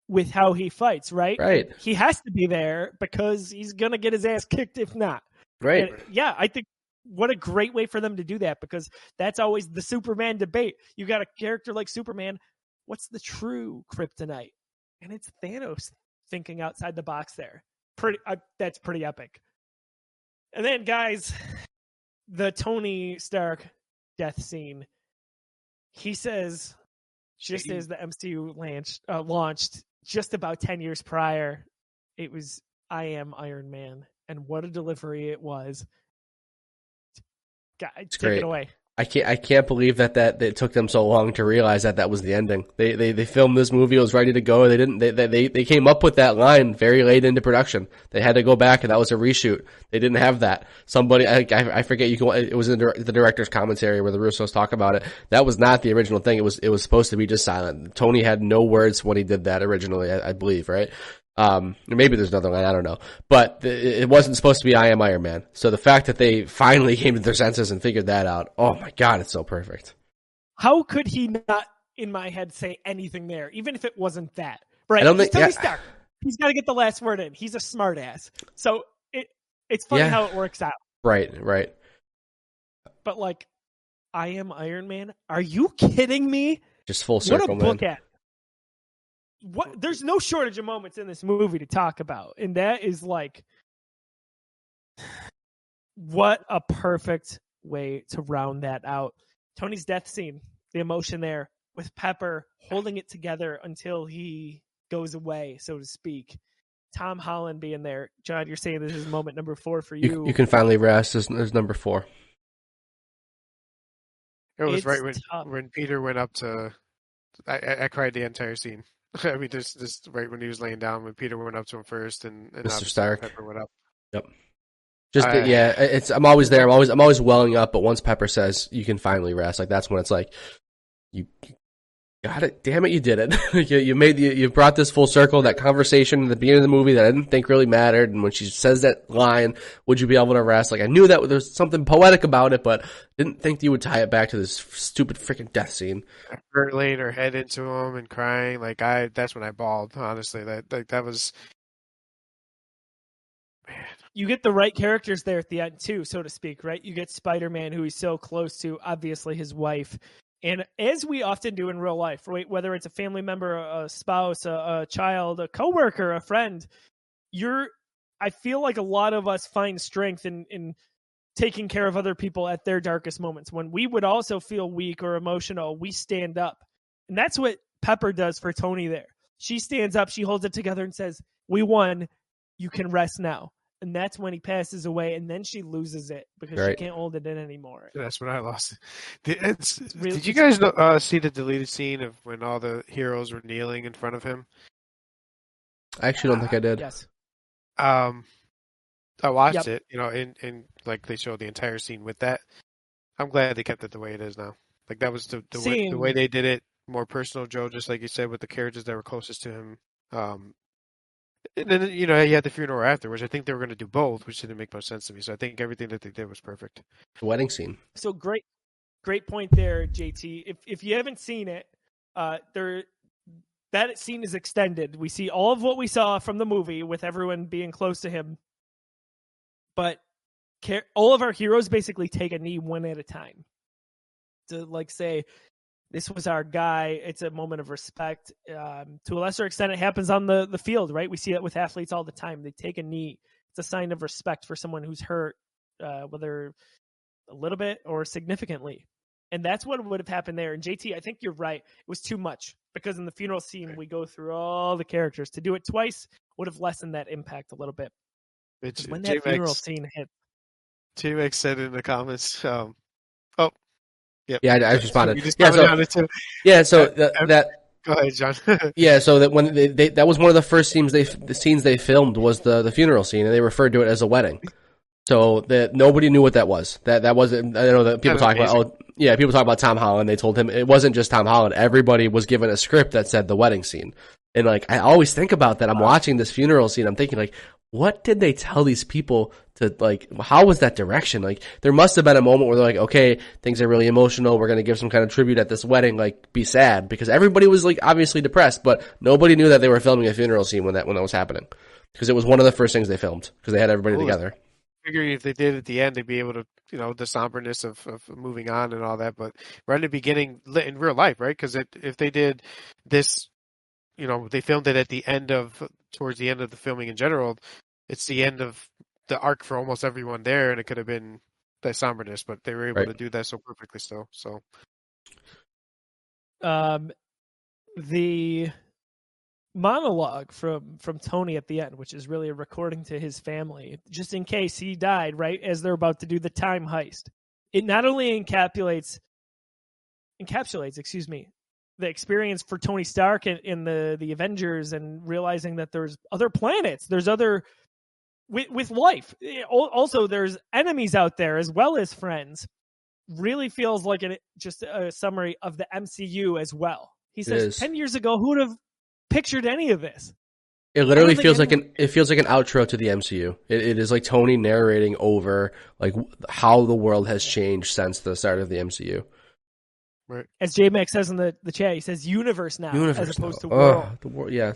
Speaker 1: with how he fights. Right?
Speaker 2: Right,
Speaker 1: He has to be there because he's gonna get his ass kicked if not.
Speaker 2: Right.
Speaker 1: And, yeah, I think what a great way for them to do that because that's always the Superman debate. You got a character like Superman. What's the true kryptonite? And it's Thanos thinking outside the box there. Pretty. Uh, that's pretty epic. And then, guys, the Tony Stark death scene. He says, just as the MCU launched, uh, launched just about ten years prior, it was I am Iron Man, and what a delivery it was. God, take
Speaker 2: great.
Speaker 1: it away.
Speaker 2: I can't I can't believe that that that it took them so long to realize that that was the ending. They they they filmed this movie, it was ready to go. They didn't they they they came up with that line very late into production. They had to go back and that was a reshoot. They didn't have that. Somebody I I, I forget you can it was in the, the director's commentary where the Russos talk about it. That was not the original thing. It was it was supposed to be just silent. Tony had no words when he did that originally, I, I believe, right? Um, maybe there's another line, I don't know. But it wasn't supposed to be I am Iron Man. So the fact that they finally came to their senses and figured that out, oh my god, it's so perfect.
Speaker 1: How could he not, in my head, say anything there, even if it wasn't that? Right?
Speaker 2: I don't think-
Speaker 1: Tony
Speaker 2: yeah.
Speaker 1: Stark. He's got to get the last word in. He's a smartass. So it it's funny
Speaker 2: Yeah.
Speaker 1: how it works out.
Speaker 2: Right, right.
Speaker 1: But like, I am Iron Man. Are you kidding me?
Speaker 2: Just full circle, what
Speaker 1: a
Speaker 2: man.
Speaker 1: book at. What? There's no shortage of moments in this movie to talk about, and that is like, what a perfect way to round that out. Tony's death scene, the emotion there with Pepper holding it together until he goes away, so to speak. Tom Holland being there. John, you're saying this is moment number four for you.
Speaker 2: You, you can finally rest as, as number four.
Speaker 3: It was
Speaker 1: It's
Speaker 3: right when
Speaker 1: tough.
Speaker 3: when Peter went up to. I, I, I cried the entire scene. I mean, just just right when he was laying down when Peter went up to him first, and, and
Speaker 2: Mr. Stark.
Speaker 3: Pepper went up. Yep.
Speaker 2: Just
Speaker 3: I-
Speaker 2: yeah, it's I'm always there. I'm always I'm always welling up. But once Pepper says you can finally rest, like that's when it's like you got it. Damn it, you did it. you, you made the, you brought this full circle. That conversation at the beginning of the movie that I didn't think really mattered, and when she says that line, "Would you be able to rest?" Like I knew that there's something poetic about it, but didn't think you would tie it back to this stupid freaking death scene.
Speaker 3: Her laying her head into him and crying like I. That's when I bawled. Honestly, that like that was. Man,
Speaker 1: you get the right characters there at the end too, so to speak, right? You get Spider-Man, who he's so close to, obviously his wife, and as we often do in real life, right? Whether it's a family member, a spouse, a, a child, a coworker, a friend, you're. I feel like a lot of us find strength in in taking care of other people at their darkest moments. When we would also feel weak or emotional, we stand up, and that's what Pepper does for Tony. There, she stands up, she holds it together, and says, "We won. You can rest now." And that's when he passes away, and then she loses it because
Speaker 2: Right.
Speaker 1: she can't hold it in anymore.
Speaker 3: that's when I lost it. Did, it's,
Speaker 1: really-
Speaker 3: did you guys uh, see the deleted scene of when all the heroes were kneeling in front of him?
Speaker 2: I actually don't think I did.
Speaker 1: Yes,
Speaker 3: Um, I watched
Speaker 1: Yep.
Speaker 3: it, you know, and and like they showed the entire scene with that. I'm glad they kept it the way it is now. Like that was the the way the way they did it, more personal, Joe. Just like you said, with the characters that were closest to him. Um, and then you know you had the funeral afterwards. I think they were going to do both, which didn't make much sense to me. So I think everything that they did was perfect.
Speaker 2: The wedding scene.
Speaker 1: so great, great point there, JT. If if you haven't seen it, uh, there that scene is extended. We see all of what we saw from the movie with everyone being close to him, but ca- all of our heroes basically take a knee one at a time to like say this was our guy. It's a moment of respect. Um, to a lesser extent it happens on the, the field right? We see it with athletes all the time. They take a knee. It's a sign of respect for someone who's hurt uh, whether a little bit or significantly. And that's what would have happened there. And jt i think you're right. It was too much because in the funeral scene we go through all the characters. To do it twice would have lessened that impact a little bit.
Speaker 3: It's,
Speaker 1: when that funeral scene hit.
Speaker 3: J-Max said in the comments. Um, oh, yep.
Speaker 2: Yeah, I, I responded. Yeah, so yeah, so
Speaker 3: Uh,
Speaker 2: that,
Speaker 3: uh, Go ahead, John.
Speaker 2: Yeah, so that when they, they that was one of the first scenes they the scenes they filmed was the the funeral scene, and they referred to it as a wedding. So that nobody knew what that was. That that wasn't. I know that people talk about. Oh, yeah, people talk about Tom Holland. They told him it wasn't just Tom Holland. Everybody was given a script that said the wedding scene. And like I always think about that. I'm watching this funeral scene. I'm thinking like, what did they tell these people to like? How was that direction? Like there must have been a moment where they're like, okay, things are really emotional. We're gonna give some kind of tribute at this wedding. Like be sad because everybody was like obviously depressed, but nobody knew that they were filming a funeral scene when that when that was happening because it was one of the first things they filmed because they had everybody
Speaker 3: Ooh.
Speaker 2: together.
Speaker 3: figuring if they did at the end, they'd be able to, you know, the somberness of, of moving on and all that. But right in the beginning, in real life, right? Because if they did this, you know, they filmed it at the end of, towards the end of the filming in general, it's the end of the arc for almost everyone there, and it could have been that somberness, but they were able
Speaker 2: Right.
Speaker 3: to do that so perfectly still. So
Speaker 1: um, the monologue from from Tony at the end, which is really a recording to his family, just in case he died, right as they're about to do the time heist. it not only encapsulates encapsulates, excuse me, the experience for Tony Stark in, in the the Avengers and realizing that there's other planets, there's other with with life. Eh, Also, there's enemies out there as well as friends. Really feels like an, just a summary of the MCU as well. He says, ten years ago, who would have pictured any of this?
Speaker 2: It literally feels like an it feels like an outro to the MCU. It, it is like Tony narrating over like how the world has changed since the start of the MCU.
Speaker 1: As J Max says in the, the chat, he says universe now
Speaker 2: Universe
Speaker 1: as opposed
Speaker 2: now.
Speaker 1: to world.
Speaker 2: The world, yeah.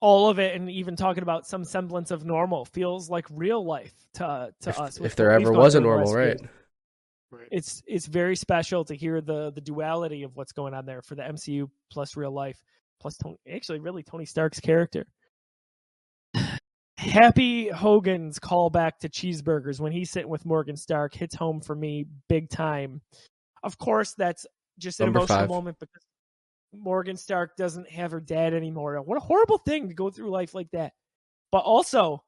Speaker 1: all of it and even talking about some semblance of normal feels like real life to to
Speaker 2: If,
Speaker 1: us.
Speaker 2: if there ever was a normal, right?
Speaker 3: Right.
Speaker 1: It's it's very special to hear the the duality of what's going on there for the MCU plus real life plus Tony, actually really Tony Stark's character. Happy Hogan's callback to cheeseburgers when he's sitting with Morgan Stark hits home for me big time. Of course, that's just an
Speaker 2: Number
Speaker 1: emotional
Speaker 2: five.
Speaker 1: moment because Morgan Stark doesn't have her dad anymore. What a horrible thing to go through life like that. But also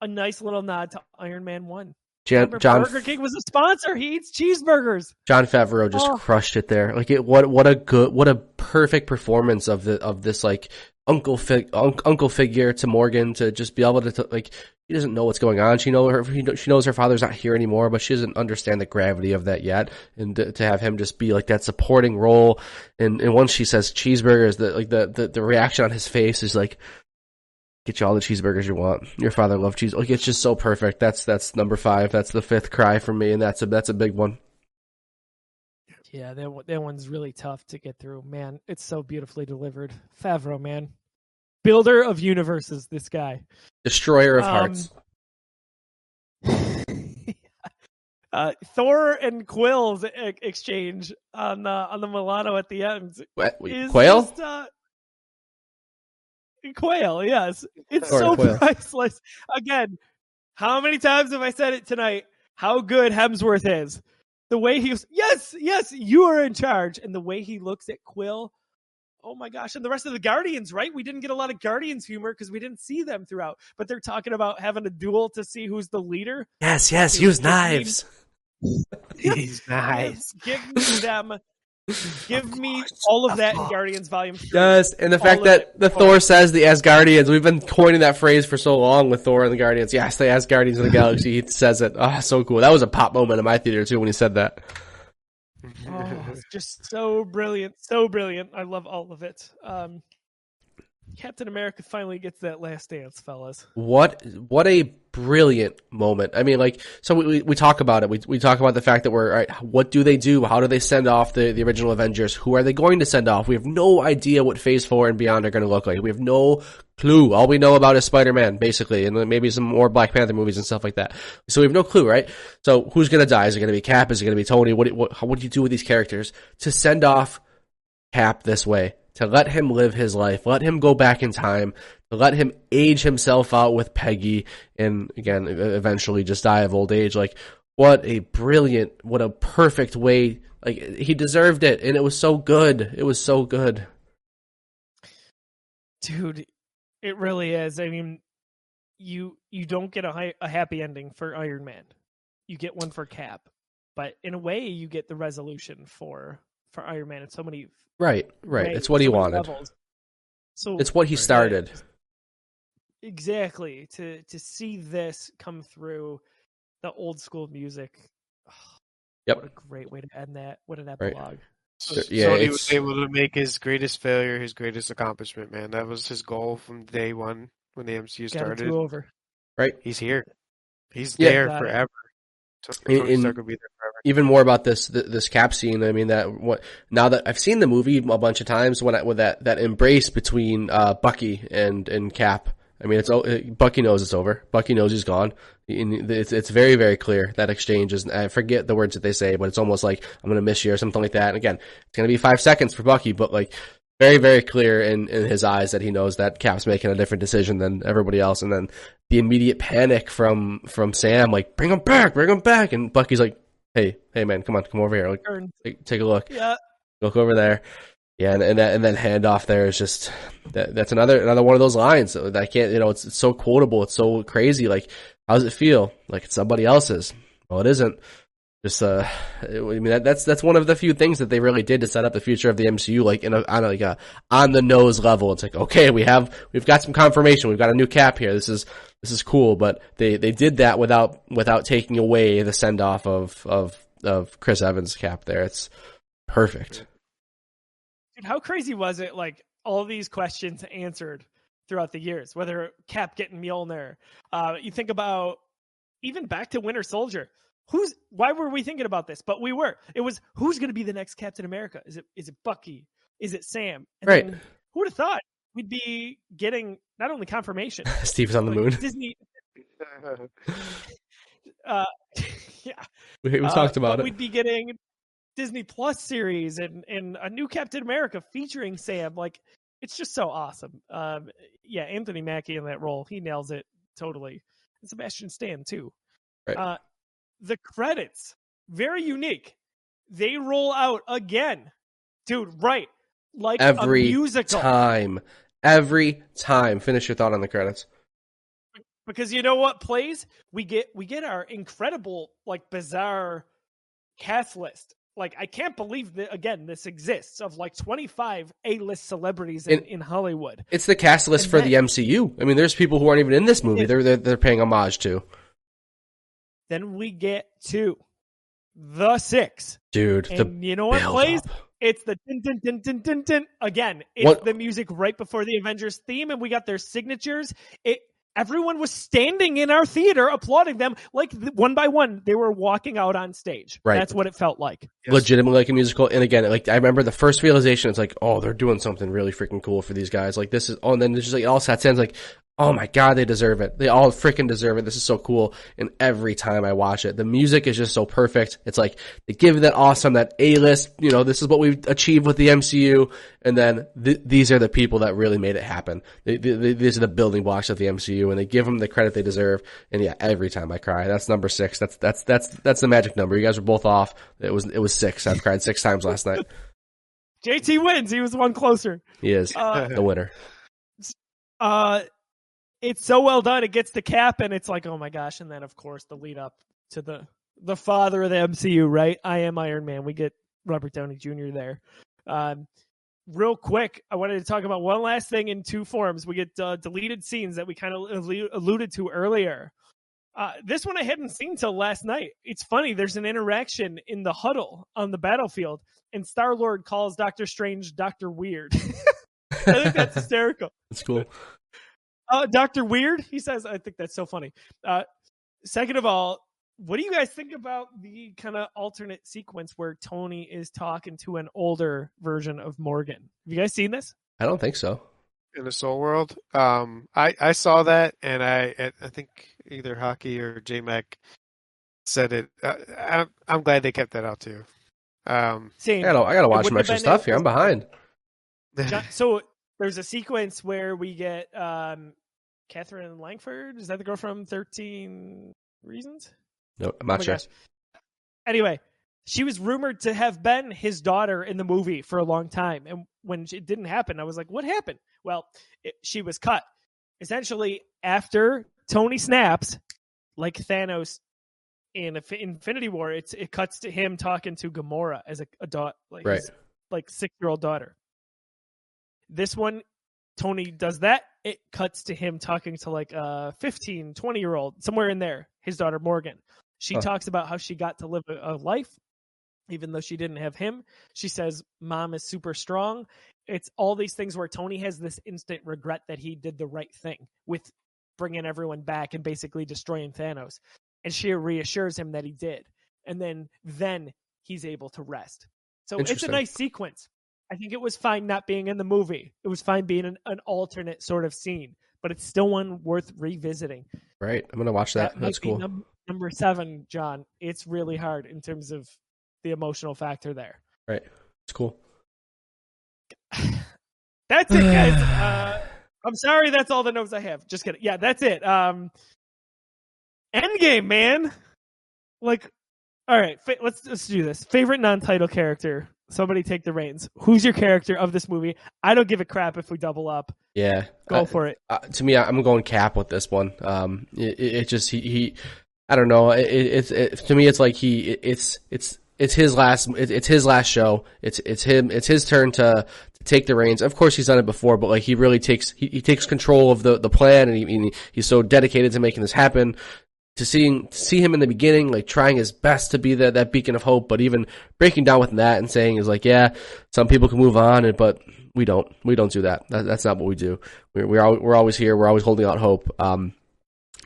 Speaker 1: a nice little nod to Iron Man 1.
Speaker 2: Jan, John
Speaker 1: Burger King was a sponsor. He eats cheeseburgers.
Speaker 2: Jon Favreau just
Speaker 1: Oh.
Speaker 2: crushed it there. Like it, what what a good what a perfect performance of the of this like uncle fig, unc, uncle figure to Morgan to just be able to t- like he doesn't know what's going on. She know her she knows her father's not here anymore, but she doesn't understand the gravity of that yet. And to, to have him just be like that supporting role, and and once she says cheeseburgers, the like the the, the reaction on his face is like. Get you all the cheeseburgers you want. Your father loved cheese. Like it's just so perfect. That's that's number five. That's the fifth cry for me, and that's a that's a big one.
Speaker 1: Yeah, that that one's really tough to get through. Man, it's so beautifully delivered. Favreau, man, builder of universes. This guy.
Speaker 2: Destroyer of
Speaker 1: Um,
Speaker 2: hearts.
Speaker 1: uh, Thor and Quill's e- exchange on the on the Milano at the end
Speaker 2: What, wait,
Speaker 1: is
Speaker 2: Quail?
Speaker 1: just, uh, Quail, yes, it's
Speaker 2: Or
Speaker 1: so
Speaker 2: Quail.
Speaker 1: priceless. Again, how many times have I said it tonight? How good Hemsworth is. The way he was, yes, yes, you are in charge, and the way he looks at Quill. Oh my gosh! And the rest of the Guardians, right? We didn't get a lot of Guardians humor because we didn't see them throughout. But they're talking about having a duel to see who's the leader.
Speaker 2: Yes, yes,
Speaker 1: Give-
Speaker 2: use
Speaker 1: give me-
Speaker 2: knives.
Speaker 3: He's nice.
Speaker 1: Give me them. Give me all of that in Guardians Volume 3.
Speaker 2: Yes, and the
Speaker 1: All
Speaker 2: fact that
Speaker 1: it.
Speaker 2: the
Speaker 1: Oh.
Speaker 2: Thor says the Asgardians, we've been coining that phrase for so long with Thor and the Guardians. Yes, the Asgardians of the Galaxy. He says it. Oh, so cool. That was a pop moment in my theater too when he said that.
Speaker 1: Oh, it's just so brilliant, so brilliant. I love all of it. Um, Captain America finally gets that last dance, fellas.
Speaker 2: What what a brilliant moment. I mean, like, so we, we, talk about it. We, we talk about the fact that we're, all right, what do they do? How do they send off the, the original Avengers? Who are they going to send off? We have no idea what phase four and beyond are going to look like. We have no clue. All we know about is Spider-Man, basically, and maybe some more Black Panther movies and stuff like that. So we have no clue, right? So who's going to die? Is it going to be Cap? Is it going to be Tony? What, what, what do you do with these characters to send off Cap this way? To let him live his life, let him go back in time, to let him age himself out with Peggy, and again, eventually just die of old age. Like, what a brilliant, what a perfect way. Like, he deserved it, and it was so good. It was so good.
Speaker 1: Dude, it really is. I mean, you you don't get a, a happy ending for Iron Man. You get one for Cap. But in a way, you get the resolution for for Iron Man in so many
Speaker 2: Right, right.
Speaker 1: ways,
Speaker 2: It's what he
Speaker 1: so many
Speaker 2: wanted.
Speaker 1: levels. So
Speaker 2: It's what he
Speaker 3: Right.
Speaker 2: started.
Speaker 1: exactly to to see this come through the old school music.
Speaker 2: Yep.
Speaker 1: What a great way to end that. What an
Speaker 2: Right.
Speaker 1: epilogue.
Speaker 2: So- yeah,
Speaker 3: Tony
Speaker 2: it's-
Speaker 3: was able to make his greatest failure his greatest accomplishment, man. That was his goal from day one when the MCU started.
Speaker 1: two over. Right.
Speaker 3: He's here. He's
Speaker 2: Yeah.
Speaker 3: there forever.
Speaker 2: it.
Speaker 3: Tony Stark will be there forever.
Speaker 2: even more about this this cap scene. I mean that what now that I've seen the movie a bunch of times when I, with that that embrace between uh, Bucky and and Cap. I mean, it's Bucky knows it's over. Bucky knows he's gone. It's it's very very clear that exchange is. I forget the words that they say, but it's almost like I'm gonna miss you or something like that. And again, it's gonna be five seconds for Bucky, but like very very clear in in his eyes that he knows that Cap's making a different decision than everybody else. And then the immediate panic from from Sam, like bring him back, bring him back, and Bucky's like, hey hey man, come on, come over here, like take, take a look.
Speaker 1: Yeah.
Speaker 2: look over there. Yeah, and and, that, and then handoff there is just that, that's another another one of those lines that I can't you know it's, it's so quotable it's so crazy. Like how does it feel? Like it's somebody else's. Well it isn't just uh, I mean that, that's that's one of the few things that they really did to set up the future of the MCU, like in a on a, like a on the nose level. It's like okay, we have we've got some confirmation, we've got a new cap here. This is this is cool, but they they did that without without taking away the send off of of of Chris Evans' cap. There, it's perfect.
Speaker 1: Dude, how crazy was it? Like all these questions answered throughout the years, whether Cap getting Mjolnir. Uh, you think about even back to Winter Soldier. Who's why were we thinking about this? But we were. It was who's going to be the next Captain America? Is it is it Bucky? Is it Sam? And
Speaker 2: Right.
Speaker 1: then Who would have thought we'd be getting not only confirmation,
Speaker 2: Steve's on the moon.
Speaker 1: Disney. Uh, yeah,
Speaker 2: We, we
Speaker 1: uh,
Speaker 2: talked about it.
Speaker 1: We'd be getting Disney Plus series and and a new Captain America featuring Sam. Like it's just so awesome. Um, yeah, Anthony Mackie in that role, he nails it totally. And Sebastian Stan too.
Speaker 2: Right.
Speaker 1: Uh, the credits very unique. They roll out again, dude. Right, like
Speaker 2: Every
Speaker 1: a musical.
Speaker 2: time, every time. Finish your thought on the credits.
Speaker 1: because you know what plays we get we get our incredible like bizarre cast list like i can't believe that again this exists of like 25 a-list celebrities in,
Speaker 2: And-
Speaker 1: in hollywood
Speaker 2: It's the cast list
Speaker 1: And
Speaker 2: for the MCU. I mean, there's people who aren't even in this movie. They're, they're they're paying homage to.
Speaker 1: Then we get to the six
Speaker 2: Dude, the
Speaker 1: and you know what plays
Speaker 2: up.
Speaker 1: it's the din, din, din, din, din, din. again it's
Speaker 2: What-
Speaker 1: the music right before the avengers theme and we got their signatures it everyone was standing in our theater applauding them like one by one they were walking out on stage
Speaker 2: Right.
Speaker 1: that's what it felt like
Speaker 2: legitimately like a musical. And again, like I remember the first realization, it's like, oh, they're doing something really freaking cool for these guys. Like this is, oh, and then it's just like it all sets in. It's like, oh my god, they deserve it. They all freaking deserve it. This is so cool. And every time I watch it, the music is just so perfect. It's like they give that awesome, that A list. You know, this is what we've achieved with the MCU. And then th- these are the people that really made it happen. They, they, they- these are the building blocks of the MCU, and they give them the credit they deserve. And yeah, every time I cry, that's number six. That's that's that's that's the magic number. You guys were both off. It was it was six. I've cried six times last night.
Speaker 1: JT wins. He was one closer.
Speaker 2: He is
Speaker 1: Uh,
Speaker 2: the winner.
Speaker 1: uh, it's so well done. It gets the cap, and it's like, oh my gosh! And then, of course, the lead up to the the father of the MCU, right? I am Iron Man. We get Robert Downey Jr. there. Um, real quick, I wanted to talk about one last thing in two forms. We get uh, deleted scenes that we kind of alluded to earlier. Uh, this one I hadn't seen till last night. It's funny. There's an interaction in the huddle on the battlefield, and Star Lord calls Doctor Strange Doctor Weird. I think that's hysterical.
Speaker 2: It's cool.
Speaker 1: Uh, Doctor Weird, he says. I think that's so funny. Uh, second of all, what do you guys think about the kind of alternate sequence where Tony is talking to an older version of Morgan? Have you guys seen this?
Speaker 2: I don't think so.
Speaker 3: in the Soul World. Um, I I saw that, and I I- I think either Hockey or J Mac said it. Uh, I'm I'm glad they kept that out too. Um,
Speaker 1: Same.
Speaker 2: I gotta, I gotta watch some extra stuff here. I'm behind.
Speaker 1: John- so there's a sequence where we get um, Katherine Langford. Is that the girl from Thirteen Reasons?
Speaker 2: No, I'm
Speaker 1: Oh
Speaker 2: not
Speaker 1: my
Speaker 2: sure.
Speaker 1: gosh. Anyway, she was rumored to have been his daughter in the movie for a long time, and when it didn't happen, I was like, "What happened?" Well, it, she was cut. Essentially, after Tony snaps, like Thanos in Infinity War, it's it cuts to him talking to Gamora as a, a daughter, like
Speaker 2: Right.
Speaker 1: his, like six year old daughter. This one, Tony does that. It cuts to him talking to like a 15, 20 year old, somewhere in there, his daughter Morgan. She
Speaker 2: Huh.
Speaker 1: talks about how she got to live a, a life, even though she didn't have him. She says, Mom is super strong. It's all these things where Tony has this instant regret that he did the right thing with bringing everyone back and basically destroying Thanos. And she reassures him that he did. And then, then he's able to rest. So it's a nice sequence. I think it was fine not being in the movie. It was fine being an, an alternate sort of scene, but it's still one worth revisiting.
Speaker 2: Right. I'm gonna watch that.
Speaker 1: might
Speaker 2: That's cool.
Speaker 1: num- number seven, John. It's really hard in terms of the emotional factor there.
Speaker 2: Right. It's cool.
Speaker 1: That's it, guys. Uh, I'm sorry, that's all the notes I have. Just kidding. Yeah, that's it. Um, Endgame, man. Like, all right, fa- let's let's do this. Favorite non-title character. Somebody take the reins. Who's your character of this movie? I don't give a crap if we double up.
Speaker 2: Yeah.
Speaker 1: Go
Speaker 2: Uh,
Speaker 1: for it.
Speaker 2: uh, to me, I'm going Cap with this one. Um, it, it just he, he I don't know. It, it, it's it, to me, it's like he, it, it's it's it's his last, it's his last show. It's it's him. It's his turn to, to take the reins. Of course, he's done it before, but like he really takes he, he takes control of the the plan, and he he's so dedicated to making this happen. To seeing to see him in the beginning, like trying his best to be that that beacon of hope, but even breaking down with that and saying is like, yeah, some people can move on, and but we don't. We don't do that. that that's not what we do. We're we're, al- we're always here. We're always holding out hope. Um,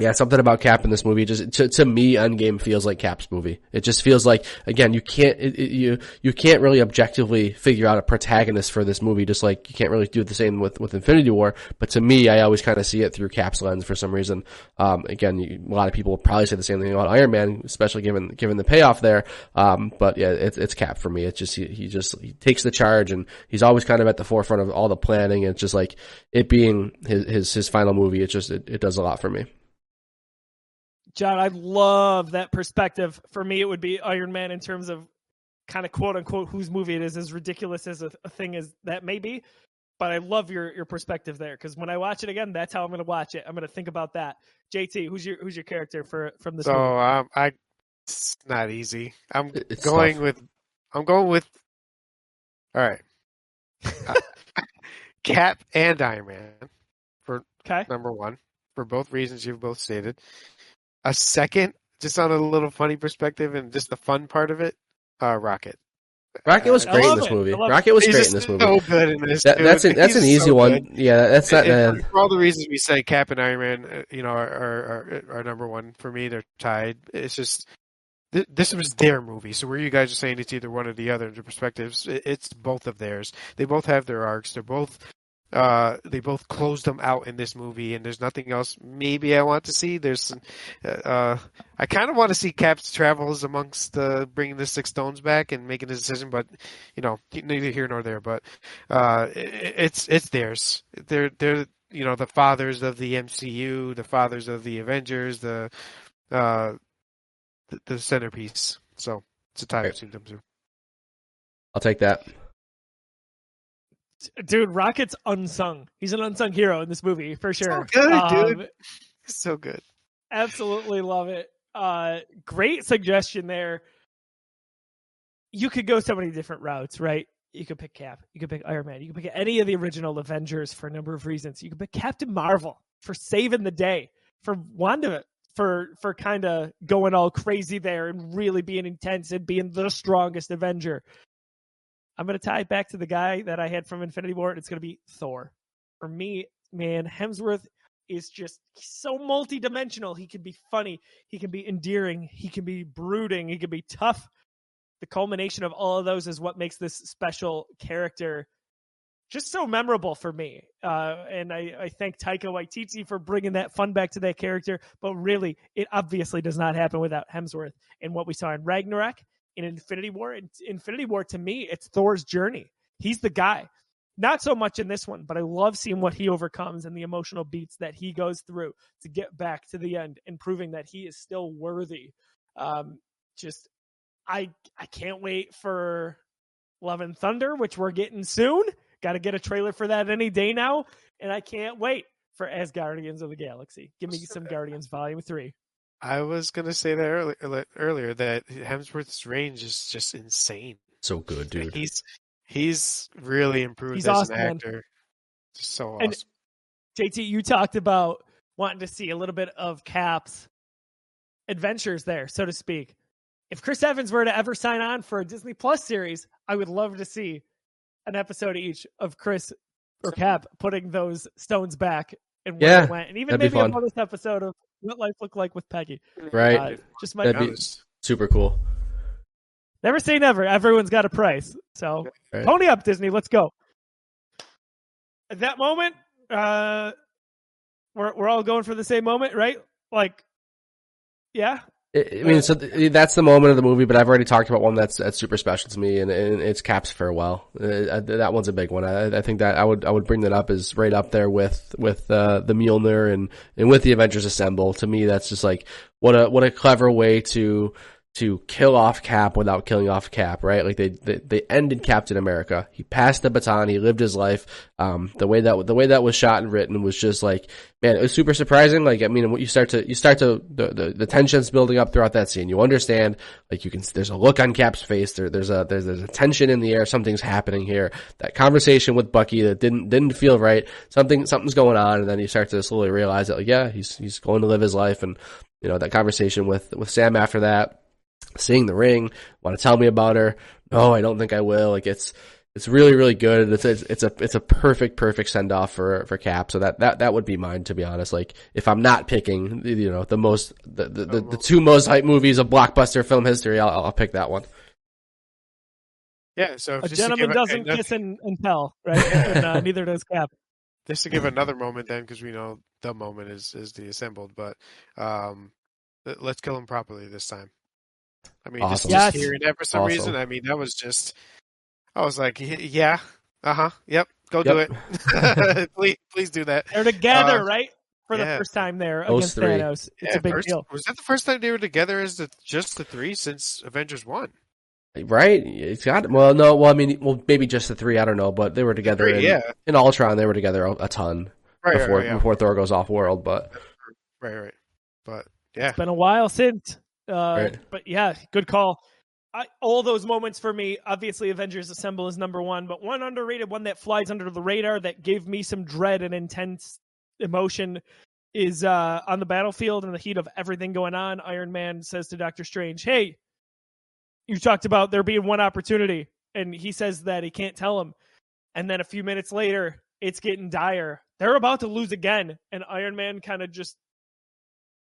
Speaker 2: yeah, something about Cap in this movie just to, to me, Endgame feels like Cap's movie. It just feels like again, you can't it, it, you you can't really objectively figure out a protagonist for this movie. Just like you can't really do the same with with Infinity War. But to me, I always kind of see it through Cap's lens for some reason. Um, again, you, a lot of people will probably say the same thing about Iron Man, especially given given the payoff there. Um, but yeah, it's it's Cap for me. It's just he, he just he takes the charge and he's always kind of at the forefront of all the planning. And it's just like it being his his his final movie. It just it, it does a lot for me.
Speaker 1: John, I love that perspective. For me, it would be Iron Man in terms of kind of quote unquote whose movie it is, as ridiculous as a, a thing as that may be. But I love your your perspective there because when I watch it again, that's how I'm going to watch it. I'm going to think about that. JT, who's your who's your character for from this
Speaker 3: So
Speaker 1: movie?
Speaker 3: um, I, it's not easy. I'm
Speaker 2: it's
Speaker 3: going
Speaker 2: tough.
Speaker 3: with, I'm going with. All right, Cap and Iron Man
Speaker 1: Okay,
Speaker 3: number one for both reasons you've both stated. A second, just on a little funny perspective and just the fun part of it, uh, Rocket.
Speaker 2: Rocket was great in this movie.
Speaker 1: I love it.
Speaker 2: Rocket was great in this movie.
Speaker 3: so good in this.
Speaker 2: That, that's an, that's an easy
Speaker 3: so
Speaker 2: one.
Speaker 3: good.
Speaker 2: Yeah, that's not.
Speaker 3: And
Speaker 2: Uh,
Speaker 3: for all the reasons we say, Cap and Iron Man, uh, you know, are, are, are, are number one for me. They're tied. It's just th- this was their movie. So where you guys are saying it's either one or the other, the perspectives, it's both of theirs. They both have their arcs. They're both. Uh, they both closed them out in this movie, and there's nothing else. Maybe I want to see. There's, uh, I kind of want to see Cap's travels amongst uh, bringing the Six Stones back and making a decision, but you know, neither here nor there. But uh, it, it's it's theirs. They're they're you know the fathers of the MCU, the fathers of the Avengers, the uh the, the centerpiece. So it's a tie
Speaker 2: Right.
Speaker 3: them.
Speaker 2: I'll take that.
Speaker 1: Dude, Rocket's unsung. He's an unsung hero in this movie for sure.
Speaker 3: So good,
Speaker 1: Um,
Speaker 3: dude. So good.
Speaker 1: absolutely love it. Uh, great suggestion there. You could go so many different routes, right? You could pick Cap. You could pick Iron Man. You could pick any of the original Avengers for a number of reasons. You could pick Captain Marvel for saving the day, for Wanda, for for kind of going all crazy there and really being intense and being the strongest Avenger. I'm gonna tie it back to the guy that I had from Infinity War. It's gonna be Thor. For me, man, Hemsworth is just so multi-dimensional. He can be funny, he can be endearing, he can be brooding, he can be tough. The culmination of all of those is what makes this special character just so memorable for me. Uh, and I, I thank Taika Waititi for bringing that fun back to that character. But really, it obviously does not happen without Hemsworth. And what we saw in Ragnarok, in Infinity War, in Infinity War to me, it's Thor's journey. He's the guy. Not so much in this one, but I love seeing what he overcomes and the emotional beats that he goes through to get back to the end and proving that he is still worthy. Um, just, I I can't wait for Love and Thunder, which we're getting soon. Got to get a trailer for that any day now, and I can't wait for As Guardians of the Galaxy. Give me some Guardians Volume Three.
Speaker 3: I was gonna say that earlier, earlier that Hemsworth's range is just insane.
Speaker 2: So good, dude.
Speaker 3: He's he's really improved
Speaker 1: He's
Speaker 3: as
Speaker 1: awesome,
Speaker 3: an
Speaker 1: man.
Speaker 3: actor. Just so
Speaker 1: And-
Speaker 3: awesome.
Speaker 1: JT, you talked about wanting to see a little bit of Cap's adventures there, so to speak. If Chris Evans were to ever sign on for a Disney Plus series, I would love to see an episode each of Chris or Cap putting those stones back and where
Speaker 2: Yeah,
Speaker 1: they went, and even maybe a
Speaker 2: fun.
Speaker 1: bonus episode of what life looked like with Peggy.
Speaker 2: Right.
Speaker 1: Uh, just my
Speaker 2: That'd be- Super cool.
Speaker 1: never say never. Everyone's got a price, so
Speaker 2: Right.
Speaker 1: pony up, Disney. Let's go. At that moment, uh, we're we're all going for the same moment, right? Like, yeah,
Speaker 2: I mean, so th- that's the moment of the movie, but I've already talked about one that's that's super special to me, and, and it's Cap's farewell. Uh, that one's a big one. I, I think that I would I would bring that up as right up there with with uh, the Mjolnir and and with the Avengers Assemble. To me, that's just like what a what a clever way to to kill off Cap without killing off Cap, right? Like they, they, they ended Captain America. He passed the baton. He lived his life. Um, the way that, the way that was shot and written was just like, man, it was super surprising. Like, I mean, you start to, you start to, the, the, the tension's building up throughout that scene. You understand, like you can, there's a look on Cap's face. There, there's a, there's, there's a tension in the air. Something's happening here. That conversation with Bucky that didn't, didn't feel right. Something, something's going on. And then you start to slowly realize that, like, yeah, he's, he's going to live his life. And, you know, that conversation with, with Sam after that seeing the ring, want to tell me about her. No, I don't think I will. Like it's, it's really, really good. It's, it's, it's a, it's a perfect, perfect send off for, for Cap. So that, that, that would be mine, to be honest. Like, if I'm not picking, you know, the most, the, the, the, the two most hype movies of blockbuster film history, I'll, I'll pick that one.
Speaker 3: Yeah, so
Speaker 1: A
Speaker 3: just
Speaker 1: gentleman
Speaker 3: give
Speaker 1: doesn't
Speaker 3: another-
Speaker 1: kiss and, and tell, right? and uh, neither does Cap.
Speaker 3: just to give another moment then because we know the moment is is the assembled but um let's kill him properly this time i mean
Speaker 2: Awesome.
Speaker 3: just, just
Speaker 1: Yes.
Speaker 3: hearing that for some
Speaker 2: Awesome.
Speaker 3: reason i mean that was just i was like yeah uh-huh yep go do it please please do that
Speaker 1: They're together,
Speaker 3: Uh,
Speaker 1: right? For the first time there
Speaker 2: Those
Speaker 1: against
Speaker 2: three.
Speaker 1: Thanos. It's
Speaker 3: Yeah,
Speaker 1: a big
Speaker 3: first-
Speaker 1: deal.
Speaker 3: was that the first time they were together as the just the three since avengers 1
Speaker 2: Right? It's got, well, no, well, I mean, well, maybe just the three, I don't know, but they were together
Speaker 3: Three,
Speaker 2: in,
Speaker 3: yeah
Speaker 2: in Ultron, they were together a, a ton
Speaker 3: right
Speaker 2: before,
Speaker 3: right, right, yeah.
Speaker 2: before Thor goes off world, but
Speaker 3: right right but yeah
Speaker 1: It's been a while since. Uh,
Speaker 2: Right.
Speaker 1: But yeah, good call. I, all those moments for me, obviously, Avengers Assemble is number one, but one underrated one that flies under the radar that gave me some dread and intense emotion is uh, on the battlefield in the heat of everything going on. Iron Man says to Doctor Strange, "Hey, you talked about there being one opportunity," and he says that he can't tell him. And then a few minutes later, it's getting dire. They're about to lose again, and Iron Man kind of just,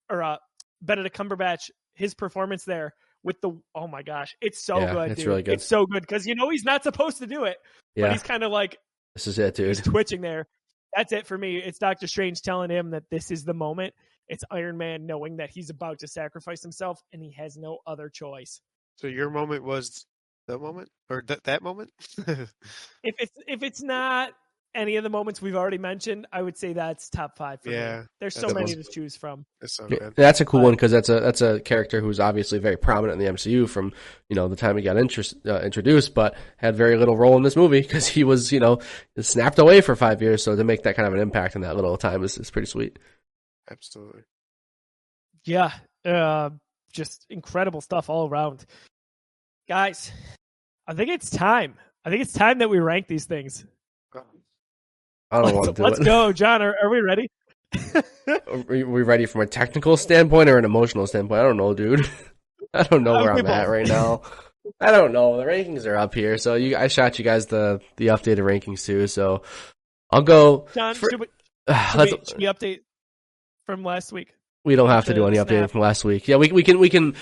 Speaker 1: or uh, Benedict Cumberbatch, his performance there with the oh my gosh, it's so
Speaker 2: Yeah,
Speaker 1: good.
Speaker 2: it's
Speaker 1: dude.
Speaker 2: really good.
Speaker 1: It's so good because you know he's not supposed to do it, but
Speaker 2: yeah,
Speaker 1: he's kind of like
Speaker 2: this is it, dude.
Speaker 1: he's twitching there. That's it for me. It's Doctor Strange telling him that this is the moment. It's Iron Man knowing that he's about to sacrifice himself and he has no other choice.
Speaker 3: so your moment was the moment or th- that moment
Speaker 1: If it's if it's not any of the moments we've already mentioned, I would say that's top five for
Speaker 3: Yeah,
Speaker 1: me. There's so many
Speaker 3: awesome.
Speaker 1: to choose from.
Speaker 3: it's so good
Speaker 2: That's a cool one because that's a that's a character who's obviously very prominent in the MCU from you know the time he got interest, uh, introduced, but had very little role in this movie because he was you know snapped away for five years. So to make that kind of an impact in that little time is, is pretty sweet.
Speaker 3: absolutely
Speaker 1: Yeah, uh, just incredible stuff all around. Guys, I think it's time. I think it's time that we rank these things.
Speaker 2: I don't want
Speaker 1: Let's,
Speaker 2: to do
Speaker 1: let's
Speaker 2: it.
Speaker 1: go, John. Are, are we ready?
Speaker 2: Are we ready from a technical standpoint or an emotional standpoint? I don't know, dude. I don't know where I'm at right now. I don't know. The rankings are up here, so you I shot you guys the the updated rankings too. So I'll go.
Speaker 1: John,
Speaker 2: for-
Speaker 1: should, we, should,
Speaker 2: let's-
Speaker 1: we, should we update from last week?
Speaker 2: We don't have to
Speaker 1: to
Speaker 2: do any
Speaker 1: Snap.
Speaker 2: updating from last week. Yeah, we we can we can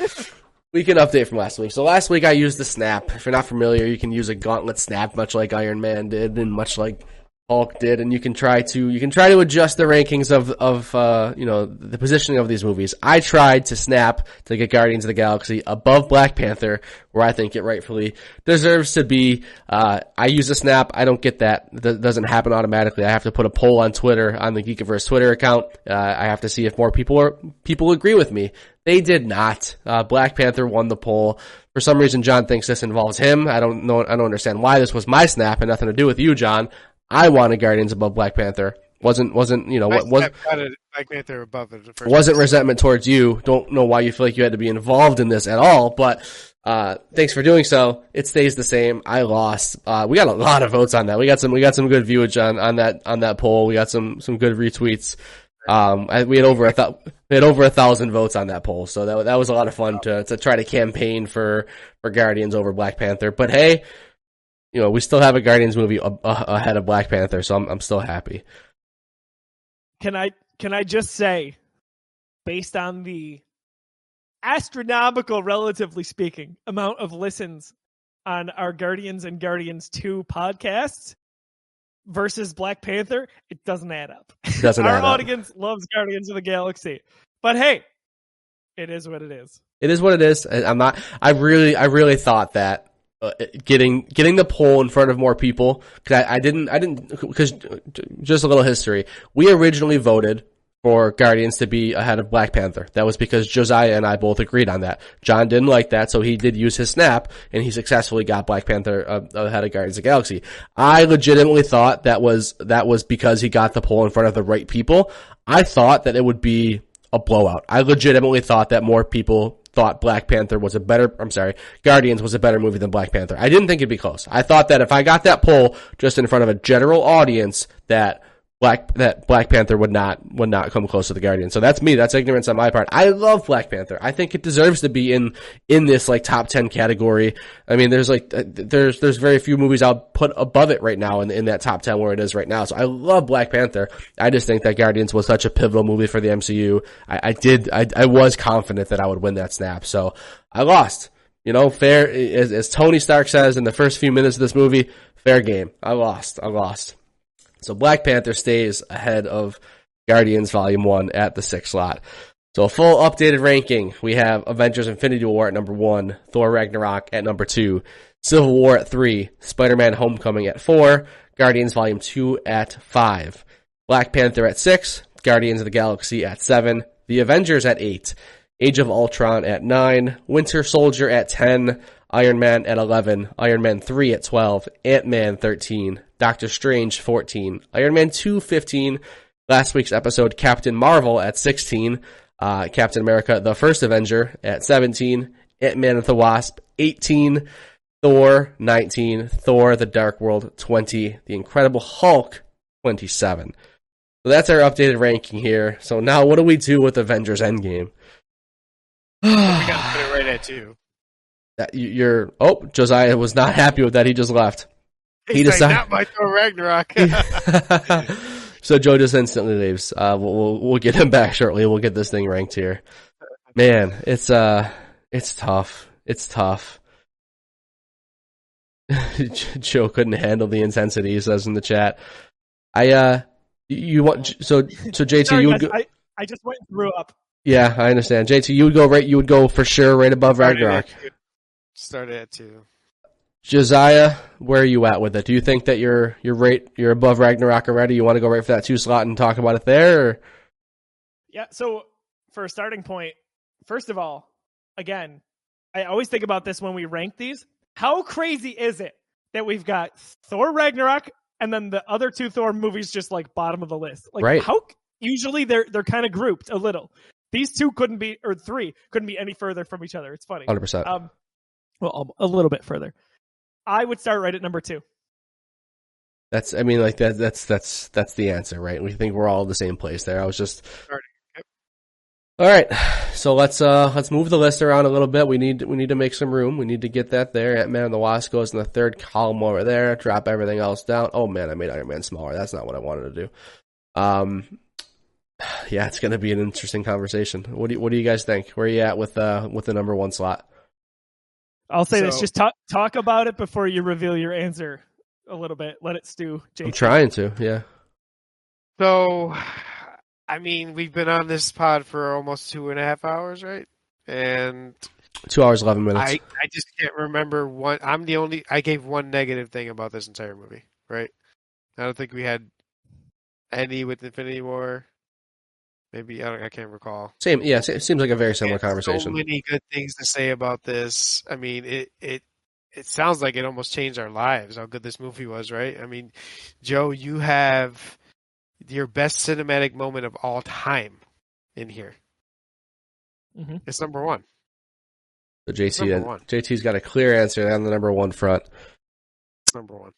Speaker 2: we can update from last week. So last week I used the snap. If you're not familiar, you can use a gauntlet snap, much like Iron Man did, and much like Hulk did, and you can try to you can try to adjust the rankings of of uh, you know the positioning of these movies. I tried to snap to get Guardians of the Galaxy above Black Panther, where I think it rightfully deserves to be. Uh, I use a snap. I don't get that. That doesn't happen automatically. I have to put a poll on Twitter on the Geekiverse Twitter account. Uh, I have to see if more people are people agree with me. They did not. Uh, Black Panther won the poll. For some reason, John thinks this involves him. I don't know. I don't understand why this was my snap and nothing to do with you, John. I wanted Guardians above Black Panther. Wasn't wasn't you know what was
Speaker 3: I've got it Black Panther above it. the first
Speaker 2: wasn't resentment towards you. Don't know why you feel like you had to be involved in this at all, but uh, thanks for doing so. It stays the same. I lost. Uh, we got a lot of votes on that. We got some. We got some good viewage on on that on that poll. We got some some good retweets. Um, I, we had over a thou- we had over a thousand votes on that poll, so that that was a lot of fun to to try to campaign for for Guardians over Black Panther. But hey, you know we still have a Guardians movie ahead of Black Panther, so I'm I'm still happy.
Speaker 1: Can I can I just say, based on the astronomical, relatively speaking, amount of listens on our Guardians and Guardians Two podcasts versus Black Panther, it doesn't add up.
Speaker 2: Doesn't
Speaker 1: our
Speaker 2: add up.
Speaker 1: audience loves Guardians of the Galaxy, but hey, it is what it is.
Speaker 2: It is what it is. I'm not. I really, I really thought that uh, getting getting the poll in front of more people because I, I didn't, I didn't because just a little history. We originally voted for Guardians to be ahead of Black Panther. That was because Josiah and I both agreed on that. John didn't like that, so he did use his snap, and he successfully got Black Panther uh, ahead of Guardians of Galaxy. I legitimately thought that was that was because he got the poll in front of the right people. I thought that it would be a blowout. I legitimately thought that more people thought Black Panther was a better, I'm sorry, Guardians was a better movie than Black Panther. I didn't think it'd be close. I thought that if I got that poll just in front of a general audience that Black that Black Panther would not would not come close to the Guardian. So that's me. That's ignorance on my part. I love Black Panther. I think it deserves to be in in this like top ten category. I mean, there's like there's there's very few movies I'll put above it right now in in that top ten where it is right now. So I love Black Panther. I just think that Guardians was such a pivotal movie for the MCU. I, I did I I was confident that I would win that snap. So I lost. You know, fair as, as Tony Stark says in the first few minutes of this movie, fair game. I lost. I lost. So Black Panther stays ahead of Guardians Volume 1 at the sixth slot. So a full updated ranking. We have Avengers Infinity War at number one, Thor Ragnarok at number two, Civil War at three, Spider-Man Homecoming at four, Guardians Volume 2 at five, Black Panther at six, Guardians of the Galaxy at seven, The Avengers at eight, Age of Ultron at nine, Winter Soldier at 10, Iron Man at 11, Iron Man 3 at 12, Ant-Man 13, Doctor Strange 14, Iron Man 2 15, last week's episode Captain Marvel at 16, uh, Captain America the First Avenger at 17, Ant-Man and the Wasp 18, Thor 19, Thor the Dark World 20, The Incredible Hulk 27. So that's our updated ranking here. So now what do we do with Avengers Endgame?
Speaker 3: we got to put it right at two.
Speaker 2: That you- you're oh Josiah was not happy with that. He just left. He
Speaker 3: like,
Speaker 2: decided-
Speaker 3: not my Thor Ragnarok.
Speaker 2: so Joe just instantly leaves. Uh, we'll, we'll we'll get him back shortly. We'll get this thing ranked here. Man, it's uh, it's tough. It's tough. Joe couldn't handle the intensity. He says in the chat. I uh, you want so so JT
Speaker 1: Sorry,
Speaker 2: you
Speaker 1: guys,
Speaker 2: would go,
Speaker 1: I, I just went and threw up.
Speaker 2: yeah I understand JT you would go right you would go for sure right above Ragnarok.
Speaker 3: two. Started at two.
Speaker 2: Josiah, where are you at with it? Do you think that you're you're right you're above Ragnarok already? You want to go right for that two slot and talk about it there? Or?
Speaker 1: Yeah. So for a starting point, first of all, again, I always think about this when we rank these. How crazy is it that we've got Thor Ragnarok and then the other two Thor movies just like bottom of the list? Like
Speaker 2: Right.
Speaker 1: how usually they're they're kind of grouped a little. These two couldn't be or three couldn't be any further from each other. It's funny.
Speaker 2: Hundred percent.
Speaker 1: Um, well, a little bit further. I would start right at number two.
Speaker 2: That's I mean like that that's that's that's the answer, right? We think we're all in the same place there. I was just All right. So let's uh let's move the list around a little bit. We need we need to make some room. We need to get that there. Ant Man and the Wasp goes in the third column over there. Drop everything else down. Oh man, I made Iron Man smaller. That's not what I wanted to do. Um yeah, it's gonna be an interesting conversation. What do you, what do you guys think? Where are you at with uh with the number one slot?
Speaker 1: I'll say this:
Speaker 3: So-
Speaker 1: just talk talk about it before you reveal your answer a little bit. Let it stew.
Speaker 2: I'm trying to, yeah.
Speaker 3: So, I mean, we've been on this pod for almost two and a half hours, right? And
Speaker 2: Two hours eleven minutes.
Speaker 3: I, I just can't remember one. I'm the only. I gave one negative thing about this entire movie, right? I don't think we had any with Infinity War. Maybe I, don't, I can't recall.
Speaker 2: Same, yeah. It seems like a very similar
Speaker 3: And
Speaker 2: conversation.
Speaker 3: So many good things to say about this. I mean, it it it sounds like it almost changed our lives. How good this movie was, right? I mean, Joe, you have your best cinematic moment of all time in here.
Speaker 1: Mhm.
Speaker 3: It's number one.
Speaker 2: So JT,
Speaker 3: one.
Speaker 2: JT's got a clear answer on the number one front.
Speaker 3: Number one.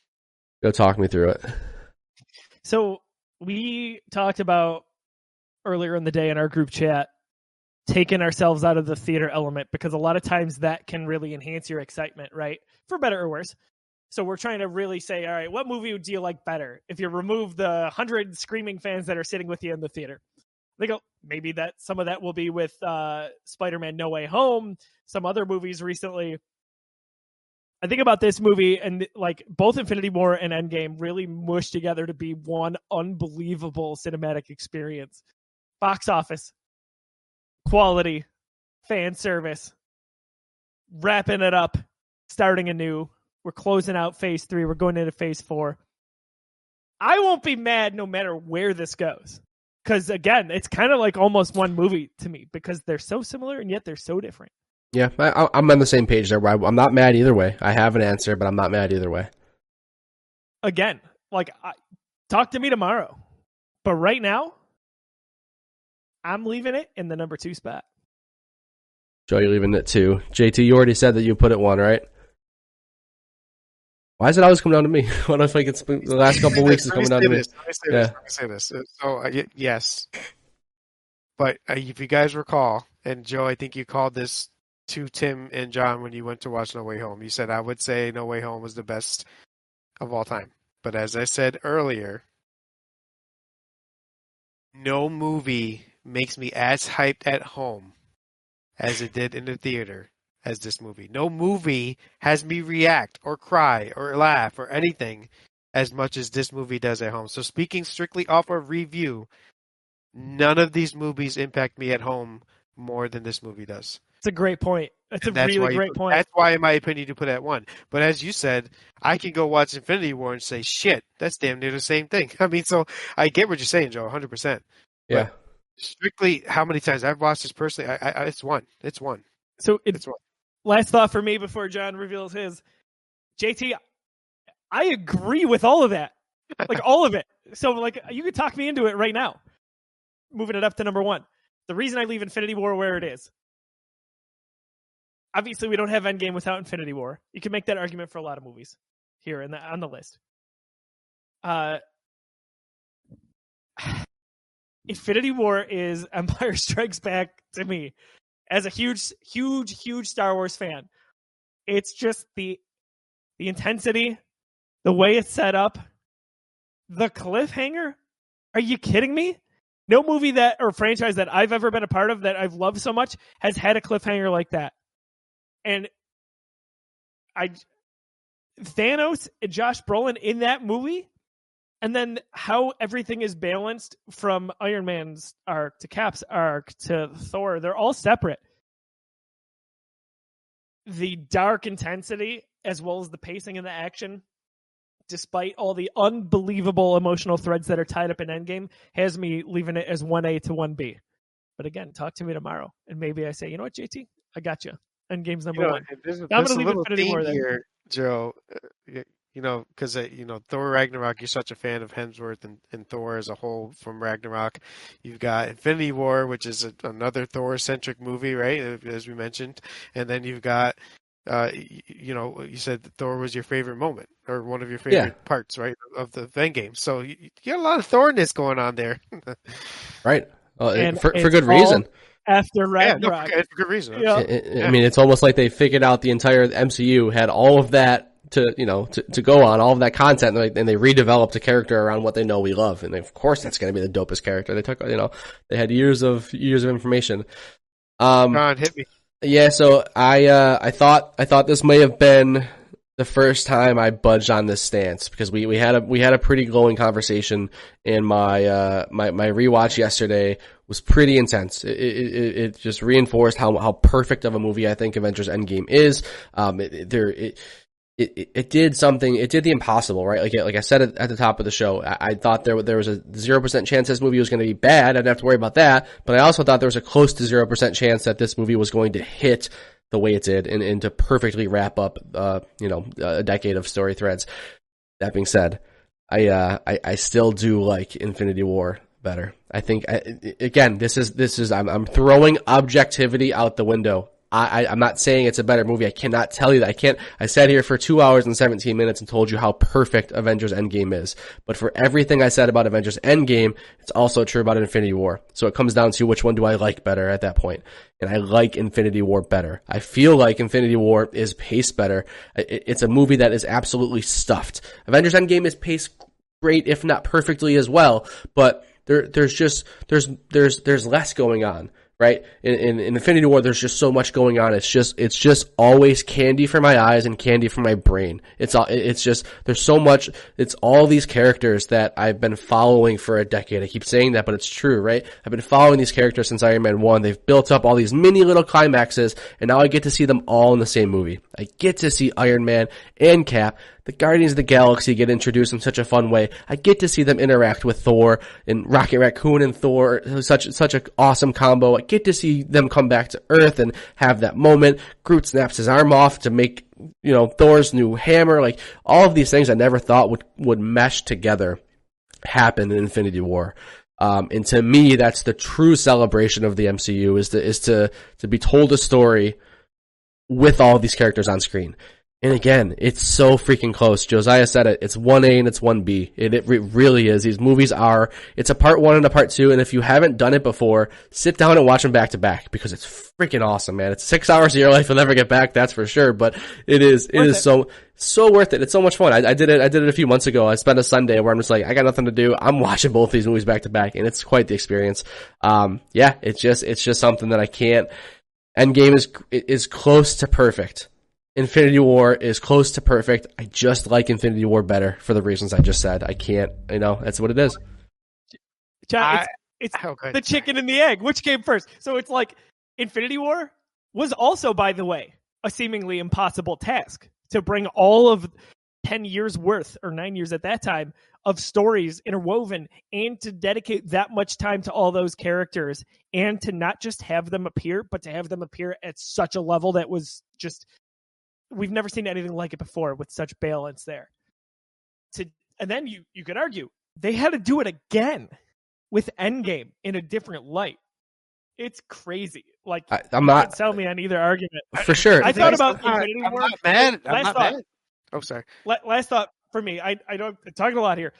Speaker 2: Go talk me through it.
Speaker 1: So we talked about earlier in the day in our group chat taking ourselves out of the theater element because a lot of times that can really enhance your excitement, right? For better or worse. So we're trying to really say, all right, what movie do you like better? If you remove the hundred screaming fans that are sitting with you in the theater, they go maybe that some of that will be with uh, Spider-Man: No Way Home, some other movies recently. I think about this movie and like both Infinity War and Endgame really mushed together to be one unbelievable cinematic experience. Box office, quality, fan service, wrapping it up, starting anew. We're closing out phase three. We're going into phase four. I won't be mad no matter where this goes. Because again, it's kind of like almost one movie to me because they're so similar and yet they're so different.
Speaker 2: Yeah, I, I'm on the same page there. where I'm not mad either way. I have an answer, but I'm not mad either way.
Speaker 1: Again, like I, talk to me tomorrow, but right now, I'm leaving it in the number two spot.
Speaker 2: Joe, you're leaving it two. JT, you already said that you put it one, right? Why is it always come down to me? What if like it's been, the last couple of weeks is coming down
Speaker 3: say
Speaker 2: to me?
Speaker 3: Let me say
Speaker 2: Yeah.
Speaker 3: this. Let me say this. So, uh, y- yes, but uh, if you guys recall, and Joe, I think you called this to Tim and John when you went to watch No Way Home. You said I would say No Way Home was the best of all time. But as I said earlier, no movie makes me as hyped at home as it did in the theater as this movie. No movie has me react or cry or laugh or anything as much as this movie does at home. So speaking strictly off of review, none of these movies impact me at home more than this movie does.
Speaker 1: It's a great point. It's a
Speaker 3: And that's
Speaker 1: really great
Speaker 3: put-
Speaker 1: point.
Speaker 3: That's why, in my opinion, you put it at one. But as you said, I can go watch Infinity War and say, "Shit, that's damn near the same thing." I mean, so I get what you're saying, Joe, 100. percent
Speaker 2: Yeah.
Speaker 3: Strictly, how many times I've watched this personally? I, I, it's one. It's one.
Speaker 1: So it,
Speaker 3: It's one.
Speaker 1: last thought for me before John reveals his. JT, I agree with all of that. Like all of it. So like you could talk me into it right now. Moving it up to number 1. The reason I leave Infinity War where it is. Obviously we don't have Endgame without Infinity War. You can make that argument for a lot of movies here in the, on the list. Uh Infinity War is Empire Strikes Back to me as a huge, huge, huge Star Wars fan. It's just the the intensity, the way it's set up, the cliffhanger. Are you kidding me? No movie that or franchise that I've ever been a part of that I've loved so much has had a cliffhanger like that. And I Thanos and Josh Brolin in that movie and then how everything is balanced from Iron Man's arc to Cap's arc to Thor, they're all separate. The dark intensity as well as the pacing and the action, despite all the unbelievable emotional threads that are tied up in Endgame, has me leaving it as 1A to 1B. But again, talk to me tomorrow. And maybe I say, you know what, JT? I got you. Endgame's number
Speaker 3: You know,
Speaker 1: one.
Speaker 3: and there's, a-
Speaker 1: I'm
Speaker 3: there's
Speaker 1: gonna
Speaker 3: a
Speaker 1: leave
Speaker 3: little theme here, Joe. Uh, y- You know, because uh, you know Thor Ragnarok. You're such a fan of Hemsworth and, and Thor as a whole from Ragnarok. You've got Infinity War, which is a, another Thor-centric movie, right? As we mentioned, and then you've got. Uh, you know, you said that Thor was your favorite moment or one of your favorite
Speaker 2: Yeah.
Speaker 3: parts, right, of the Endgame. So you, you got a lot of Thorness going on there.
Speaker 2: Right. Uh,
Speaker 1: And
Speaker 2: for for good reason.
Speaker 1: After
Speaker 3: yeah, no,
Speaker 1: Ragnarok.
Speaker 3: for, for good reason.
Speaker 1: Yeah.
Speaker 2: I, I- I mean, it's almost like they figured out the entire MCU had all of that to you know to, to go on, all of that content, and they, and they redeveloped a character around what they know we love, and of course that's going to be the dopest character. They took you know they had years of years of information. Um,
Speaker 3: John, hit me.
Speaker 2: yeah, so I uh, I thought I thought this may have been the first time I budged on this stance because we, we had a we had a pretty glowing conversation and my uh my my rewatch yesterday was pretty intense. It, it, it just reinforced how how perfect of a movie I think Avengers Endgame is. Um, it- there it. It, it, did something. It did the impossible, right? Like, like I said at, at the top of the show, I, I thought there there was a zero percent chance this movie was going to be bad. I didn't have to worry about that. But I also thought there was a close to zero percent chance that this movie was going to hit the way it did and, and to perfectly wrap up, uh, you know, a decade of story threads. That being said, I, uh, I, I still do like Infinity War better. I think, I, again, this is, this is, I'm, I'm throwing objectivity out the window. I, I'm not saying it's a better movie. I cannot tell you that. I can't, I sat here for two hours and 17 minutes and told you how perfect Avengers Endgame is. But for everything I said about Avengers Endgame, it's also true about Infinity War. So it comes down to which one do I like better at that point. And I like Infinity War better. I feel like Infinity War is paced better. It- It's a movie that is absolutely stuffed. Avengers Endgame is paced great, if not perfectly as well, but there, there's just, there's, there's, there's less going on, right? In, in, in Infinity War, there's just so much going on. It's just, it's just always candy for my eyes and candy for my brain. It's all, it's just, there's so much, it's all these characters that I've been following for a decade. I keep saying that, but it's true, right? I've been following these characters since Iron Man 1. They've built up all these mini little climaxes, and now I get to see them all in the same movie. I get to see Iron Man and Cap the Guardians of the Galaxy get introduced in such a fun way. I get to see them interact with Thor and Rocket Raccoon and Thor, such such an awesome combo. I get to see them come back to Earth and have that moment. Groot snaps his arm off to make you know Thor's new hammer. Like all of these things, I never thought would would mesh together happen in Infinity War. Um, and to me, that's the true celebration of the MCU is to, is to, to be told a story with all these characters on screen. And again, it's so freaking close. Josiah said it. It's 1A and it's 1B. It, it really is. These movies are, it's a part one and a part two. And if you haven't done it before, sit down and watch them back to back because it's freaking awesome, man. It's six hours of your life you'll never get back. That's for sure. But it is, it
Speaker 1: Worth
Speaker 2: is
Speaker 1: it.
Speaker 2: so, so worth it. It's so much fun. I, I did it, I did it a few months ago. I spent a Sunday where I'm just like, I got nothing to do. I'm watching both these movies back to back and it's quite the experience. Um, yeah, it's just, it's just something that I can't, Endgame is, is close to perfect. Infinity War is close to perfect. I just like Infinity War better for the reasons I just said. I can't, you know, that's what it is.
Speaker 1: John, it's, it's
Speaker 3: Oh,
Speaker 1: the chicken and the egg. Which came first? So it's like Infinity War was also, by the way, a seemingly impossible task to bring all of 10 years worth, or nine years at that time, of stories interwoven and to dedicate that much time to all those characters and to not just have them appear, but to have them appear at such a level that was just, we've never seen anything like it before with such balance there. To, and then you, you could argue they had to do it again with Endgame in a different light. It's crazy. Like
Speaker 2: I, I'm not,
Speaker 1: can sell me on either argument.
Speaker 2: for sure.
Speaker 1: I thought about
Speaker 3: not-
Speaker 1: Infinity
Speaker 3: I'm
Speaker 1: War.
Speaker 3: not mad. I'm
Speaker 1: Last
Speaker 3: not
Speaker 1: thought.
Speaker 3: mad. Oh, sorry.
Speaker 1: La- last thought for me. I I know I'm talking a lot here.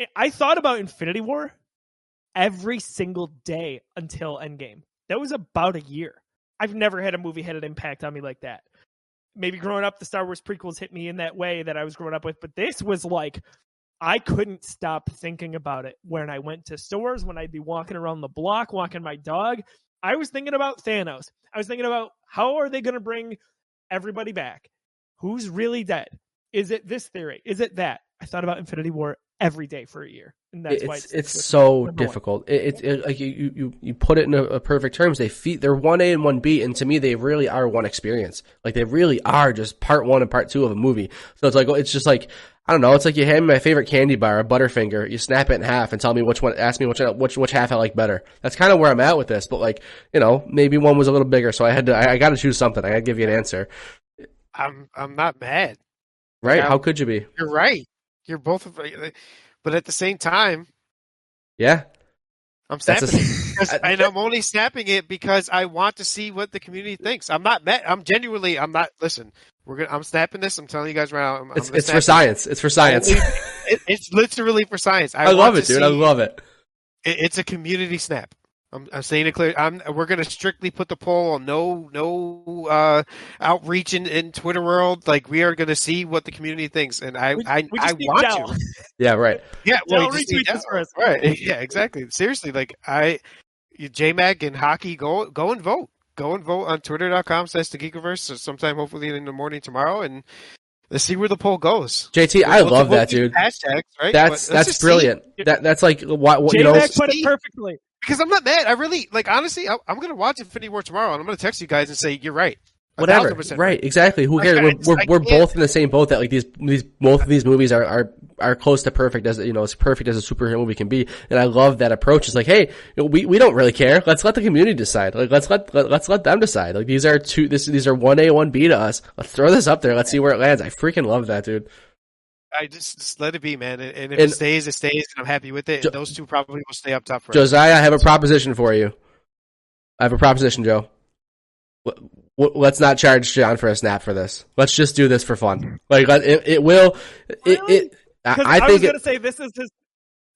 Speaker 1: I- I thought about Infinity War every single day until Endgame. That was about a year. I've never had a movie had an impact on me like that. Maybe growing up, the Star Wars prequels hit me in that way that I was growing up with, but this was like I couldn't stop thinking about it when I went to stores, when I'd be walking around the block, walking my dog. I was thinking about Thanos. I was thinking about how are they going to bring everybody back? Who's really dead? Is it this theory? Is it that? I thought about Infinity War every day for a year, and that's why
Speaker 2: it's
Speaker 1: it's,
Speaker 2: it's so difficult. It, it, it like you, you you you put it in a, a perfect terms. They feed they're one A and one B, and to me they really are one experience. Like they really are just part one and part two of a movie. So it's like it's just like I don't know. It's like you hand me my favorite candy bar, a Butterfinger. You snap it in half and tell me which one. Ask me which which which half I like better. That's kind of where I'm at with this. But like you know, maybe one was a little bigger, so I had to. I, I got to choose something. I got to give you an answer,
Speaker 3: I'm I'm not mad.
Speaker 2: right?
Speaker 3: Yeah.
Speaker 2: How could you be?
Speaker 3: You're right. You're both, of- but at the same time,
Speaker 2: Yeah,
Speaker 3: I'm
Speaker 2: a-
Speaker 3: snapping it. Because- and I'm only snapping it because I want to see what the community thinks. I'm not mad. I'm genuinely. I'm not. Listen, we're gonna. I'm snapping this. I'm telling you guys right now. I'm,
Speaker 2: it's
Speaker 3: I'm
Speaker 2: it's for
Speaker 3: it.
Speaker 2: science. It's for science.
Speaker 3: It- it's literally for science. I,
Speaker 2: I love it, dude. I love it.
Speaker 3: it- it's a community snap. I'm, I'm saying it clear. I'm, we're going to strictly put the poll on no no uh, outreach in, in Twitter world. Like we are going to see what the community thinks, and I
Speaker 1: We-
Speaker 3: I,
Speaker 1: we
Speaker 3: I
Speaker 1: need
Speaker 3: want
Speaker 1: Dell.
Speaker 3: to.
Speaker 2: Yeah, right.
Speaker 3: Yeah, well, we just need
Speaker 1: this
Speaker 3: Dell.
Speaker 1: for us.
Speaker 3: Right? Yeah, exactly. Seriously, like I, you- JMac and hockey, go go and vote. Go and vote on Twitter.com slash the Geekiverse sometime, hopefully in the morning tomorrow, and let's see where the poll goes.
Speaker 2: JT, I
Speaker 3: We'll-
Speaker 2: love that, dude.
Speaker 3: Hashtags, right?
Speaker 2: That's
Speaker 3: let's
Speaker 2: that's
Speaker 3: just see.
Speaker 2: brilliant. That that's like what, what you know.
Speaker 1: J-Mac put it perfectly.
Speaker 3: Because I'm not mad. I really like honestly. I, I'm gonna watch Infinity War tomorrow, and I'm gonna text you guys and say you're right.
Speaker 2: Whatever,
Speaker 3: percent
Speaker 2: right? Exactly. Who cares? We're we're, we're both in the same boat that like these these both of these movies are are are close to perfect as you know as perfect as a superhero movie can be. And I love that approach. It's like, hey, you know, we we don't really care. Let's let the community decide. Like let's let, let let's let them decide. Like these are two. This these are one A one B to us. Let's throw this up there. Let's see where it lands. I freaking love that, dude.
Speaker 3: I just, just let it be, man. And, and if
Speaker 2: And-
Speaker 3: it stays, it stays, and I'm happy with it.
Speaker 2: Jo-
Speaker 3: and those two probably will stay up top forever.
Speaker 2: Josiah, I have a proposition for you. I have a proposition, Joe. W- w- Let's not charge John for a snap for this. Let's just do this for fun. Like it, it will. It,
Speaker 1: Really?
Speaker 2: it I,
Speaker 1: 'Cause
Speaker 2: I
Speaker 1: I, was
Speaker 2: think
Speaker 1: going
Speaker 2: it,
Speaker 1: to say this is his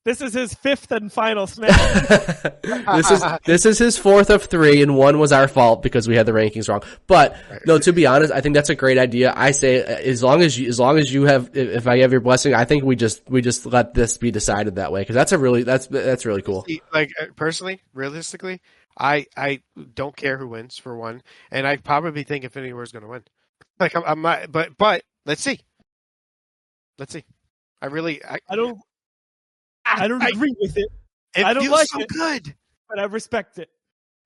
Speaker 1: this is his fifth and final snap.
Speaker 2: this is this is his fourth of three, and one was our fault because we had the rankings wrong. But no, to be honest, I think that's a great idea. I say uh, as long as you as long as you have if if I have your blessing, I think we just we just let this be decided that way because that's a really that's that's really cool.
Speaker 3: Like uh, personally, realistically, I I don't care who wins for one, and I probably think Infinity War is going to win. Like I'm, I'm not, but but let's see, let's see. I really, I,
Speaker 1: I don't I don't
Speaker 3: I-
Speaker 1: agree with it,
Speaker 3: it
Speaker 1: I don't
Speaker 3: feels
Speaker 1: like
Speaker 3: so
Speaker 1: it.
Speaker 3: good.
Speaker 1: but I respect it.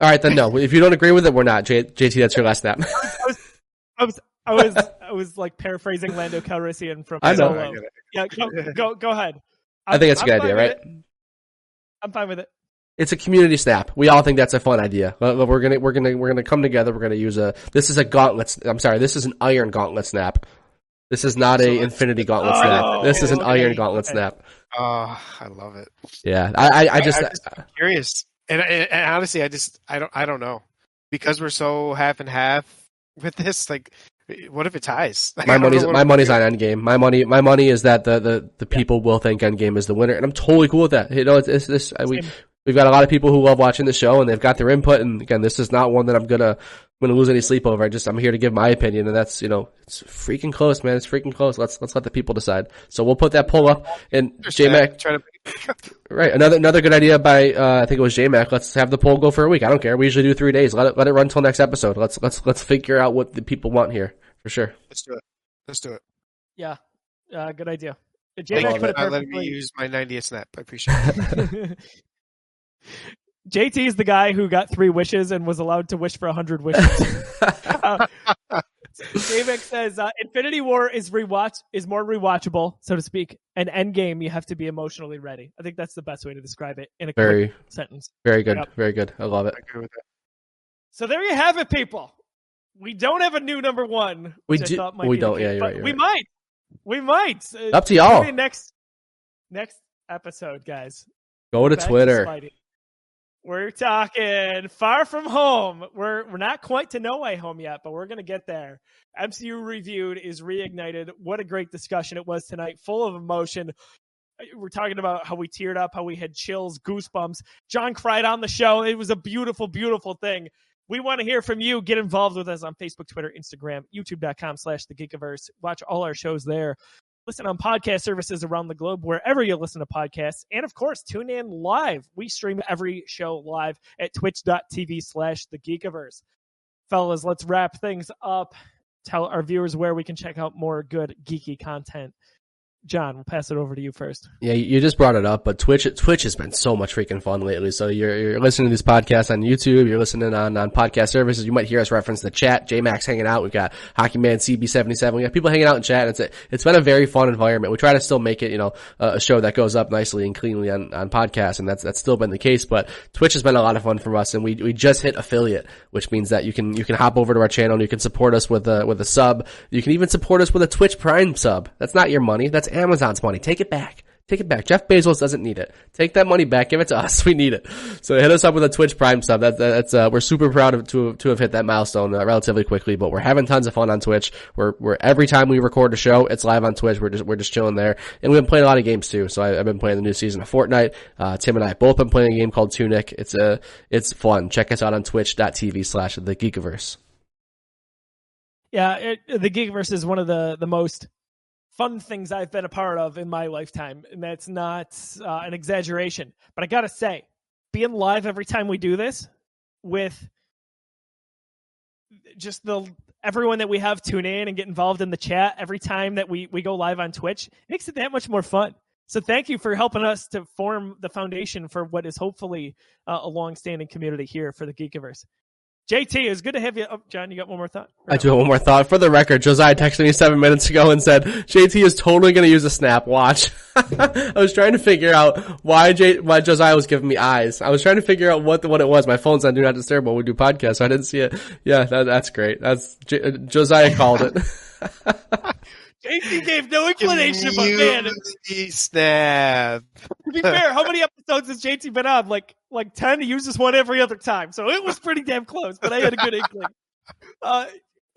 Speaker 2: All right, then no. If you don't agree with it, we're not. J- JT, that's your last snap.
Speaker 1: I was I was I was like paraphrasing Lando Calrissian from
Speaker 2: I know.
Speaker 1: Solo.
Speaker 3: I.
Speaker 1: Yeah, go, go go ahead.
Speaker 2: I think it's a
Speaker 1: I'm
Speaker 2: good
Speaker 1: fine
Speaker 2: idea, right?
Speaker 1: it. I'm fine with it.
Speaker 2: It's a community snap. We all think that's a fun idea. We're gonna, we're gonna, we're gonna come together. We're gonna use a. This is a gauntlet. I'm sorry. This is an iron gauntlet snap. This is not
Speaker 3: So
Speaker 2: a infinity gauntlet
Speaker 1: Oh,
Speaker 2: snap. This is an
Speaker 1: okay,
Speaker 2: iron gauntlet
Speaker 1: okay.
Speaker 2: snap.
Speaker 3: Oh, I love it.
Speaker 2: Yeah, I, I, I just,
Speaker 3: I'm just curious, and, and, and honestly, I just I don't I don't know because we're so half and half with this. Like, what if it ties? Like,
Speaker 2: my money's my money's on Endgame. My money my money is that the the, the people will think Endgame is the winner, and I'm totally cool with that. You know, it's, it's this we we've got a lot of people who love watching the show, and they've got their input. And again, this is not one that I'm gonna I'm gonna lose any sleep over. I just I'm here to give my opinion, and that's you know it's freaking close, man. It's freaking close. Let's let's let the people decide. So we'll put that poll up, and. J Mac
Speaker 3: to
Speaker 2: Right. Another another good idea by uh, I think it was J Mac. Let's have the poll go for a week. I don't care. We usually do three days. Let it let it run till next episode. Let's let's let's figure out what the people want here for sure.
Speaker 3: let's do it. Let's do it.
Speaker 1: Yeah, uh, good idea. J-Mac
Speaker 3: you
Speaker 1: put it
Speaker 3: for not letting me use my 90th snap. I appreciate it.
Speaker 1: JT is the guy who got three wishes and was allowed to wish for a hundred wishes. uh, J-Mac says uh, Infinity War is rewatch is more rewatchable, so to speak. And Endgame, you have to be emotionally ready. I think that's the best way to describe it in a quick
Speaker 2: Very
Speaker 1: sentence.
Speaker 2: very good.
Speaker 1: Yep.
Speaker 2: Very good. I love it.
Speaker 3: I agree with that.
Speaker 1: So there you have it, people. We don't have a new number one.
Speaker 2: We do.
Speaker 1: Might
Speaker 2: we don't.
Speaker 1: case,
Speaker 2: Yeah, you're right, you're
Speaker 1: we
Speaker 2: right.
Speaker 1: might. We might. Uh,
Speaker 2: Up to y'all.
Speaker 1: maybe Next, next episode, guys.
Speaker 2: Go to
Speaker 1: Back
Speaker 2: Twitter.
Speaker 1: Spidey. We're talking far from home. We're we're not quite to no way home yet, but we're gonna get there. MCU reviewed is reignited. What a great discussion it was tonight, full of emotion. Uh, we're talking about how we teared up, how we had chills, goosebumps. John cried on the show. It was a beautiful, beautiful thing. We want to hear from you. Get involved with us on Facebook, Twitter, Instagram, youtube.com slash the Geekiverse. Watch all our shows there. Listen on podcast services around the globe, wherever you listen to podcasts. And of course, tune in live. We stream every show live at twitch.tv slash the Geekiverse. Fellas, let's wrap things up. Tell our viewers where we can check out more good geeky content. John, we'll pass it over to you first.
Speaker 2: Yeah, you just brought it up, but Twitch Twitch has been so much freaking fun lately. So you're you're listening to these podcasts on YouTube, you're listening on on podcast services. You might hear us reference the chat. J Max hanging out. We've got Hockey Man CB seventy seven. We got people hanging out in chat. It's a, it's been a very fun environment. We try to still make it you know a a show that goes up nicely and cleanly on on podcasts, and that's that's still been the case. But Twitch has been a lot of fun for us, and we we just hit affiliate, which means that you can you can hop over to our channel and you can support us with a with a sub. You can even support us with a Twitch Prime sub. That's not your money. That's Amazon's money. Take it back. Take it back. Jeff Bezos doesn't need it. Take that money back. Give it to us. We need it. So hit us up with a Twitch Prime sub. That, that's uh, we're super proud of to to have hit that milestone uh, relatively quickly. But we're having tons of fun on Twitch. We're we're every time we record a show, it's live on Twitch. We're just we're just chilling there, and we've been playing a lot of games too. So I, I've been playing the new season of Fortnite. Uh, Tim and I both been playing a game called Tunic. It's a it's fun. Check us out on Twitch.tv slash the Geekiverse.
Speaker 1: Yeah, it, the Geekiverse is one of the the most fun things I've been a part of in my lifetime, and that's not uh, an exaggeration. But I gotta say, being live every time we do this with just the everyone that we have tune in and get involved in the chat every time that we we go live on Twitch makes it that much more fun. So thank you for helping us to form the foundation for what is hopefully uh, a long-standing community here for the Geekiverse. JT, it's good to have you. Oh, John, you got one more thought?
Speaker 2: I do have one more thought. For the record, Josiah texted me seven minutes ago and said, JT is totally going to use a snap watch. I was trying to figure out why J- why Josiah was giving me eyes. I was trying to figure out what the, what it was. My phone's on Do Not Disturb when we do podcasts, so I didn't see it. Yeah, that, that's great. That's J- Josiah called it.
Speaker 1: JT gave no inclination, but man,
Speaker 3: snap.
Speaker 1: to be fair, how many episodes has JT been on? Like like ten. He uses one every other time, so it was pretty damn close. But I had a good inkling. Uh,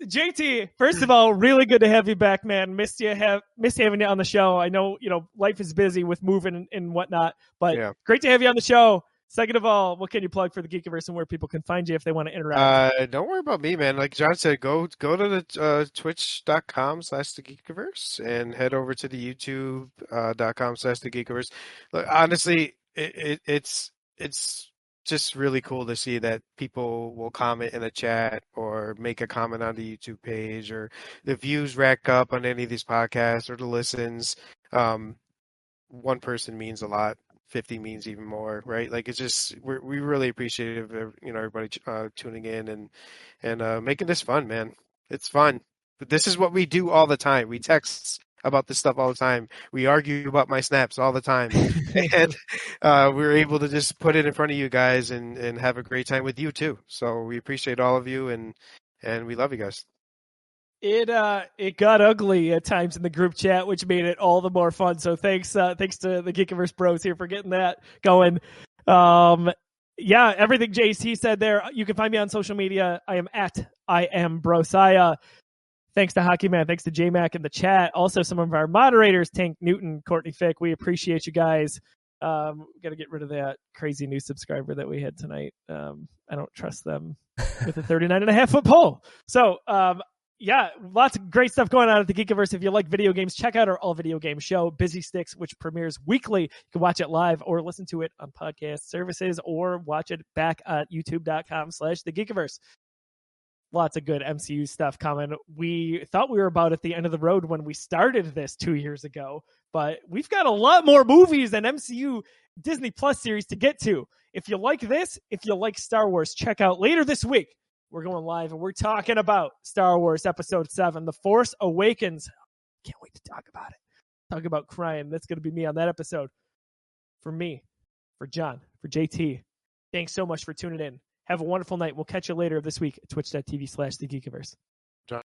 Speaker 1: JT, first of all, really good to have you back, man. Missed you have missed having you on the show. I know you know life is busy with moving and, and whatnot, but
Speaker 3: Yeah.
Speaker 1: great to have you on the show. Second of all, what can you plug for the Geekiverse and where people can find you if they want to interact?
Speaker 3: Uh, don't worry about me, man. Like John said, go go to the uh, twitch.com slash the geekiverse and head over to the youtube uh, slash the geekiverse. Look, honestly, it, it, it's it's just really cool to see that people will comment in the chat or make a comment on the YouTube page or the views rack up on any of these podcasts or the listens. Um, one person means a lot. 50 means even more, right? Like it's just we're we really appreciative of you know everybody uh, tuning in and and uh, making this fun, man. It's fun. But this is what we do all the time. We text about this stuff all the time. We argue about my snaps all the time, and uh, we're able to just put it in front of you guys and and have a great time with you too. So we appreciate all of you and and we love you guys.
Speaker 1: It uh it got ugly at times in the group chat, which made it all the more fun. So thanks uh thanks to the Geekiverse Bros here for getting that going. Um yeah, everything JC said there. You can find me on social media. I am at I am Brosaya. Thanks to Hockey Man. Thanks to J Mac in the chat. Also, some of our moderators, Tank Newton, Courtney Fick. We appreciate you guys. Um, got to get rid of that crazy new subscriber that we had tonight. Um, I don't trust them with a 39 and a half foot pole. So, um, yeah, lots of great stuff going on at the Geekiverse. If you like video games, check out our all video game show, Busy Sticks, which premieres weekly. You can watch it live or listen to it on podcast services or watch it back at youtube.com slash the Geekiverse. Lots of good MCU stuff coming. We thought we were about at the end of the road when we started this two years ago, but we've got a lot more movies and MCU Disney Plus series to get to. If you like this, if you like Star Wars, check out later this week we're going live and we're talking about Star Wars Episode 7, The Force Awakens. Can't wait to talk about it. Talk about crying. That's going to be me on that episode. For me, for John, for JT, thanks so much for tuning in. Have a wonderful night. We'll catch you later this week at twitch.tv slash the Geekiverse.